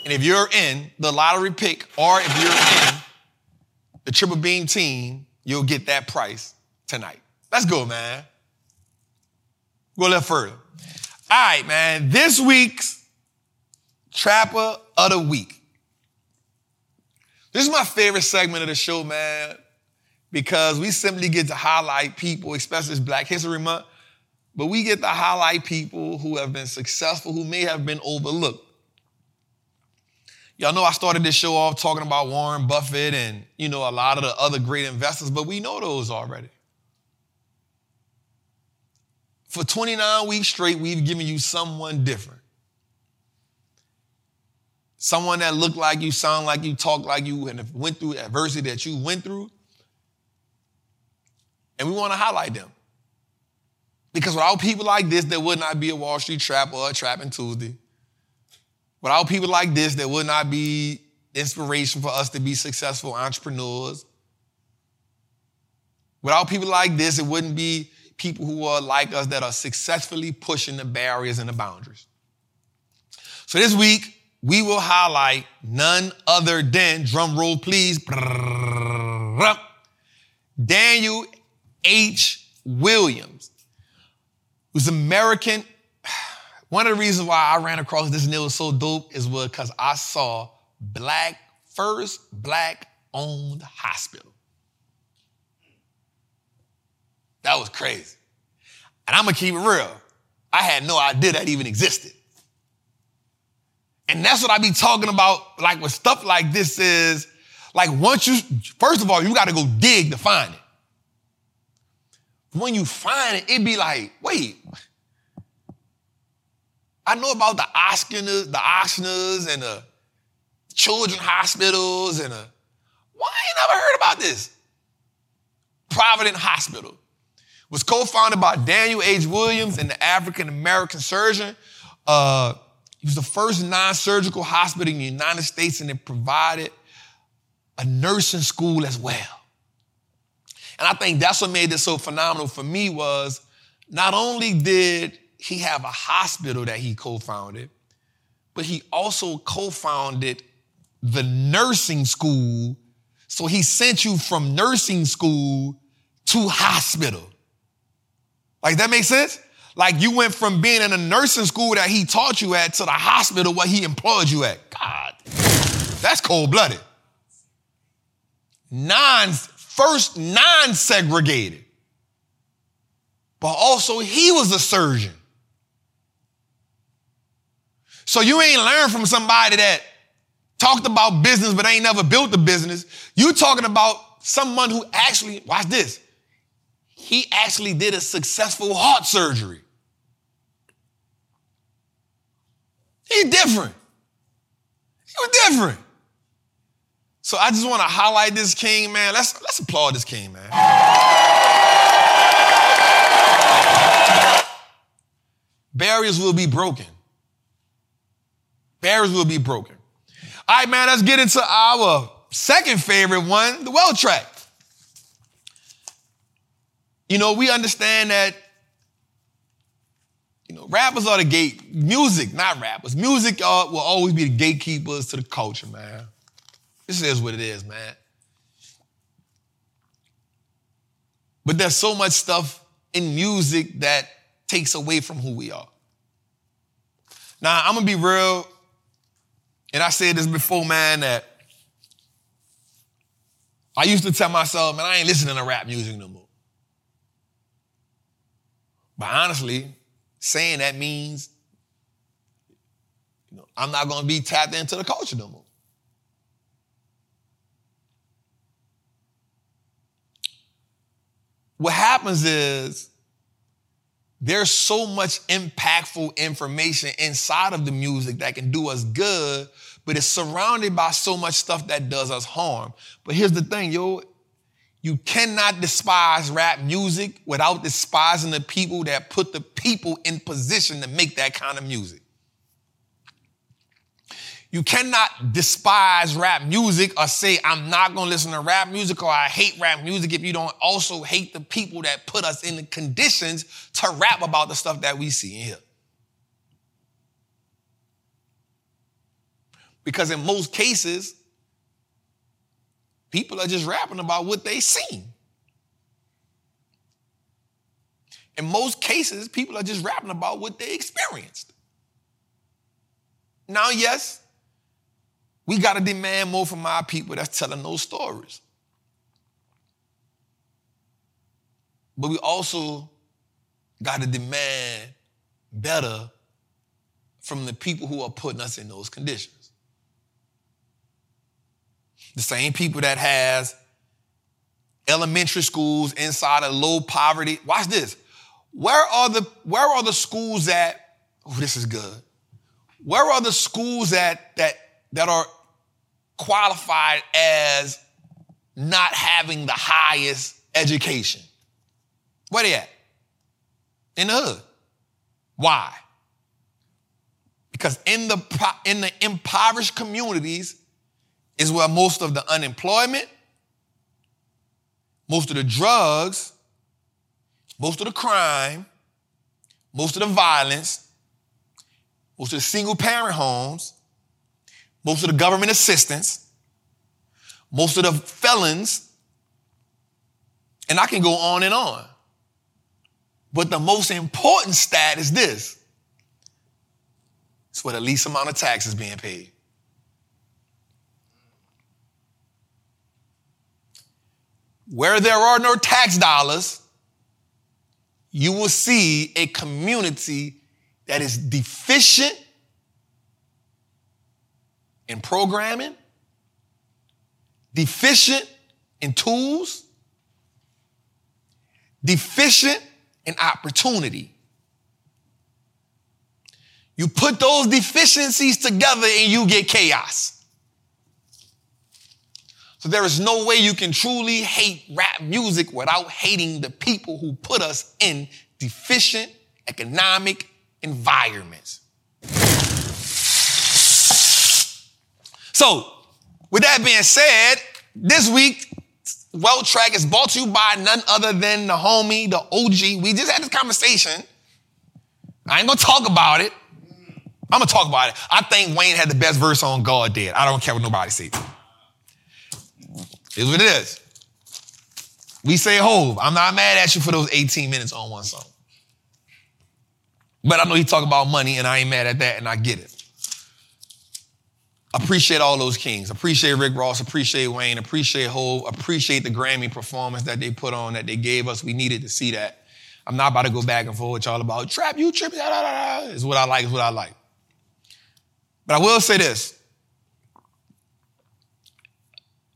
And if you're in the lottery pick or if you're in the triple beam team, you'll get that price tonight. Let's go, man. Go a little further. All right, man. This week's Trapper of the Week. This is my favorite segment of the show, man, because we simply get to highlight people, especially this Black History Month, but we get to highlight people who have been successful, who may have been overlooked. Y'all know I started this show off talking about Warren Buffett and, you know, a lot of the other great investors, but we know those already. For 29 weeks straight, we've given you someone different. Someone that looked like you, sound like you, talk like you, and went through adversity that you went through. And we want to highlight them. Because without people like this, there would not be a Wall Street Trap or a Trapping Tuesday. Without people like this, there would not be inspiration for us to be successful entrepreneurs. Without people like this, it wouldn't be people who are like us that are successfully pushing the barriers and the boundaries. So this week, we will highlight none other than, drum roll please, Daniel H. Williams, who's American. One of the reasons why I ran across this and it was so dope is because I saw black, first black owned hospital. That was crazy. And I'm gonna keep it real. I had no idea that even existed. And that's what I be talking about, like with stuff like this is, like once you, first of all, you gotta go dig to find it. When you find it, it be like, wait, I know about the Oscars, the Oscars and the children's hospitals and why I never heard about this? Provident Hospital was co-founded by Daniel H. Williams and the African American surgeon. Uh, he was the first non-surgical hospital in the United States and it provided a nursing school as well. And I think that's what made this so phenomenal for me was not only did he have a hospital that he co-founded, but he also co-founded the nursing school. So he sent you from nursing school to hospital. Like that makes sense? Like you went from being in a nursing school that he taught you at to the hospital where he employed you at. God, that's cold blooded. Non, first non segregated. But also, he was a surgeon. So you ain't learned from somebody that talked about business but ain't never built the business. You talking about someone who actually, watch this, he actually did a successful heart surgery. He's different. He was different. So I just want to highlight this king, man. Let's, let's applaud this king, man. Barriers will be broken. Barriers will be broken. All right, man, let's get into our second favorite one, the well track. You know, we understand that, you know, rappers are the gate, music, not rappers. Music uh, will always be the gatekeepers to the culture, man. This is what it is, man. But there's so much stuff in music that takes away from who we are. Now, I'm gonna be real, and I said this before, man, that I used to tell myself, man, I ain't listening to rap music no more. But honestly, saying that means you know, I'm not gonna be tapped into the culture no more. What happens is there's so much impactful information inside of the music that can do us good, but it's surrounded by so much stuff that does us harm. But here's the thing, yo, you cannot despise rap music without despising the people that put the people in position to make that kind of music. You cannot despise rap music or say, I'm not gonna listen to rap music or I hate rap music if you don't also hate the people that put us in the conditions to rap about the stuff that we see in here. Because in most cases, people are just rapping about what they seen. In most cases, people are just rapping about what they experienced. Now, yes, we got to demand more from our people that's telling those stories. But we also got to demand better from the people who are putting us in those conditions. The same people that has elementary schools inside of low poverty. Watch this. Where are the where are the schools that oh this is good. Where are the schools that that that are qualified as not having the highest education. Where they at? In the hood. Why? Because in the, in the impoverished communities is where most of the unemployment, most of the drugs, most of the crime, most of the violence, most of the single parent homes, most of the government assistance, most of the felons, and I can go on and on. But the most important stat is this it's where the least amount of taxes being paid. Where there are no tax dollars, you will see a community that is deficient in programming, deficient in tools, deficient in opportunity. You put those deficiencies together and you get chaos. So there is no way you can truly hate rap music without hating the people who put us in deficient economic environments. So, with that being said, this week, Well Track is brought to you by none other than the homie, the OG. We just had this conversation. I ain't gonna talk about it. I'm gonna talk about it. I think Wayne had the best verse on God did. I don't care what nobody says. It's what it is. We say Hov. I'm not mad at you for those 18 minutes on one song. But I know he talk about money and I ain't mad at that and I get it. Appreciate all those kings. Appreciate Rick Ross. Appreciate Wayne. Appreciate Hov. Appreciate the Grammy performance that they put on, that they gave us. We needed to see that. I'm not about to go back and forth with y'all about trap, you trip, da, da, da, Is what I like, is what I like. But I will say this.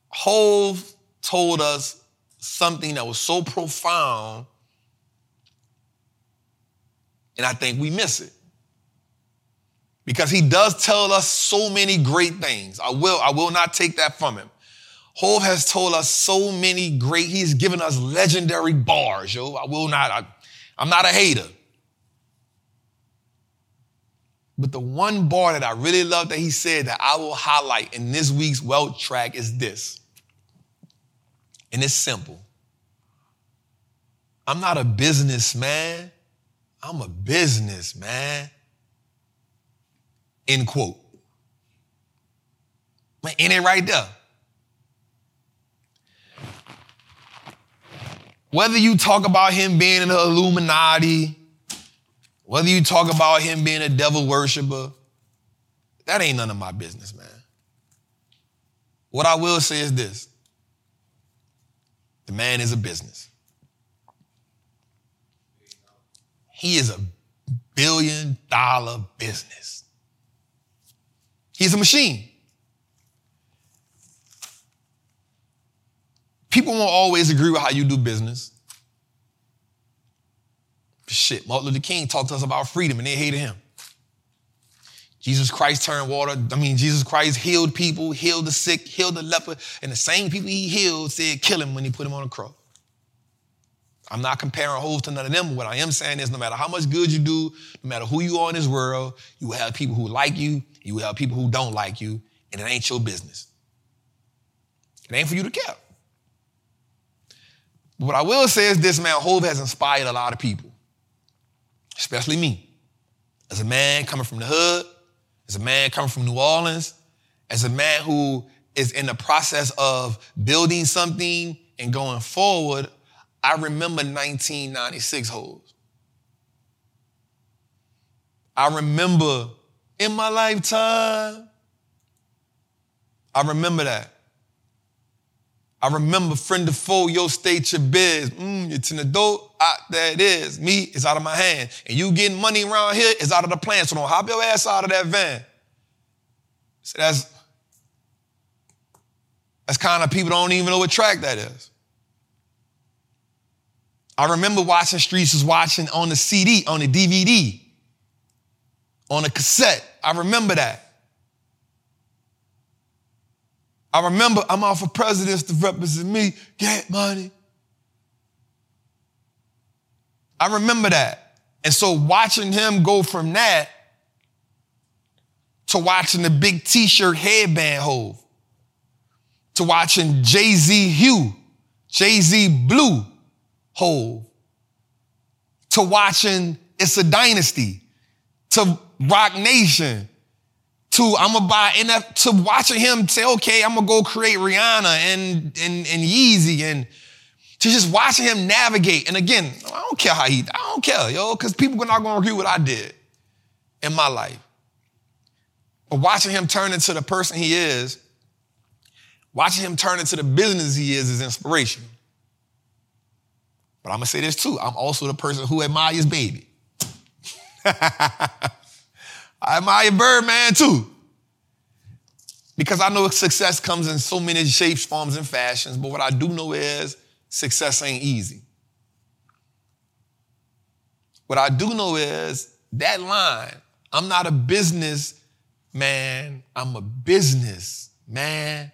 Hov told us something that was so profound, and I think we miss it because he does tell us so many great things. I will, I will not take that from him. Hov has told us so many great, he's given us legendary bars, yo. I will not, I, I'm not a hater. But the one bar that I really love that he said that I will highlight in this week's Wealth track is this. And it's simple. I'm not a businessman. I'm a businessman. End quote. Ain't it right there? Whether you talk about him being in the Illuminati, Whether you talk about him being a devil worshiper, that ain't none of my business, man. What I will say is this the man is a business. He is a billion dollar business. He's a machine. People won't always agree with how you do business. Shit, Martin Luther King talked to us about freedom and they hated him. Jesus Christ turned water. I mean, Jesus Christ healed people, healed the sick, healed the leper, and the same people he healed said kill him when he put him on the cross. I'm not comparing Hov to none of them. What I am saying is no matter how much good you do, no matter who you are in this world, you will have people who like you, you have people who don't like you, and it ain't your business. It ain't for you to care. But what I will say is this, man, Hov has inspired a lot of people, especially me. As a man coming from the hood, as a man coming from New Orleans, as a man who is in the process of building something and going forward, I remember 1996 Hovs. I remember in my lifetime, I remember that. I remember friend of foe, yo, state your biz. Mm, it's an adult, out there it is. Me, it's out of my hand. And you getting money around here, it's out of the plan. So don't hop your ass out of that van. So that's, that's kind of people don't even know what track that is. I remember watching Streets was watching on the CD, on the DVD, on a cassette. I remember that. I remember I'm out for presidents to represent me, get money. I remember that. And so watching him go from that to watching the big t-shirt headband Hov, to watching Jay-Z Hue, Jay-Z Blue Hov, to watching It's a Dynasty, to Roc Nation, to I'm gonna buy enough to watching him say, okay, I'm gonna go create Rihanna and and and Yeezy and to just watching him navigate. And again, I don't care how he, I don't care, yo, because people are not gonna agree with what I did in my life. But watching him turn into the person he is, watching him turn into the business he is, is inspiration. But I'm gonna say this too. I'm also the person who admires baby. I admire Birdman too. Because I know success comes in so many shapes, forms, and fashions, but what I do know is success ain't easy. What I do know is that line, I'm not a business man, I'm a business man,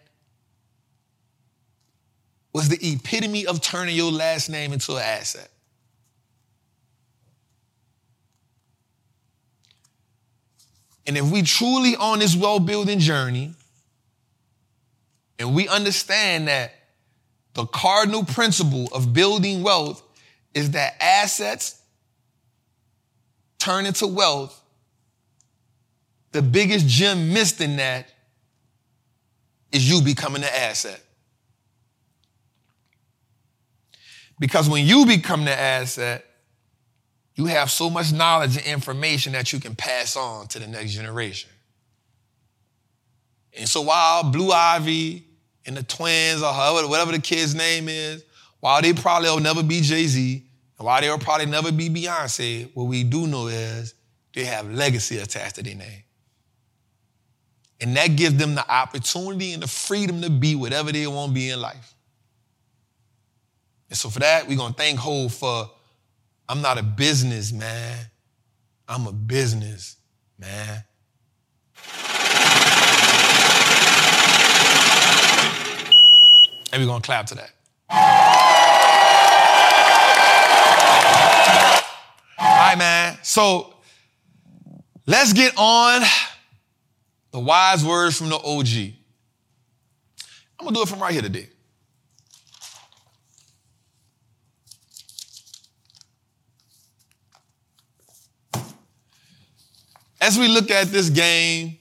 was the epitome of turning your last name into an asset. And if we truly on this wealth building journey, and we understand that the cardinal principle of building wealth is that assets turn into wealth, the biggest gem missed in that is you becoming the asset. Because when you become the asset, you have so much knowledge and information that you can pass on to the next generation. And so while Blue Ivy and the twins or however, whatever the kid's name is, while they probably will never be Jay-Z, and while they'll probably never be Beyonce, what we do know is they have legacy attached to their name. And that gives them the opportunity and the freedom to be whatever they want to be in life. And so for that, we're gonna thank Hov for I'm not a business man. I'm a business man. And we're gonna clap to that. All right, man. So let's get on the wise words from the OG. I'm gonna do it from right here today. As we look at this game,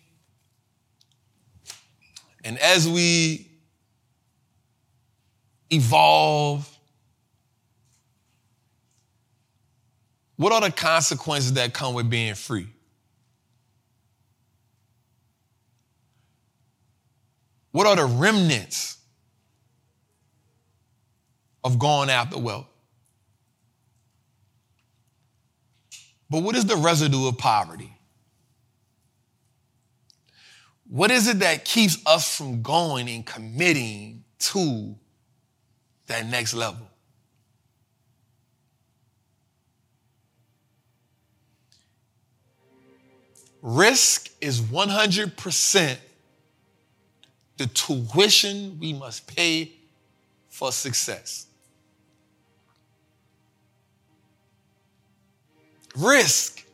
and as we evolve, What are the consequences that come with being free? What are the remnants of going after wealth? But what is the residue of poverty? What is it that keeps us from going and committing to that next level? Risk is 100% the tuition we must pay for success. Risk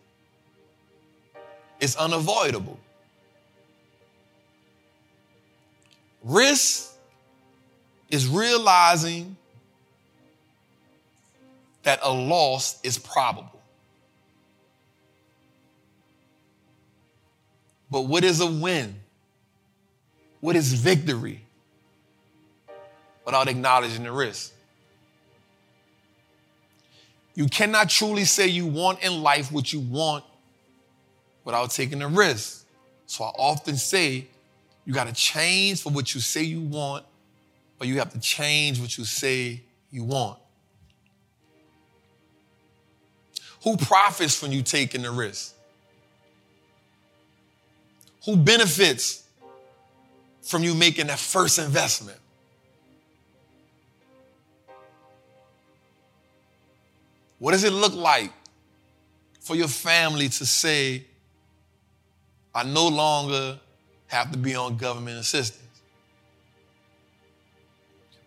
is unavoidable. Risk is realizing that a loss is probable. But what is a win? What is victory? Without acknowledging the risk. You cannot truly say you want in life what you want without taking a risk. So I often say you got to change for what you say you want, but you have to change what you say you want. Who profits from you taking the risk? Who benefits from you making that first investment? What does it look like for your family to say, I no longer have to be on government assistance?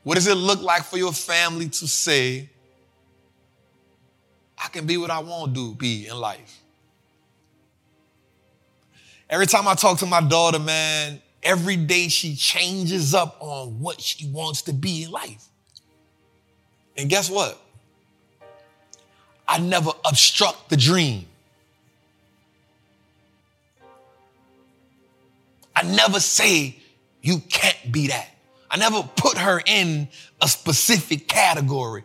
What does it look like for your family to say, I can be what I want to be in life? Every time I talk to my daughter, man, every day she changes up on what she wants to be in life. And guess what? I never obstruct the dream. I never say you can't be that. I never put her in a specific category.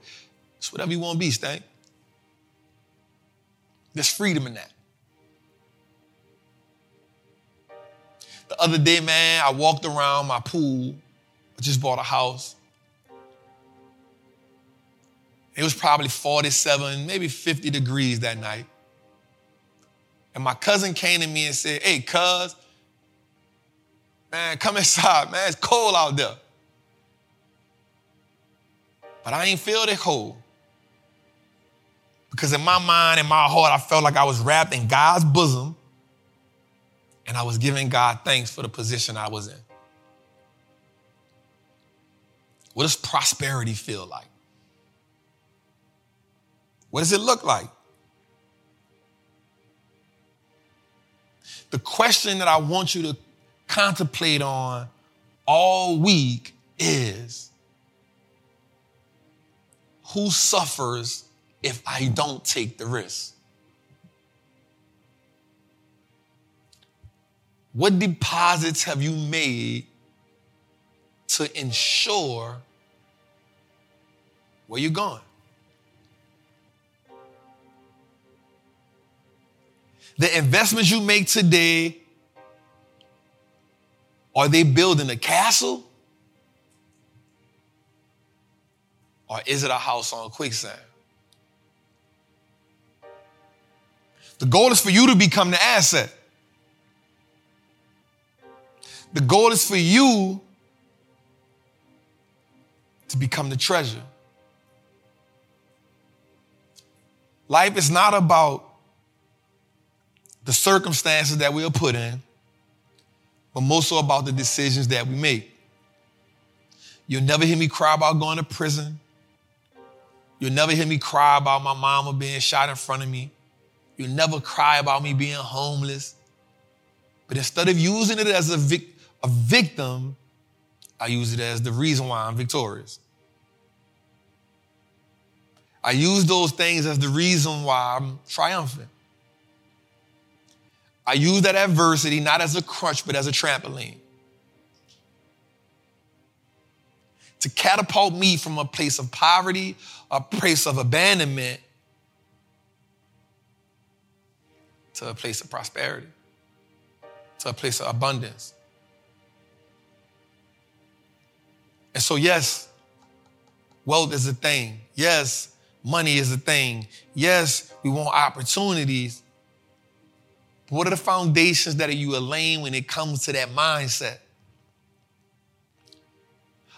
It's whatever you want to be, Stank. There's freedom in that. The other day, man, I walked around my pool. I just bought a house. It was probably 47, maybe 50 degrees that night. And my cousin came to me and said, Hey, cuz, man, come inside, man. It's cold out there. But I ain't feel that cold. Because in my mind, in my heart, I felt like I was wrapped in God's bosom and I was giving God thanks for the position I was in. What does prosperity feel like? What does it look like? The question that I want you to contemplate on all week is who suffers if I don't take the risk? What deposits have you made to ensure where you're going? The investments you make today, are they building a castle? Or is it a house on quicksand? The goal is for you to become the asset. The goal is for you to become the treasure. Life is not about the circumstances that we are put in, but most so about the decisions that we make. You'll never hear me cry about going to prison. You'll never hear me cry about my mama being shot in front of me. You'll never cry about me being homeless. But instead of using it as a victim, a victim, I use it as the reason why I'm victorious. I use those things as the reason why I'm triumphant. I use that adversity not as a crutch, but as a trampoline. To catapult me from a place of poverty, a place of abandonment, to a place of prosperity, to a place of abundance. And so, yes, wealth is a thing. Yes, money is a thing. Yes, we want opportunities. What are the foundations that are you laying when it comes to that mindset?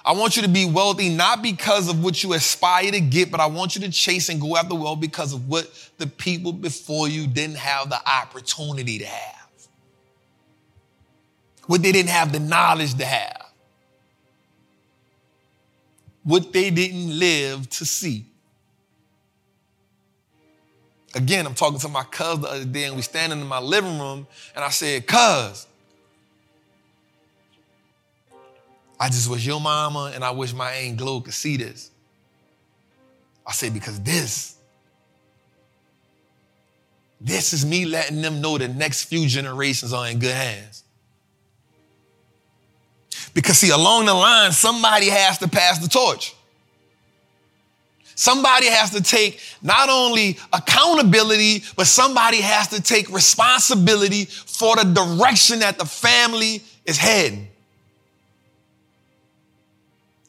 I want you to be wealthy not because of what you aspire to get, but I want you to chase and go after wealth because of what the people before you didn't have the opportunity to have, what they didn't have the knowledge to have, what they didn't live to see. Again, I'm talking to my cousin the other day, and we standing in my living room, and I said, "Cuz, I just wish your mama and I wish my Aunt Glo could see this. I say, because this, this is me letting them know the next few generations are in good hands. Because, see, along the line, somebody has to pass the torch. Somebody has to take not only accountability, but somebody has to take responsibility for the direction that the family is heading.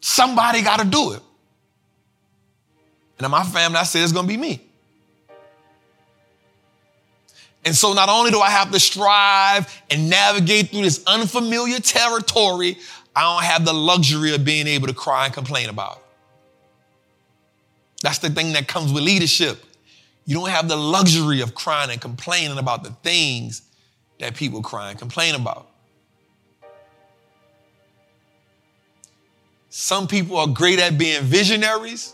Somebody got to do it. And in my family, I said it's going to be me. And so not only do I have to strive and navigate through this unfamiliar territory, I don't have the luxury of being able to cry and complain about it. That's the thing that comes with leadership. You don't have the luxury of crying and complaining about the things that people cry and complain about. Some people are great at being visionaries,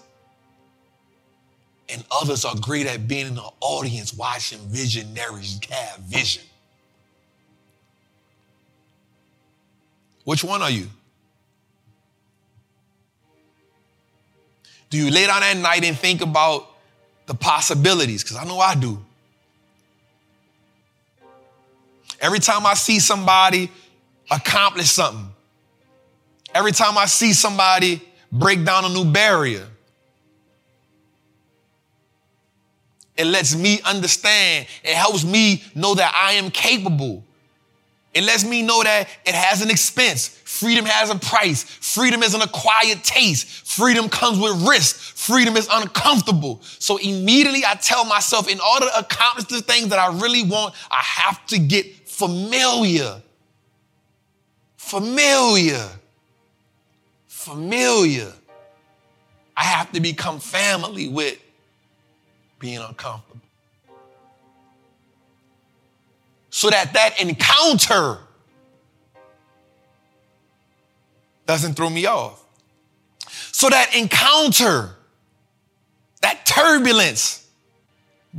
and others are great at being in the audience watching visionaries have vision. Which one are you? Do you lay down at night and think about the possibilities? Because I know I do. Every time I see somebody accomplish something, Every time I see somebody break down a new barrier, it lets me understand. It helps me know that I am capable. It lets me know that it has an expense. Freedom has a price. Freedom is an acquired taste. Freedom comes with risk. Freedom is uncomfortable. So immediately I tell myself, in order to accomplish the things that I really want, I have to get familiar. Familiar familiar. I have to become family with being uncomfortable. So that that encounter doesn't throw me off. So that encounter, that turbulence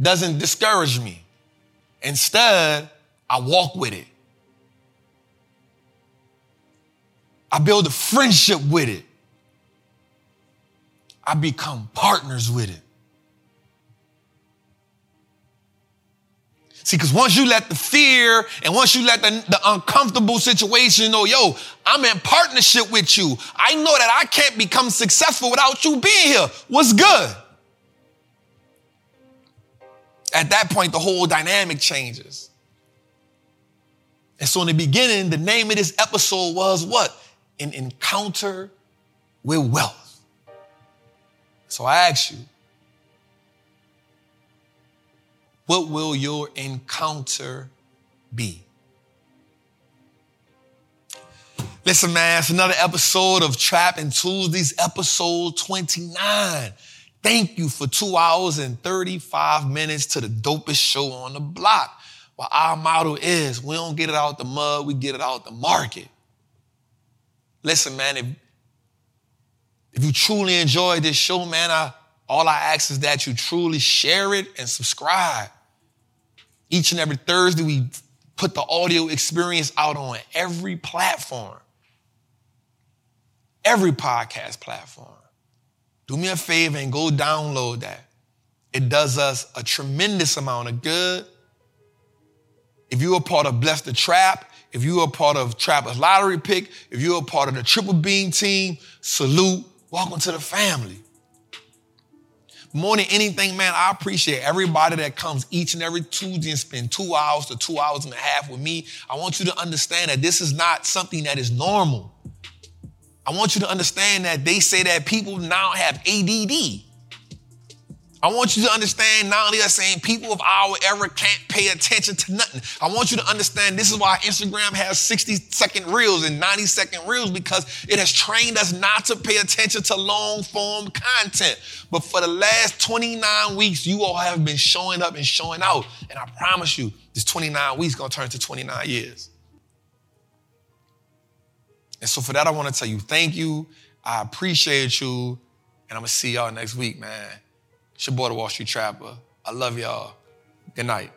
doesn't discourage me. Instead, I walk with it. I build a friendship with it. I become partners with it. See, because once you let the fear and once you let the, the, uncomfortable situation know, yo, I'm in partnership with you. I know that I can't become successful without you being here. What's good? At that point, the whole dynamic changes. And so in the beginning, the name of this episode was what? an encounter with wealth. So I ask you, what will your encounter be? Listen, man, it's another episode of Trapping Tuesdays, episode 29. Thank you for two hours and 35 minutes to the dopest show on the block. Well, our motto is we don't get it out the mud, we get it out the market. Listen, man, if, if you truly enjoy this show, man, I, all I ask is that you truly share it and subscribe. Each and every Thursday, we put the audio experience out on every platform, every podcast platform. Do me a favor and go download that. It does us a tremendous amount of good. If you're a part of Bless the Trap, if you are part of Trapper's Lottery Pick, if you're a part of the Triple Beam team, salute, welcome to the family. More than anything, man, I appreciate everybody that comes each and every Tuesday and spend two hours to two hours and a half with me. I want you to understand that this is not something that is normal. I want you to understand that they say that people now have ADD. I want you to understand not only that saying people of our era can't pay attention to nothing. I want you to understand this is why Instagram has 60 second reels and 90 second reels because it has trained us not to pay attention to long form content. But for the last 29 weeks, you all have been showing up and showing out. And I promise you, this 29 weeks gonna turn to 29 years. And so for that, I wanna tell you thank you. I appreciate you. And I'm gonna see y'all next week, man. It's your boy, the Wall Street Trapper. I love y'all. Good night.